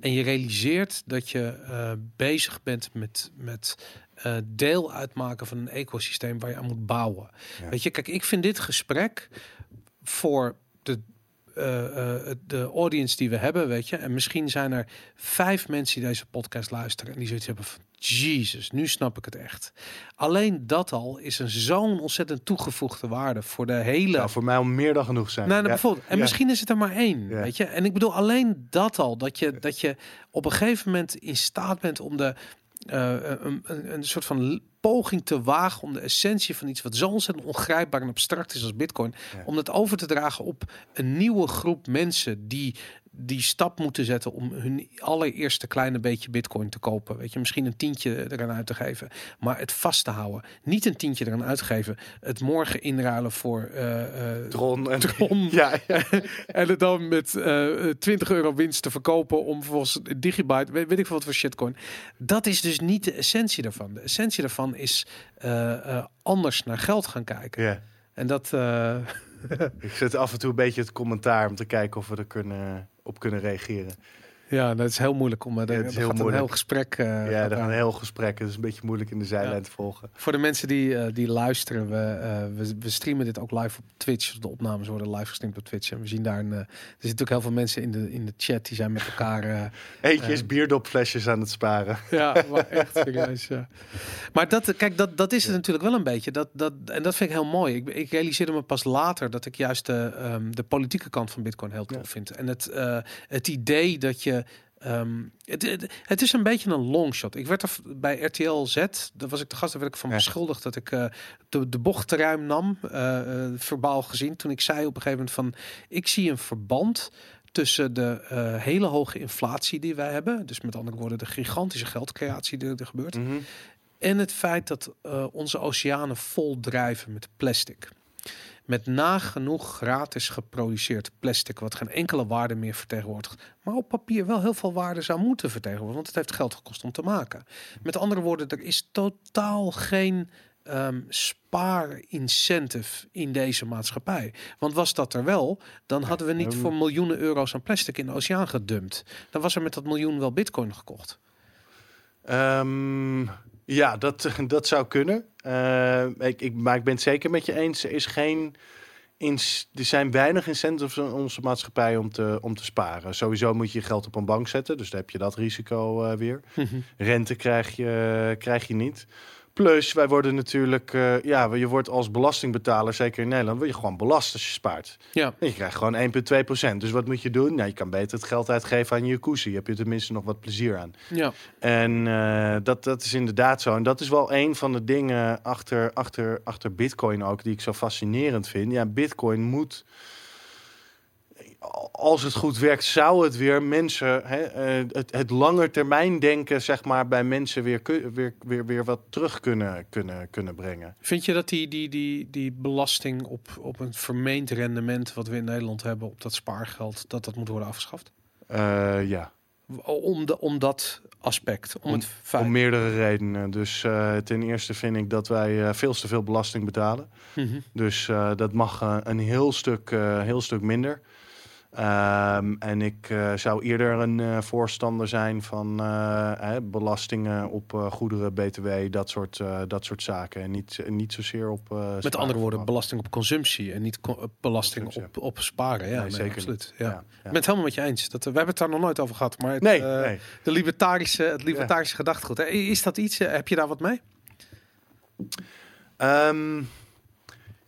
Speaker 2: en je realiseert dat je eh, bezig bent met, met eh, deel uitmaken van een ecosysteem waar je aan moet bouwen.
Speaker 3: Ja.
Speaker 2: Weet je, kijk, ik vind dit gesprek voor de de audience die we hebben, weet je. En misschien zijn er vijf mensen die deze podcast luisteren en die zoiets hebben van Jezus, nu snap ik het echt. Alleen dat al is een zo'n ontzettend toegevoegde waarde voor de hele.
Speaker 3: Nou, voor mij om meer dan genoeg zijn.
Speaker 2: Nou, nou,
Speaker 3: Ja.
Speaker 2: bijvoorbeeld. En
Speaker 3: Ja.
Speaker 2: misschien is het er maar één,
Speaker 3: Ja.
Speaker 2: weet je. En ik bedoel alleen dat al, dat je, dat je op een gegeven moment in staat bent om de eh, een, een, een soort van poging te wagen om de essentie van iets wat zo ontzettend ongrijpbaar en abstract is als Bitcoin,
Speaker 3: Ja.
Speaker 2: om dat over te dragen op een nieuwe groep mensen die die stap moeten zetten om hun allereerste kleine beetje bitcoin te kopen. Weet je, misschien een tientje eraan uit te geven, maar het vast te houden. Niet een tientje eraan uitgeven, het morgen inruilen voor
Speaker 3: Tron en
Speaker 2: Tron. [LAUGHS]
Speaker 3: Ja, ja. [LAUGHS]
Speaker 2: en het dan met eh 20 euro winst te verkopen om vervolgens Digibyte, weet, weet ik veel wat voor shitcoin. Dat is dus niet de essentie daarvan. De essentie daarvan is anders naar geld gaan kijken.
Speaker 3: ja.
Speaker 2: En dat, [LAUGHS]
Speaker 3: Ik zet af en toe een beetje het commentaar om te kijken of we er kunnen, op kunnen reageren.
Speaker 2: Ja, dat is heel moeilijk om.
Speaker 3: Ja,
Speaker 2: er
Speaker 3: het is heel
Speaker 2: gaat een
Speaker 3: moeilijk.
Speaker 2: heel gesprek. eh,
Speaker 3: ja, dat een heel gesprek. Het is een beetje moeilijk in de zijlijn
Speaker 2: Ja.
Speaker 3: te volgen.
Speaker 2: Voor de mensen die, eh, die luisteren, we, eh, we, we streamen dit ook live op Twitch. De opnames worden live gestreamd op Twitch. En we zien daar een. eh, er zitten natuurlijk heel veel mensen in de, in de chat die zijn met elkaar. eh,
Speaker 3: Eentje is
Speaker 2: Eh.
Speaker 3: bierdopflesjes aan het sparen. [LAUGHS]
Speaker 2: Ja, maar echt serieus. Ja. Maar dat, kijk, dat, dat is het natuurlijk wel een beetje. Dat, dat, en dat vind ik heel mooi. Ik, ik realiseerde me pas later dat ik juist de, ehm, de politieke kant van Bitcoin heel tof
Speaker 3: Ja.
Speaker 2: vind. En het, eh, het idee dat je. Ehm, het, het, het is een beetje een longshot. Ik werd er bij RTL Z, daar was ik de gast, daar werd ik van beschuldigd dat ik eh, de, de bocht te ruim nam, eh, eh, verbaal gezien. Toen ik zei op een gegeven moment van, ik zie een verband tussen de hele hoge inflatie die wij hebben, dus met andere woorden de gigantische geldcreatie die er gebeurt,
Speaker 3: Mhm.
Speaker 2: en het feit dat onze oceanen vol drijven met plastic. Met nagenoeg gratis geproduceerd plastic, wat geen enkele waarde meer vertegenwoordigt. Maar op papier wel heel veel waarde zou moeten vertegenwoordigen, want het heeft geld gekost om te maken. Met andere woorden, er is totaal geen ehm spaar-incentive in deze maatschappij. Want was dat er wel, dan hadden we niet voor miljoenen euro's aan plastic in de oceaan gedumpt. Dan was er met dat miljoen wel bitcoin gekocht.
Speaker 3: Ehm, ja, dat, [LAUGHS] dat zou kunnen. Eh, ik, ik, maar ik ben het zeker met je eens. Er, is geen ins, er zijn weinig incentives in onze maatschappij om te, om te sparen. Sowieso moet je je geld op een bank zetten. Dus dan heb je dat risico eh, weer. Rente krijg je, krijg je niet. Plus, wij worden natuurlijk... eh, ja, je wordt als belastingbetaler, zeker in Nederland... word je gewoon belast als je spaart.
Speaker 2: Ja,
Speaker 3: En je krijgt gewoon 1,2 procent. Dus wat moet je doen? Nou, je kan beter het geld uitgeven aan je jacuzzi. Heb je tenminste nog wat plezier aan.
Speaker 2: ja.
Speaker 3: En eh, dat, dat is inderdaad zo. En dat is wel een van de dingen achter, achter, achter Bitcoin ook, die ik zo fascinerend vind. Ja, Bitcoin moet. Als het goed werkt, zou het weer mensen, hè, eh, het, het langetermijn denken, zeg maar, bij mensen weer, weer, weer, weer wat terug kunnen, kunnen, kunnen brengen.
Speaker 2: Vind je dat die, die, die, die belasting op, op een vermeend rendement wat we in Nederland hebben op dat spaargeld, dat dat moet worden afgeschaft?
Speaker 3: Eh, ja,
Speaker 2: Om, de, om dat aspect, om, het feit.
Speaker 3: om meerdere redenen. Dus eh, ten eerste vind ik dat wij veel te veel belasting betalen.
Speaker 2: Mhm.
Speaker 3: Dus dat mag een heel stuk, heel stuk minder. Ehm, en ik eh, zou eerder een eh, voorstander zijn van eh, belastingen op eh, goederen, btw, dat soort, dat soort zaken. En niet, niet zozeer op.
Speaker 2: Met andere woorden, belasting op consumptie en niet co- belasting
Speaker 3: Consumptie,
Speaker 2: op, op sparen. Ja,
Speaker 3: Nee,
Speaker 2: nee,
Speaker 3: zeker
Speaker 2: absoluut. Ja.
Speaker 3: Ja, ja.
Speaker 2: Ik ben het helemaal met je eens. Dat, we hebben het daar nog nooit over gehad. Maar het,
Speaker 3: Nee, nee.
Speaker 2: de libertarische, het libertarische gedachtegoed. Is dat iets? Heb je daar wat mee?
Speaker 3: Ehm,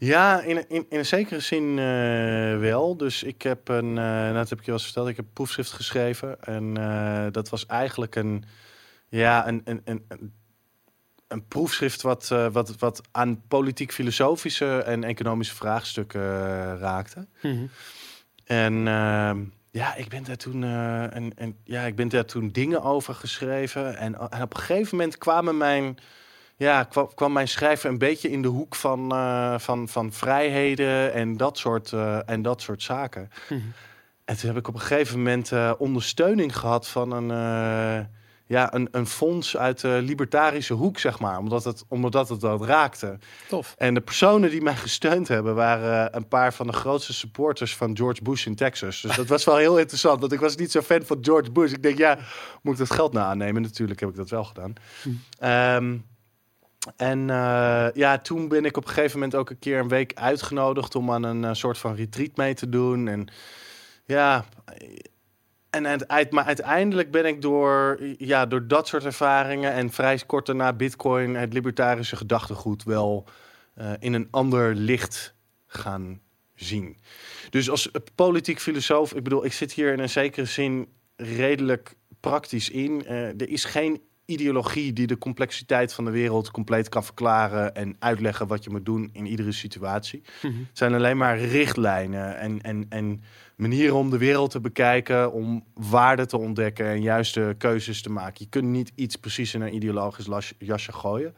Speaker 3: ja, in, in, in een zekere zin eh, wel. Dus ik heb een, nou, dat heb ik je al eens verteld, ik heb een proefschrift geschreven. En eh, dat was eigenlijk een, ja, een, een, een, een, proefschrift wat, wat, wat aan politiek-filosofische en economische vraagstukken raakte. En ehm, Ja, ik ben daar toen, en, en, ja, ik ben daar toen dingen over geschreven. En, en op een gegeven moment kwamen mijn, ja, kwam, kwam mijn schrijven een beetje in de hoek van, eh, van, van vrijheden en dat soort, eh, en dat soort zaken.
Speaker 2: Mhm.
Speaker 3: En toen heb ik op een gegeven moment eh, ondersteuning gehad van een, ja, een, een fonds uit de libertarische hoek, zeg maar. Omdat het, omdat het dat raakte.
Speaker 2: Tof.
Speaker 3: En de personen die mij gesteund hebben, waren een paar van de grootste supporters van George Bush in Texas. Dus dat was wel heel interessant, want ik was niet zo fan van George Bush. Ik denk, ja, moet ik dat geld nou aannemen? Natuurlijk heb ik dat wel gedaan.
Speaker 2: Hm.
Speaker 3: Ehm, en eh, ja, toen ben ik op een gegeven moment ook een keer een week uitgenodigd om aan een eh, soort van retreat mee te doen. En ja, en maar uiteindelijk ben ik door, ja, door dat soort ervaringen en vrij kort daarna Bitcoin, het libertarische gedachtegoed, wel eh, in een ander licht gaan zien. Dus als politiek filosoof, ik bedoel, ik zit hier in een zekere zin redelijk praktisch in. Er is geen ideologie die de complexiteit van de wereld compleet kan verklaren en uitleggen wat je moet doen in iedere situatie.
Speaker 2: Mhm.
Speaker 3: Het zijn alleen maar richtlijnen en, en, en manieren om de wereld te bekijken, om waarde te ontdekken en juiste keuzes te maken. Je kunt niet iets precies in een ideologisch las- jasje gooien.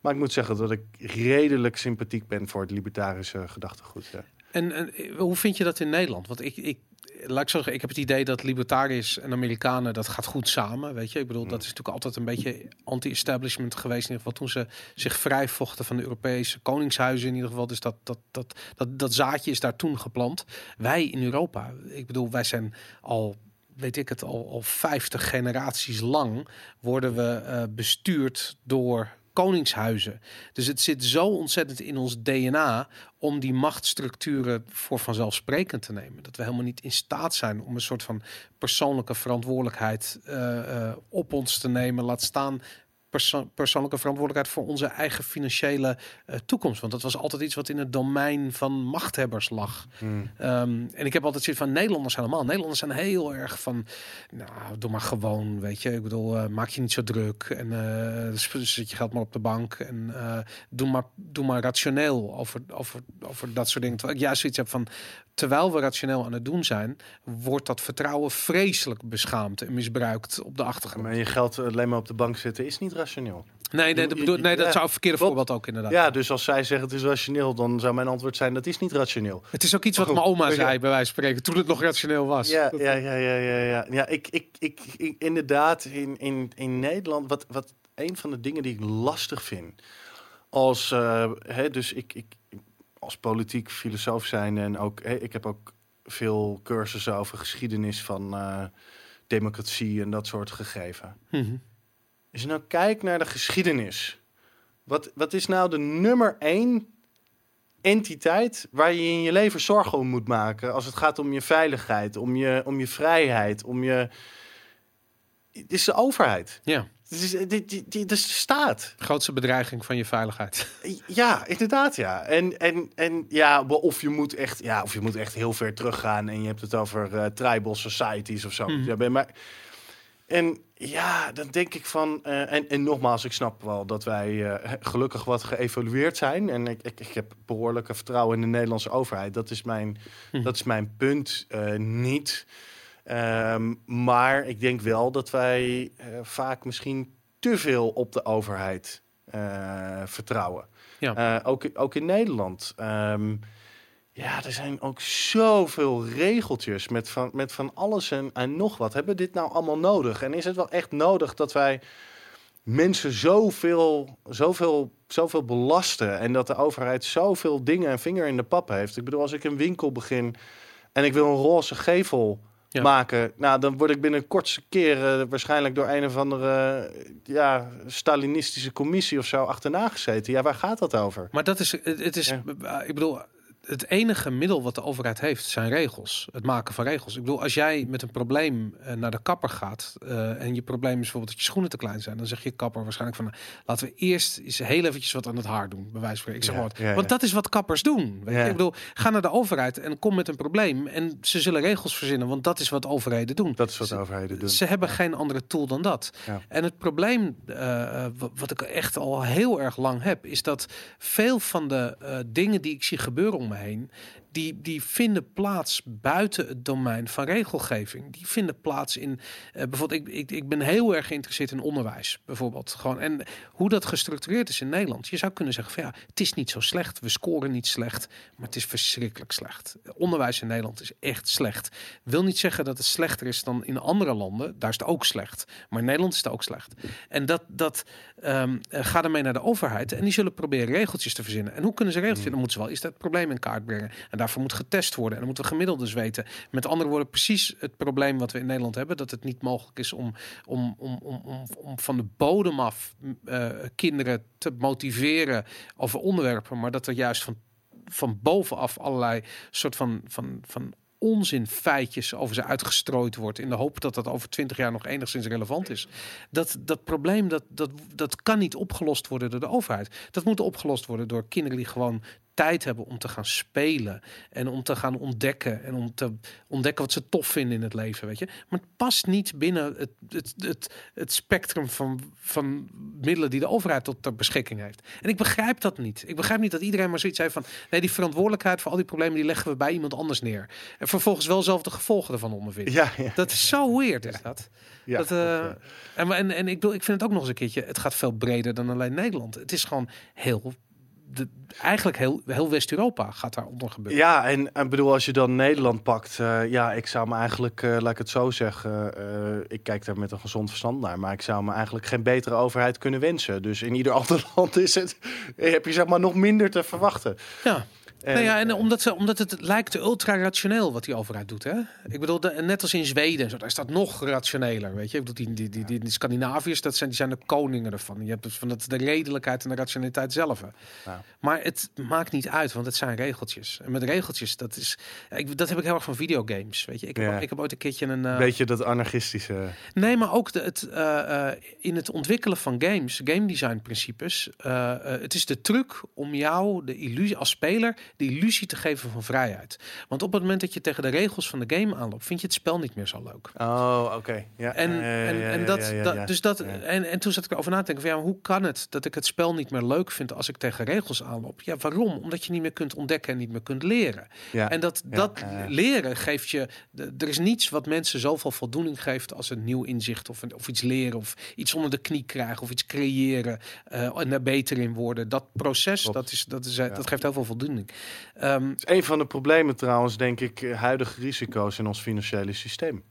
Speaker 3: Maar ik moet zeggen dat ik redelijk sympathiek ben voor het libertarische gedachtegoed. Ja.
Speaker 2: En, en hoe vind je dat in Nederland? Want ik, ik, laat ik zeggen, ik heb het idee dat libertariërs en Amerikanen, dat gaat goed samen. Weet je, ik bedoel, dat is natuurlijk altijd een beetje anti-establishment geweest. In ieder geval toen ze zich vrij vochten van de Europese koningshuizen in ieder geval. Dus dat, dat, dat, dat, dat zaadje is daar toen geplant. Wij in Europa, ik bedoel, wij zijn al weet ik het, al, al 50 generaties lang worden we eh, bestuurd door koningshuizen. Dus het zit zo ontzettend in ons DNA om die machtsstructuren voor vanzelfsprekend te nemen. Dat we helemaal niet in staat zijn om een soort van persoonlijke verantwoordelijkheid eh, uh, op ons te nemen. Laat staan perso persoonlijke verantwoordelijkheid voor onze eigen financiële uh, toekomst. Want dat was altijd iets wat in het domein van machthebbers lag.
Speaker 3: Hmm.
Speaker 2: Um, en ik heb altijd zoiets van Nederlanders helemaal. Nederlanders zijn heel erg van, nou, doe maar gewoon, weet je. Ik bedoel, uh, maak je niet zo druk en uh, zet je geld maar op de bank en doe maar, doe maar rationeel over, over, over dat soort dingen. Terwijl ik juist zoiets heb van, terwijl we rationeel aan het doen zijn, wordt dat vertrouwen vreselijk beschaamd en misbruikt op de achtergrond.
Speaker 3: Maar je geld alleen maar op de bank zitten is niet rationeel.
Speaker 2: Nee, nee, dat, bedoel, nee, dat zou een verkeerde voorbeeld ook inderdaad.
Speaker 3: Ja, dus als zij zeggen het is rationeel, dan zou mijn antwoord zijn dat is niet rationeel.
Speaker 2: Het is ook iets wat mijn oma zei, bij wijze van spreken, toen het nog rationeel was.
Speaker 3: Ja, ja, ja, ja, ja. ja. ja ik, ik, ik, ik, inderdaad, in, in, in Nederland, wat, wat een van de dingen die ik lastig vind, als, uh, hè, dus ik, ik, als politiek filosoof zijn en ook, hè, ik heb ook veel cursussen over geschiedenis van uh, democratie en dat soort gegeven.
Speaker 2: Mm -hmm.
Speaker 3: Als je nou kijkt naar de geschiedenis, wat, wat is nou de nummer één entiteit waar je in je leven zorgen om moet maken als het gaat om je veiligheid, om je, om je vrijheid, om je. Het is de overheid.
Speaker 2: Ja.
Speaker 3: Het is, dit, dit, dit is de staat.
Speaker 2: Grootste bedreiging van je veiligheid.
Speaker 3: Ja, inderdaad, ja. En, en, en ja, of je moet echt, ja, of je moet echt heel ver teruggaan en je hebt het over uh, tribal societies of zo.
Speaker 2: Mhm.
Speaker 3: Mm. Ja, maar en ja, dan denk ik van. Uh, en, en nogmaals, ik snap wel dat wij uh, gelukkig wat geëvalueerd zijn. En ik, ik, ik, heb behoorlijke vertrouwen in de Nederlandse overheid. Dat is mijn,
Speaker 2: Hm.
Speaker 3: dat is mijn punt uh, niet. Um, maar ik denk wel dat wij eh, vaak misschien te veel op de overheid eh, vertrouwen.
Speaker 2: Ja.
Speaker 3: Ook, ook in Nederland. Um, ja, er zijn ook zoveel regeltjes met van, met van alles en, en nog wat. Hebben we dit nou allemaal nodig? En is het wel echt nodig dat wij mensen zoveel, zoveel, zoveel belasten en dat de overheid zoveel dingen en vinger in de pap heeft? Ik bedoel, als ik een winkel begin en ik wil een roze gevel ja. maken, nou, dan word ik binnen een kortste keer uh, waarschijnlijk door een of andere uh, ja, Stalinistische commissie of zo achterna gezeten. Ja, waar gaat dat over?
Speaker 2: Maar dat is, het is, ja. ik bedoel, het enige middel wat de overheid heeft zijn regels. Het maken van regels. Ik bedoel, als jij met een probleem uh, naar de kapper gaat uh, en je probleem is bijvoorbeeld dat je schoenen te klein zijn, dan zeg je kapper waarschijnlijk van, laten we eerst eens heel eventjes wat aan het haar doen, bij wijze van. Ik zeg
Speaker 3: Ja,
Speaker 2: maar,
Speaker 3: ja,
Speaker 2: want dat is wat kappers doen. Weet je?
Speaker 3: Ja.
Speaker 2: Ik bedoel, ga naar de overheid en kom met een probleem en ze zullen regels verzinnen, want dat is wat overheden doen.
Speaker 3: Dat is wat de overheden doen.
Speaker 2: Ze hebben geen andere tool dan dat. En het probleem, uh, wat ik echt al heel erg lang heb, is dat veel van de uh, dingen die ik zie gebeuren om me heen, die, die vinden plaats buiten het domein van regelgeving. Die vinden plaats in, eh, bijvoorbeeld, ik, ik, ik ben heel erg geïnteresseerd in onderwijs, bijvoorbeeld. Gewoon, en hoe dat gestructureerd is in Nederland. Je zou kunnen zeggen van ja, het is niet zo slecht, we scoren niet slecht, maar het is verschrikkelijk slecht. Onderwijs in Nederland is echt slecht. Wil niet zeggen dat het slechter is dan in andere landen, daar is het ook slecht. Maar in Nederland is het ook slecht. En dat, dat ehm eh, ga ermee naar de overheid en die zullen proberen regeltjes te verzinnen. En hoe kunnen ze regeltjes? Dan moeten ze wel is dat probleem in kaart brengen. En daarvoor moet getest worden. En dan moeten we gemiddeldes weten. Met andere woorden, precies het probleem wat we in Nederland hebben. Dat het niet mogelijk is om, om, om, om, om, om van de bodem af eh, kinderen te motiveren over onderwerpen. Maar dat er juist van, van bovenaf allerlei soort van, van, van onzin feitjes over ze uitgestrooid wordt in de hoop dat dat over twintig jaar nog enigszins relevant is. Dat, dat probleem dat, dat, dat kan niet opgelost worden door de overheid. Dat moet opgelost worden door kinderen die gewoon tijd hebben om te gaan spelen en om te gaan ontdekken en om te ontdekken wat ze tof vinden in het leven, weet je. Maar het past niet binnen het, het, het, het spectrum van, van middelen die de overheid tot ter beschikking heeft. En ik begrijp dat niet. Ik begrijp niet dat iedereen maar zoiets heeft van nee, die verantwoordelijkheid voor al die problemen die leggen we bij iemand anders neer. En vervolgens wel zelf de gevolgen ervan ondervinden.
Speaker 3: Ja, ja.
Speaker 2: Dat is zo weird, is dat.
Speaker 3: ja,
Speaker 2: dat eh, en, en, en ik, bedoel, ik vind het ook nog eens een keertje, het gaat veel breder dan alleen Nederland. Het is gewoon heel, de, eigenlijk heel, heel West-Europa gaat daar onder gebeuren.
Speaker 3: Ja, en ik bedoel, als je dan Nederland pakt, eh, ja, ik zou me eigenlijk, eh, laat ik het zo zeggen, eh, ik kijk daar met een gezond verstand naar, maar ik zou me eigenlijk geen betere overheid kunnen wensen. Dus in ieder [LAUGHS] ander land is het, heb je zeg maar nog minder te verwachten.
Speaker 2: Ja.
Speaker 3: En,
Speaker 2: nou ja, en omdat, ze, omdat het lijkt ultra-rationeel wat die overheid doet. Hè? Ik bedoel, de, net als in Zweden, en zo, daar is dat nog rationeler. Weet je? Ik bedoel, die, die, die, die, die Scandinaviërs, dat zijn, die zijn de koningen ervan. Je hebt dus van dat, de redelijkheid en de rationaliteit zelf.
Speaker 3: Ja.
Speaker 2: Maar het maakt niet uit, want het zijn regeltjes. En met regeltjes, dat is. Ik, dat heb ik heel erg van videogames. Weet je, ik heb,
Speaker 3: Ja.
Speaker 2: ik heb ooit een keertje een. eh,
Speaker 3: Weet je dat anarchistische...
Speaker 2: Nee, maar ook de, het, eh, eh, in het ontwikkelen van games, game design principes. eh, eh, het is de truc om jou de illusie als speler de illusie te geven van vrijheid. Want op het moment dat je tegen de regels van de game aanloopt, vind je het spel niet meer zo leuk.
Speaker 3: Oh, oké. Ja,
Speaker 2: En, en, en dat, dus dat, en, en toen zat ik erover na te denken: van, ja, hoe kan het dat ik het spel niet meer leuk vind als ik tegen regels aanloop? Ja, waarom? Omdat je niet meer kunt ontdekken en niet meer kunt leren.
Speaker 3: Ja.
Speaker 2: En dat, dat
Speaker 3: ja,
Speaker 2: leren geeft je. Er is niets wat mensen zoveel voldoening geeft als een nieuw inzicht of, een, of iets leren of iets onder de knie krijgen of iets creëren eh, en daar beter in worden. Dat proces,
Speaker 3: Klopt.
Speaker 2: dat, is, dat, is, eh,
Speaker 3: Ja.
Speaker 2: dat geeft heel veel voldoening. Ehm,
Speaker 3: is een van de problemen trouwens, denk ik, eh, huidige risico's in ons financiële systeem.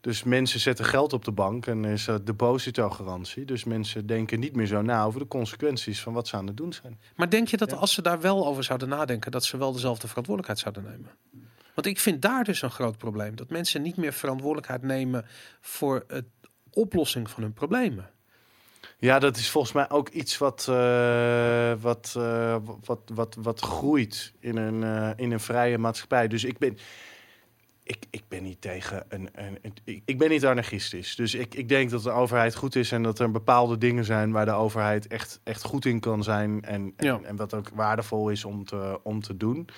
Speaker 3: Dus mensen zetten geld op de bank en is uh, depositogarantie. Dus mensen denken niet meer zo na over de consequenties van wat ze aan het doen zijn.
Speaker 2: maar denk je dat
Speaker 3: Ja.
Speaker 2: als ze daar wel over zouden nadenken, dat ze wel dezelfde verantwoordelijkheid zouden nemen? Want ik vind daar dus een groot probleem. Dat mensen niet meer verantwoordelijkheid nemen voor het oplossing van hun problemen.
Speaker 3: Ja, dat is volgens mij ook iets wat, eh, wat, eh, wat, wat, wat groeit in een, eh, in een vrije maatschappij. Dus ik ben, ik, ik ben niet tegen een. een, een- ik, ik ben niet anarchistisch. Dus ik, ik denk dat de overheid goed is en dat er bepaalde dingen zijn waar de overheid echt, echt goed in kan zijn. En, en,
Speaker 2: Ja.
Speaker 3: en wat ook waardevol is om te, om te doen.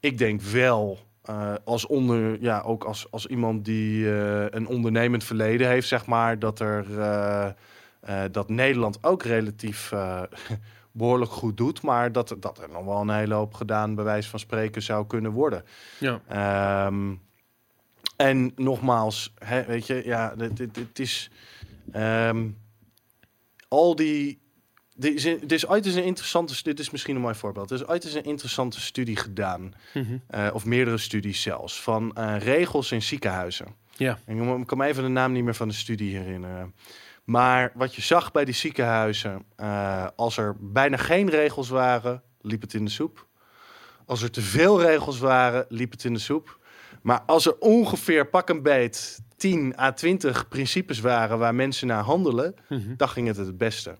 Speaker 3: Ik denk wel. als onder, ja, ook als, als iemand die een ondernemend verleden heeft, zeg maar, dat er eh, dat Nederland ook relatief eh, [LAUGHS] behoorlijk goed doet, maar dat, dat er nog wel een hele hoop gedaan, bij wijze van spreken, zou kunnen worden.
Speaker 2: Ja.
Speaker 3: Ehm, en nogmaals, hè, weet je, ja, het is ehm, al die. Er is, er is ooit eens een interessante, dit is misschien een mooi voorbeeld. Er is ooit eens een interessante studie gedaan,
Speaker 2: Mhm.
Speaker 3: eh, of meerdere studies zelfs, van regels in ziekenhuizen.
Speaker 2: Ja.
Speaker 3: En ik kan me even de naam niet meer van de studie herinneren. Maar wat je zag bij die ziekenhuizen, eh, als er bijna geen regels waren, liep het in de soep. Als er te veel regels waren, liep het in de soep. Maar als er ongeveer pak een beet 10 à 20 principes waren waar mensen naar handelen,
Speaker 2: Mhm.
Speaker 3: dan ging het het beste.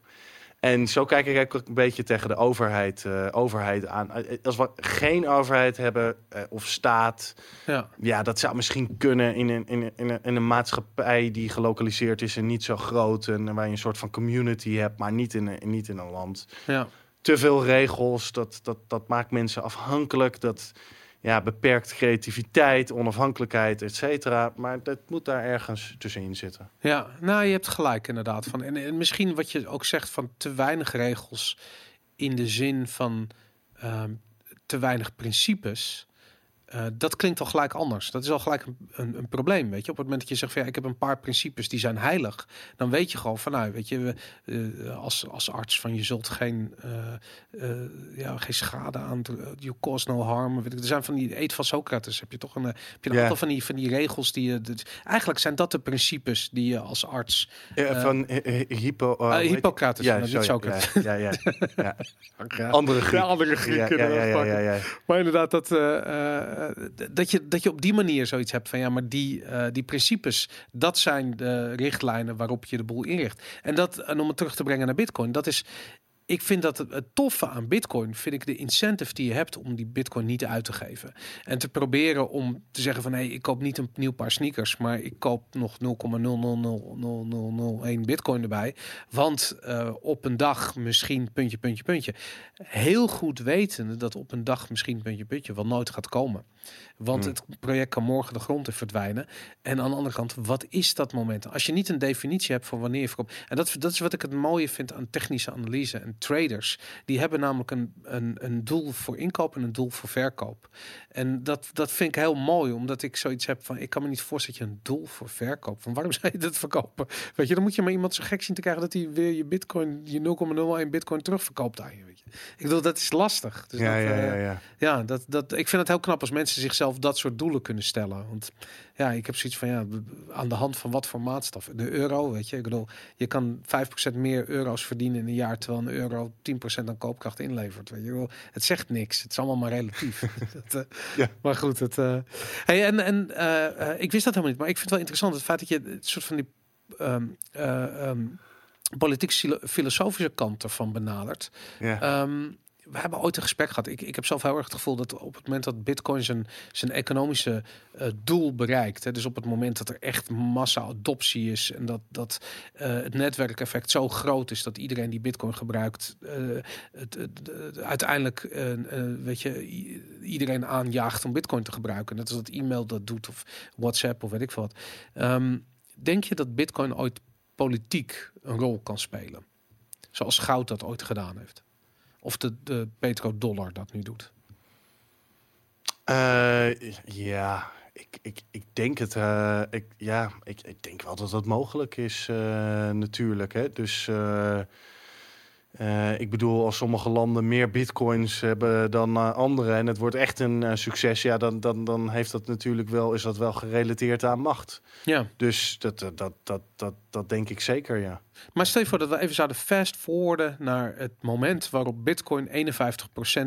Speaker 3: En zo kijk ik ook een beetje tegen de overheid, eh, overheid aan. Eh, Als we geen overheid hebben eh, of staat,
Speaker 2: ja.
Speaker 3: ja, dat zou misschien kunnen in een, in, een, in, een, in een maatschappij die gelokaliseerd is en niet zo groot. En waar je een soort van community hebt, maar niet in een, niet in een land.
Speaker 2: ja.
Speaker 3: Te veel regels, dat, dat, dat maakt mensen afhankelijk. Dat ja, beperkt creativiteit, onafhankelijkheid, et cetera. Maar dat moet daar ergens tussenin zitten.
Speaker 2: Ja, nou, je hebt gelijk inderdaad. Van, en, en misschien wat je ook zegt van te weinig regels in de zin van ehm, te weinig principes. Eh, dat klinkt al gelijk anders. Dat is al gelijk een, een, een, probleem. Weet je, op het moment dat je zegt van ja, ik heb een paar principes die zijn heilig, dan weet je gewoon van nou, weet je, uh, als, als arts van je zult geen, uh, ja, geen schade aan, you cause no harm. Weet ik, er zijn van die eet van Socrates. Heb je toch een, heb je een aantal van die van die regels die je. Dus eigenlijk zijn dat de principes die je als arts.
Speaker 3: van hypo,
Speaker 2: Hippocrates,
Speaker 3: ja,
Speaker 2: Socrates.
Speaker 3: Ja, ja, ja, ja. [LAUGHS] andere Grieken.
Speaker 2: andere Grieken. Maar inderdaad dat eh, dat, je, dat je op die manier zoiets hebt van ja, maar die, uh, die principes, dat zijn de richtlijnen waarop je de boel inricht. En dat, en om het terug te brengen naar Bitcoin, dat is ik vind dat het, toffe aan Bitcoin, vind ik de incentive die je hebt om die Bitcoin niet uit te geven. En te proberen om te zeggen van hé, hey, ik koop niet een nieuw paar sneakers, maar ik koop nog 0,0000001 Bitcoin erbij. Want uh, op een dag misschien puntje, puntje, puntje. Heel goed wetende dat op een dag misschien puntje, puntje wel nooit gaat komen. Want hmm. het project kan morgen de grond in verdwijnen. En aan de andere kant, wat is dat moment? Als je niet een definitie hebt van wanneer je verkoopt. En dat, dat is wat ik het mooie vind aan technische analyse en traders. Die hebben namelijk een, een, een doel voor inkoop en een doel voor verkoop. En dat, dat vind ik heel mooi, omdat ik zoiets heb van... ik kan me niet voorstellen dat je een doel voor verkoop... van waarom [LAUGHS] zou je dat verkopen? Weet je, dan moet je maar iemand zo gek zien te krijgen... dat hij weer je bitcoin, je 0,01 bitcoin terugverkoopt aan je. Weet je. Ik bedoel, dat is lastig. Dus
Speaker 3: ja,
Speaker 2: dat,
Speaker 3: ja, ja,
Speaker 2: eh,
Speaker 3: ja.
Speaker 2: ja, dat, dat, ik vind het heel knap als mensen zichzelf dat soort doelen kunnen stellen. Want ja, ik heb zoiets van ja, aan de hand van wat voor maatstaf. De euro, weet je, ik bedoel, je kan 5% meer euro's verdienen in een jaar, terwijl een euro 10% aan koopkracht inlevert. Weet je, het zegt niks. Het is allemaal maar relatief. [LAUGHS] [LAUGHS] dat, uh, ja. Maar goed, het. Uh, hey, en en uh, ik wist dat helemaal niet, maar ik vind het wel interessant het feit dat je het soort van die. Um, um, politiek-filosofische kant ervan benadert.
Speaker 3: Ja.
Speaker 2: Um, we hebben ooit een gesprek gehad. Ik, ik heb zelf heel erg het gevoel dat op het moment dat Bitcoin zijn, zijn economische uh, doel bereikt, hè, dus op het moment dat er echt massa-adoptie is en dat, dat uh, het netwerkeffect zo groot is dat iedereen die Bitcoin gebruikt, uh, het, het, uiteindelijk weet je, iedereen aanjaagt om Bitcoin te gebruiken. Net als dat e-mail dat doet of WhatsApp of weet ik wat. Um, denk je dat Bitcoin ooit politiek een rol kan spelen? Zoals goud dat ooit gedaan heeft? Of de, de petrodollar dat nu doet?
Speaker 3: Uh, ja, ik, ik, ik denk het. Uh, ik, ja, ik, ik denk wel dat dat mogelijk is, uh, natuurlijk. Hè? Dus uh, ik bedoel, als sommige landen meer bitcoins hebben dan uh, andere en het wordt echt een uh, succes, ja, dan, dan, dan heeft dat natuurlijk wel, is dat wel gerelateerd aan macht.
Speaker 2: Ja.
Speaker 3: Dus dat, dat, dat, dat, dat denk ik zeker, ja.
Speaker 2: Maar stel je voor dat we even zouden fast forwarden naar het moment waarop bitcoin 51%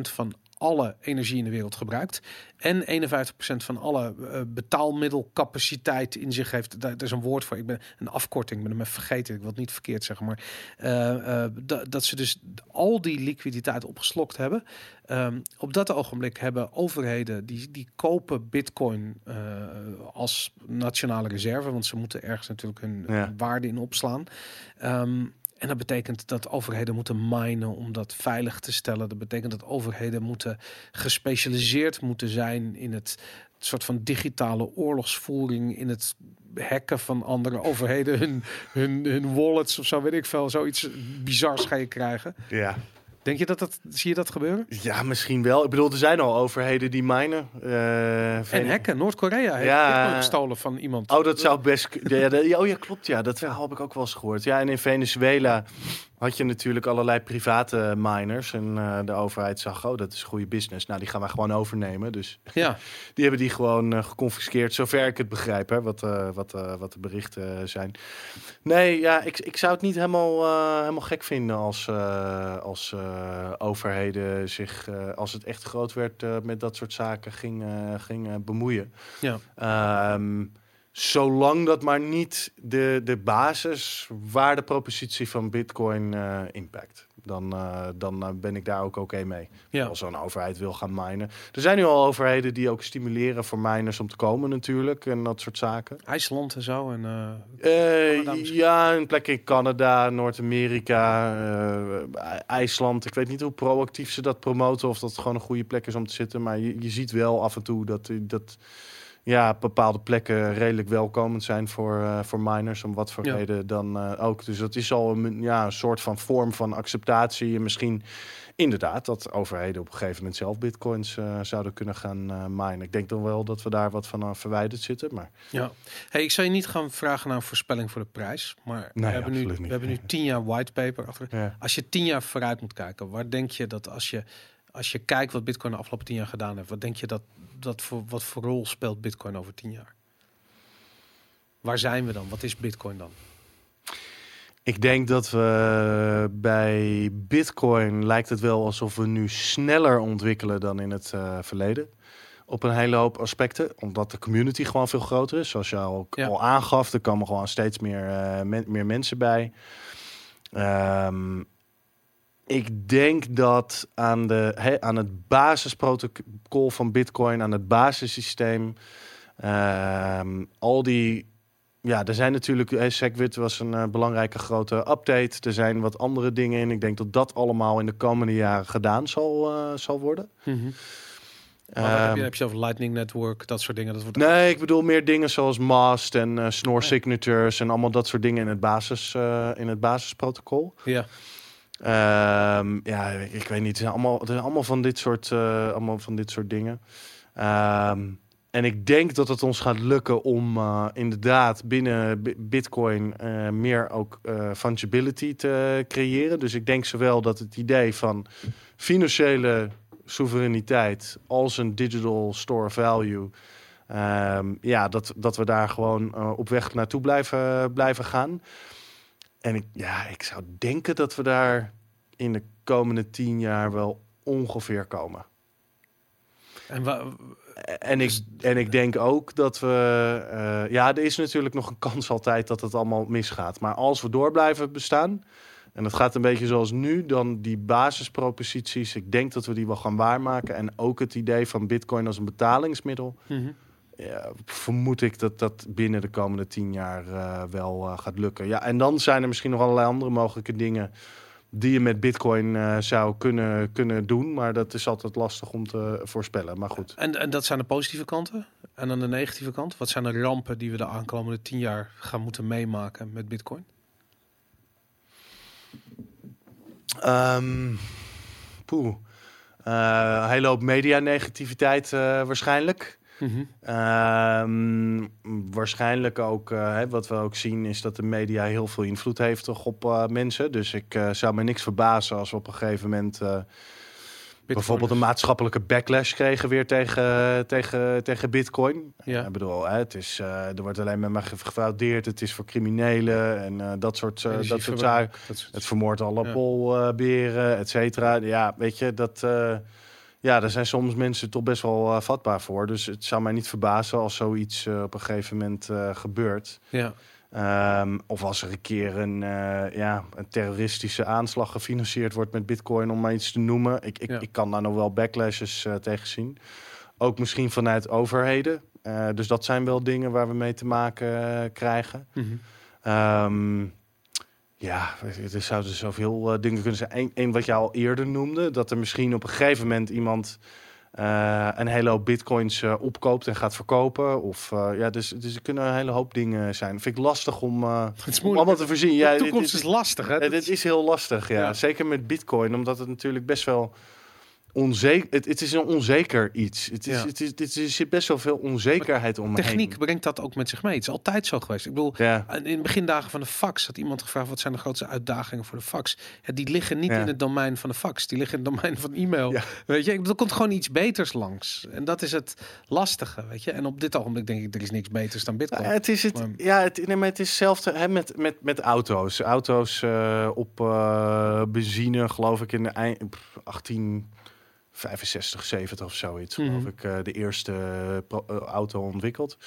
Speaker 2: van alle energie in de wereld gebruikt. En 51% van alle uh, betaalmiddelcapaciteit in zich heeft. Daar, is een woord voor. Ik ben een afkorting, ik ben hem even vergeten. Ik wil het niet verkeerd zeggen. Maar uh, uh, dat ze dus al die liquiditeit opgeslokt hebben. Um, op dat ogenblik hebben overheden die, die kopen bitcoin als nationale reserve. Want ze moeten ergens natuurlijk hun, ja. waarde in opslaan. Um, en dat betekent dat overheden moeten minen om dat veilig te stellen. Dat betekent dat overheden moeten gespecialiseerd moeten zijn in het soort van digitale oorlogsvoering, in het hacken van andere overheden, hun, hun, hun wallets of zo, weet ik veel, zoiets bizars ga je krijgen.
Speaker 3: Ja.
Speaker 2: Denk je dat dat, zie je dat gebeuren?
Speaker 3: Ja, misschien wel. Ik bedoel, er zijn al overheden die minen.
Speaker 2: Uh, en hacken. Noord-Korea heeft ja. gestolen van iemand.
Speaker 3: Oh, dat zou best... ja, oh ja, klopt. Ja, dat verhaal heb ik ook wel eens gehoord. Ja, en in Venezuela had je natuurlijk allerlei private miners. En uh, de overheid zag, oh, dat is goede business. Nou, die gaan wij gewoon overnemen. Dus [LAUGHS]
Speaker 2: ja.
Speaker 3: die hebben die gewoon uh, geconfiskeerd, zover ik het begrijp, hè, wat, uh, wat, wat de berichten zijn. Nee, ja, ik, ik zou het niet helemaal, helemaal gek vinden als, als overheden zich, als het echt groot werd, met dat soort zaken ging, ging bemoeien.
Speaker 2: Ja.
Speaker 3: Um, Zolang dat maar niet de, de basiswaardepropositie van Bitcoin uh, impact. Dan, uh, dan uh, ben ik daar ook oké okay mee.
Speaker 2: Ja.
Speaker 3: Als zo'n overheid wil gaan minen. Er zijn nu al overheden die ook stimuleren voor miners om te komen natuurlijk. En dat soort zaken.
Speaker 2: IJsland en zo. En,
Speaker 3: ja, een plek in Canada, Noord-Amerika, IJsland. Ik weet niet hoe proactief ze dat promoten. Of dat gewoon een goede plek is om te zitten. Maar je, je ziet wel af en toe dat... dat ja, bepaalde plekken redelijk welkomend zijn voor, uh, voor miners, om wat voor ja. reden dan uh, ook. Dus dat is al een, ja, een soort van vorm van acceptatie. En misschien inderdaad, dat overheden op een gegeven moment zelf bitcoins eh, zouden kunnen gaan minen. Ik denk dan wel dat we daar wat van verwijderd zitten. Maar...
Speaker 2: Ja, hey, ik zou je niet gaan vragen naar een voorspelling voor de prijs. Maar
Speaker 3: Nee,
Speaker 2: we, hebben nu, we hebben nu tien jaar whitepaper achter.
Speaker 3: Ja.
Speaker 2: Als je tien jaar vooruit moet kijken, waar denk je dat als je, als je kijkt wat Bitcoin de afgelopen tien jaar gedaan heeft, wat denk je dat, dat voor, wat voor rol speelt Bitcoin over tien jaar? Waar zijn we dan? Wat is Bitcoin dan?
Speaker 3: Ik denk dat we bij Bitcoin lijkt het wel alsof we nu sneller ontwikkelen dan in het eh, verleden. Op een hele hoop aspecten. Omdat de community gewoon veel groter is. Zoals je al,
Speaker 2: Ja.
Speaker 3: al aangaf, er komen gewoon steeds meer, eh, men- meer mensen bij. Ehm, ik denk dat aan, de, aan het basisprotocol van Bitcoin, aan het basissysteem, ehm, al die ja, er zijn natuurlijk, eh, SegWit was een eh, belangrijke grote update. Er zijn wat andere dingen in. Ik denk dat dat allemaal in de komende jaren gedaan zal, eh, zal worden.
Speaker 2: Maar wat heb, je, heb je over Lightning Network, dat soort dingen? Dat wordt
Speaker 3: nee, ik bedoel meer dingen zoals MAST en eh Snore
Speaker 2: Ja.
Speaker 3: signatures en allemaal dat soort dingen in het, basis, in het basisprotocol.
Speaker 2: Ja,
Speaker 3: Ehm, ja, ik, ik weet niet. Het zijn allemaal, zijn allemaal van dit soort, eh, allemaal van dit soort dingen. Ehm, en ik denk dat het ons gaat lukken om eh, inderdaad binnen Bi- Bitcoin eh, meer ook fungibility te creëren. Dus ik denk zowel dat het idee van financiële soevereiniteit als een digital store value. ehm, ja, dat, dat we daar gewoon op weg naartoe blijven, blijven gaan. En ik, ja, ik zou denken dat we daar in de komende tien jaar wel ongeveer komen.
Speaker 2: en
Speaker 3: En ik,
Speaker 2: Dus-
Speaker 3: en ik denk ook dat we. eh, ja, er is natuurlijk nog een kans altijd dat het allemaal misgaat. Maar als we door blijven bestaan. En het gaat een beetje zoals nu, dan die basisproposities. Ik denk dat we die wel gaan waarmaken. En ook het idee van Bitcoin als een betalingsmiddel.
Speaker 2: Mhm.
Speaker 3: Ja, vermoed ik dat dat binnen de komende tien jaar eh, wel eh, gaat lukken. Ja, en dan zijn er misschien nog allerlei andere mogelijke dingen die je met Bitcoin eh, zou kunnen, kunnen doen. Maar dat is altijd lastig om te voorspellen. Maar goed.
Speaker 2: En, en dat zijn de positieve kanten. En aan de negatieve kant, wat zijn de rampen die we de aankomende tien jaar gaan moeten meemaken met Bitcoin?
Speaker 3: Ehm poeh. Eh, een hele hoop media-negativiteit eh, waarschijnlijk.
Speaker 2: Mhm.
Speaker 3: Ehm, waarschijnlijk ook, eh, hè, wat we ook zien, is dat de media heel veel invloed heeft toch op eh, mensen. Dus ik eh, zou me niks verbazen als we op een gegeven moment bijvoorbeeld een maatschappelijke backlash kregen weer tegen, tegen, tegen Bitcoin.
Speaker 2: Ja.
Speaker 3: Ik bedoel, hè, het is, er wordt alleen maar ge- gefraudeerd, het is voor criminelen en dat soort, dat soort zaken.
Speaker 2: soort-
Speaker 3: Het vermoordt alle
Speaker 2: Ja.
Speaker 3: polberen, et cetera. Ja, weet je, dat... ja, daar zijn soms mensen toch best wel eh, vatbaar voor. Dus het zou mij niet verbazen als zoiets eh, op een gegeven moment eh, gebeurt.
Speaker 2: Ja.
Speaker 3: Ehm, of als er een keer een, ja, een terroristische aanslag gefinancierd wordt met bitcoin, om maar iets te noemen. Ik, ik,
Speaker 2: Ja.
Speaker 3: ik kan daar nog wel backlashes tegen zien. Ook misschien vanuit overheden. Dus dat zijn wel dingen waar we mee te maken krijgen. Ehm, ja, er zouden zoveel eh, dingen kunnen zijn. Eén wat je al eerder noemde, dat er misschien op een gegeven moment iemand eh, een hele hoop bitcoins eh, opkoopt en gaat verkopen. Of ja, dus, dus er kunnen een hele hoop dingen zijn. Vind ik lastig om,
Speaker 2: Het
Speaker 3: om allemaal te voorzien. Ja,
Speaker 2: de toekomst
Speaker 3: dit-
Speaker 2: is lastig, hè?
Speaker 3: dit is heel lastig, ja.
Speaker 2: Ja.
Speaker 3: Zeker met bitcoin, omdat het natuurlijk best wel onzeker. Het, het, is een onzeker iets. Het is, het is, het is, er zit best wel veel onzekerheid om.
Speaker 2: Techniek brengt dat ook met zich mee. Het is altijd zo geweest. Ik bedoel,
Speaker 3: ja.
Speaker 2: in de begindagen van de fax had iemand gevraagd: wat zijn de grootste uitdagingen voor de fax? Ja, die liggen niet in het domein van de fax, die liggen in het domein van e-mail. Weet je, er komt gewoon iets beters langs. En dat is het lastige, weet je. En op dit ogenblik denk ik: er is niks beters dan Bitcoin.
Speaker 3: Ja, het is het. Ja, het, nee, maar het is hetzelfde hè, met, met, met auto's. Auto's eh, op eh, benzine, geloof ik, in de eind, 18. 65, 70 of zoiets,
Speaker 2: mm
Speaker 3: geloof mhm. ik, eh, de eerste eh, eh, auto ontwikkeld.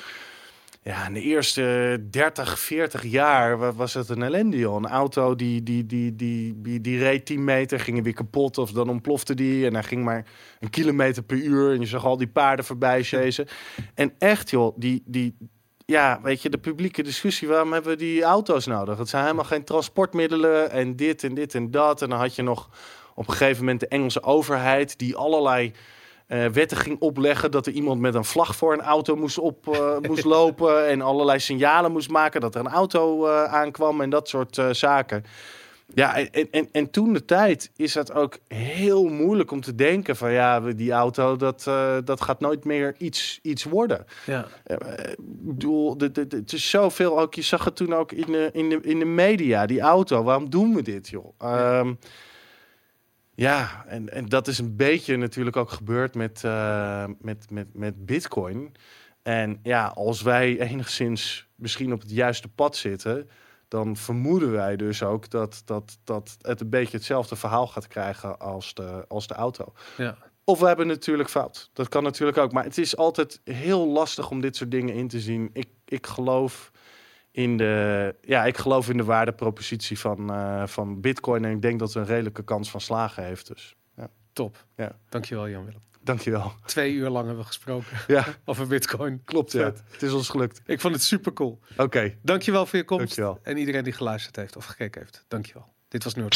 Speaker 3: Ja, in de eerste 30, 40 jaar was het een ellende, joh. Een auto die, die, die, die, die, die reed 10 meter, ging weer kapot of dan ontplofte die. En dan ging maar een kilometer per uur en je zag al die paarden voorbij chasen. En echt, joh, die, die, ja, weet je, de publieke discussie, waarom hebben we die auto's nodig? Het zijn helemaal geen transportmiddelen en dit en dit en dat. En dan had je nog op een gegeven moment de Engelse overheid die allerlei eh, wetten ging opleggen dat er iemand met een vlag voor een auto moest, op, eh, [LAUGHS] moest lopen en allerlei signalen moest maken dat er een auto eh, aankwam en dat soort zaken. Ja, en, en, en toen de tijd is het ook heel moeilijk om te denken van ja, die auto, dat, dat gaat nooit meer iets, iets worden.
Speaker 2: Ja.
Speaker 3: Ik bedoel, de- de- de- het is zoveel ook. Je zag het toen ook in de, in de, in de media, die auto. Waarom doen we dit, joh? Ehm, ja, en, en dat is een beetje natuurlijk ook gebeurd met, eh, met, met, met Bitcoin. En ja, als wij enigszins misschien op het juiste pad zitten, dan vermoeden wij dus ook dat, dat, dat het een beetje hetzelfde verhaal gaat krijgen als de, als de auto.
Speaker 2: Ja.
Speaker 3: Of we hebben natuurlijk fout. Dat kan natuurlijk ook. Maar het is altijd heel lastig om dit soort dingen in te zien. Ik, ik geloof in de, ja, ik geloof in de waardepropositie van, eh, van Bitcoin. En ik denk dat het een redelijke kans van slagen heeft. Dus ja,
Speaker 2: Top.
Speaker 3: Ja.
Speaker 2: Dankjewel Jan-Willem.
Speaker 3: dankjewel.
Speaker 2: Twee uur lang hebben we gesproken
Speaker 3: Ja, [LAUGHS]
Speaker 2: over bitcoin.
Speaker 3: klopt. Ja.
Speaker 2: Vet.
Speaker 3: Het is ons gelukt.
Speaker 2: Ik vond het super cool.
Speaker 3: Oké,
Speaker 2: Dankjewel voor je komst.
Speaker 3: dankjewel.
Speaker 2: En iedereen die geluisterd heeft of gekeken heeft. Dankjewel. Dit was Noord.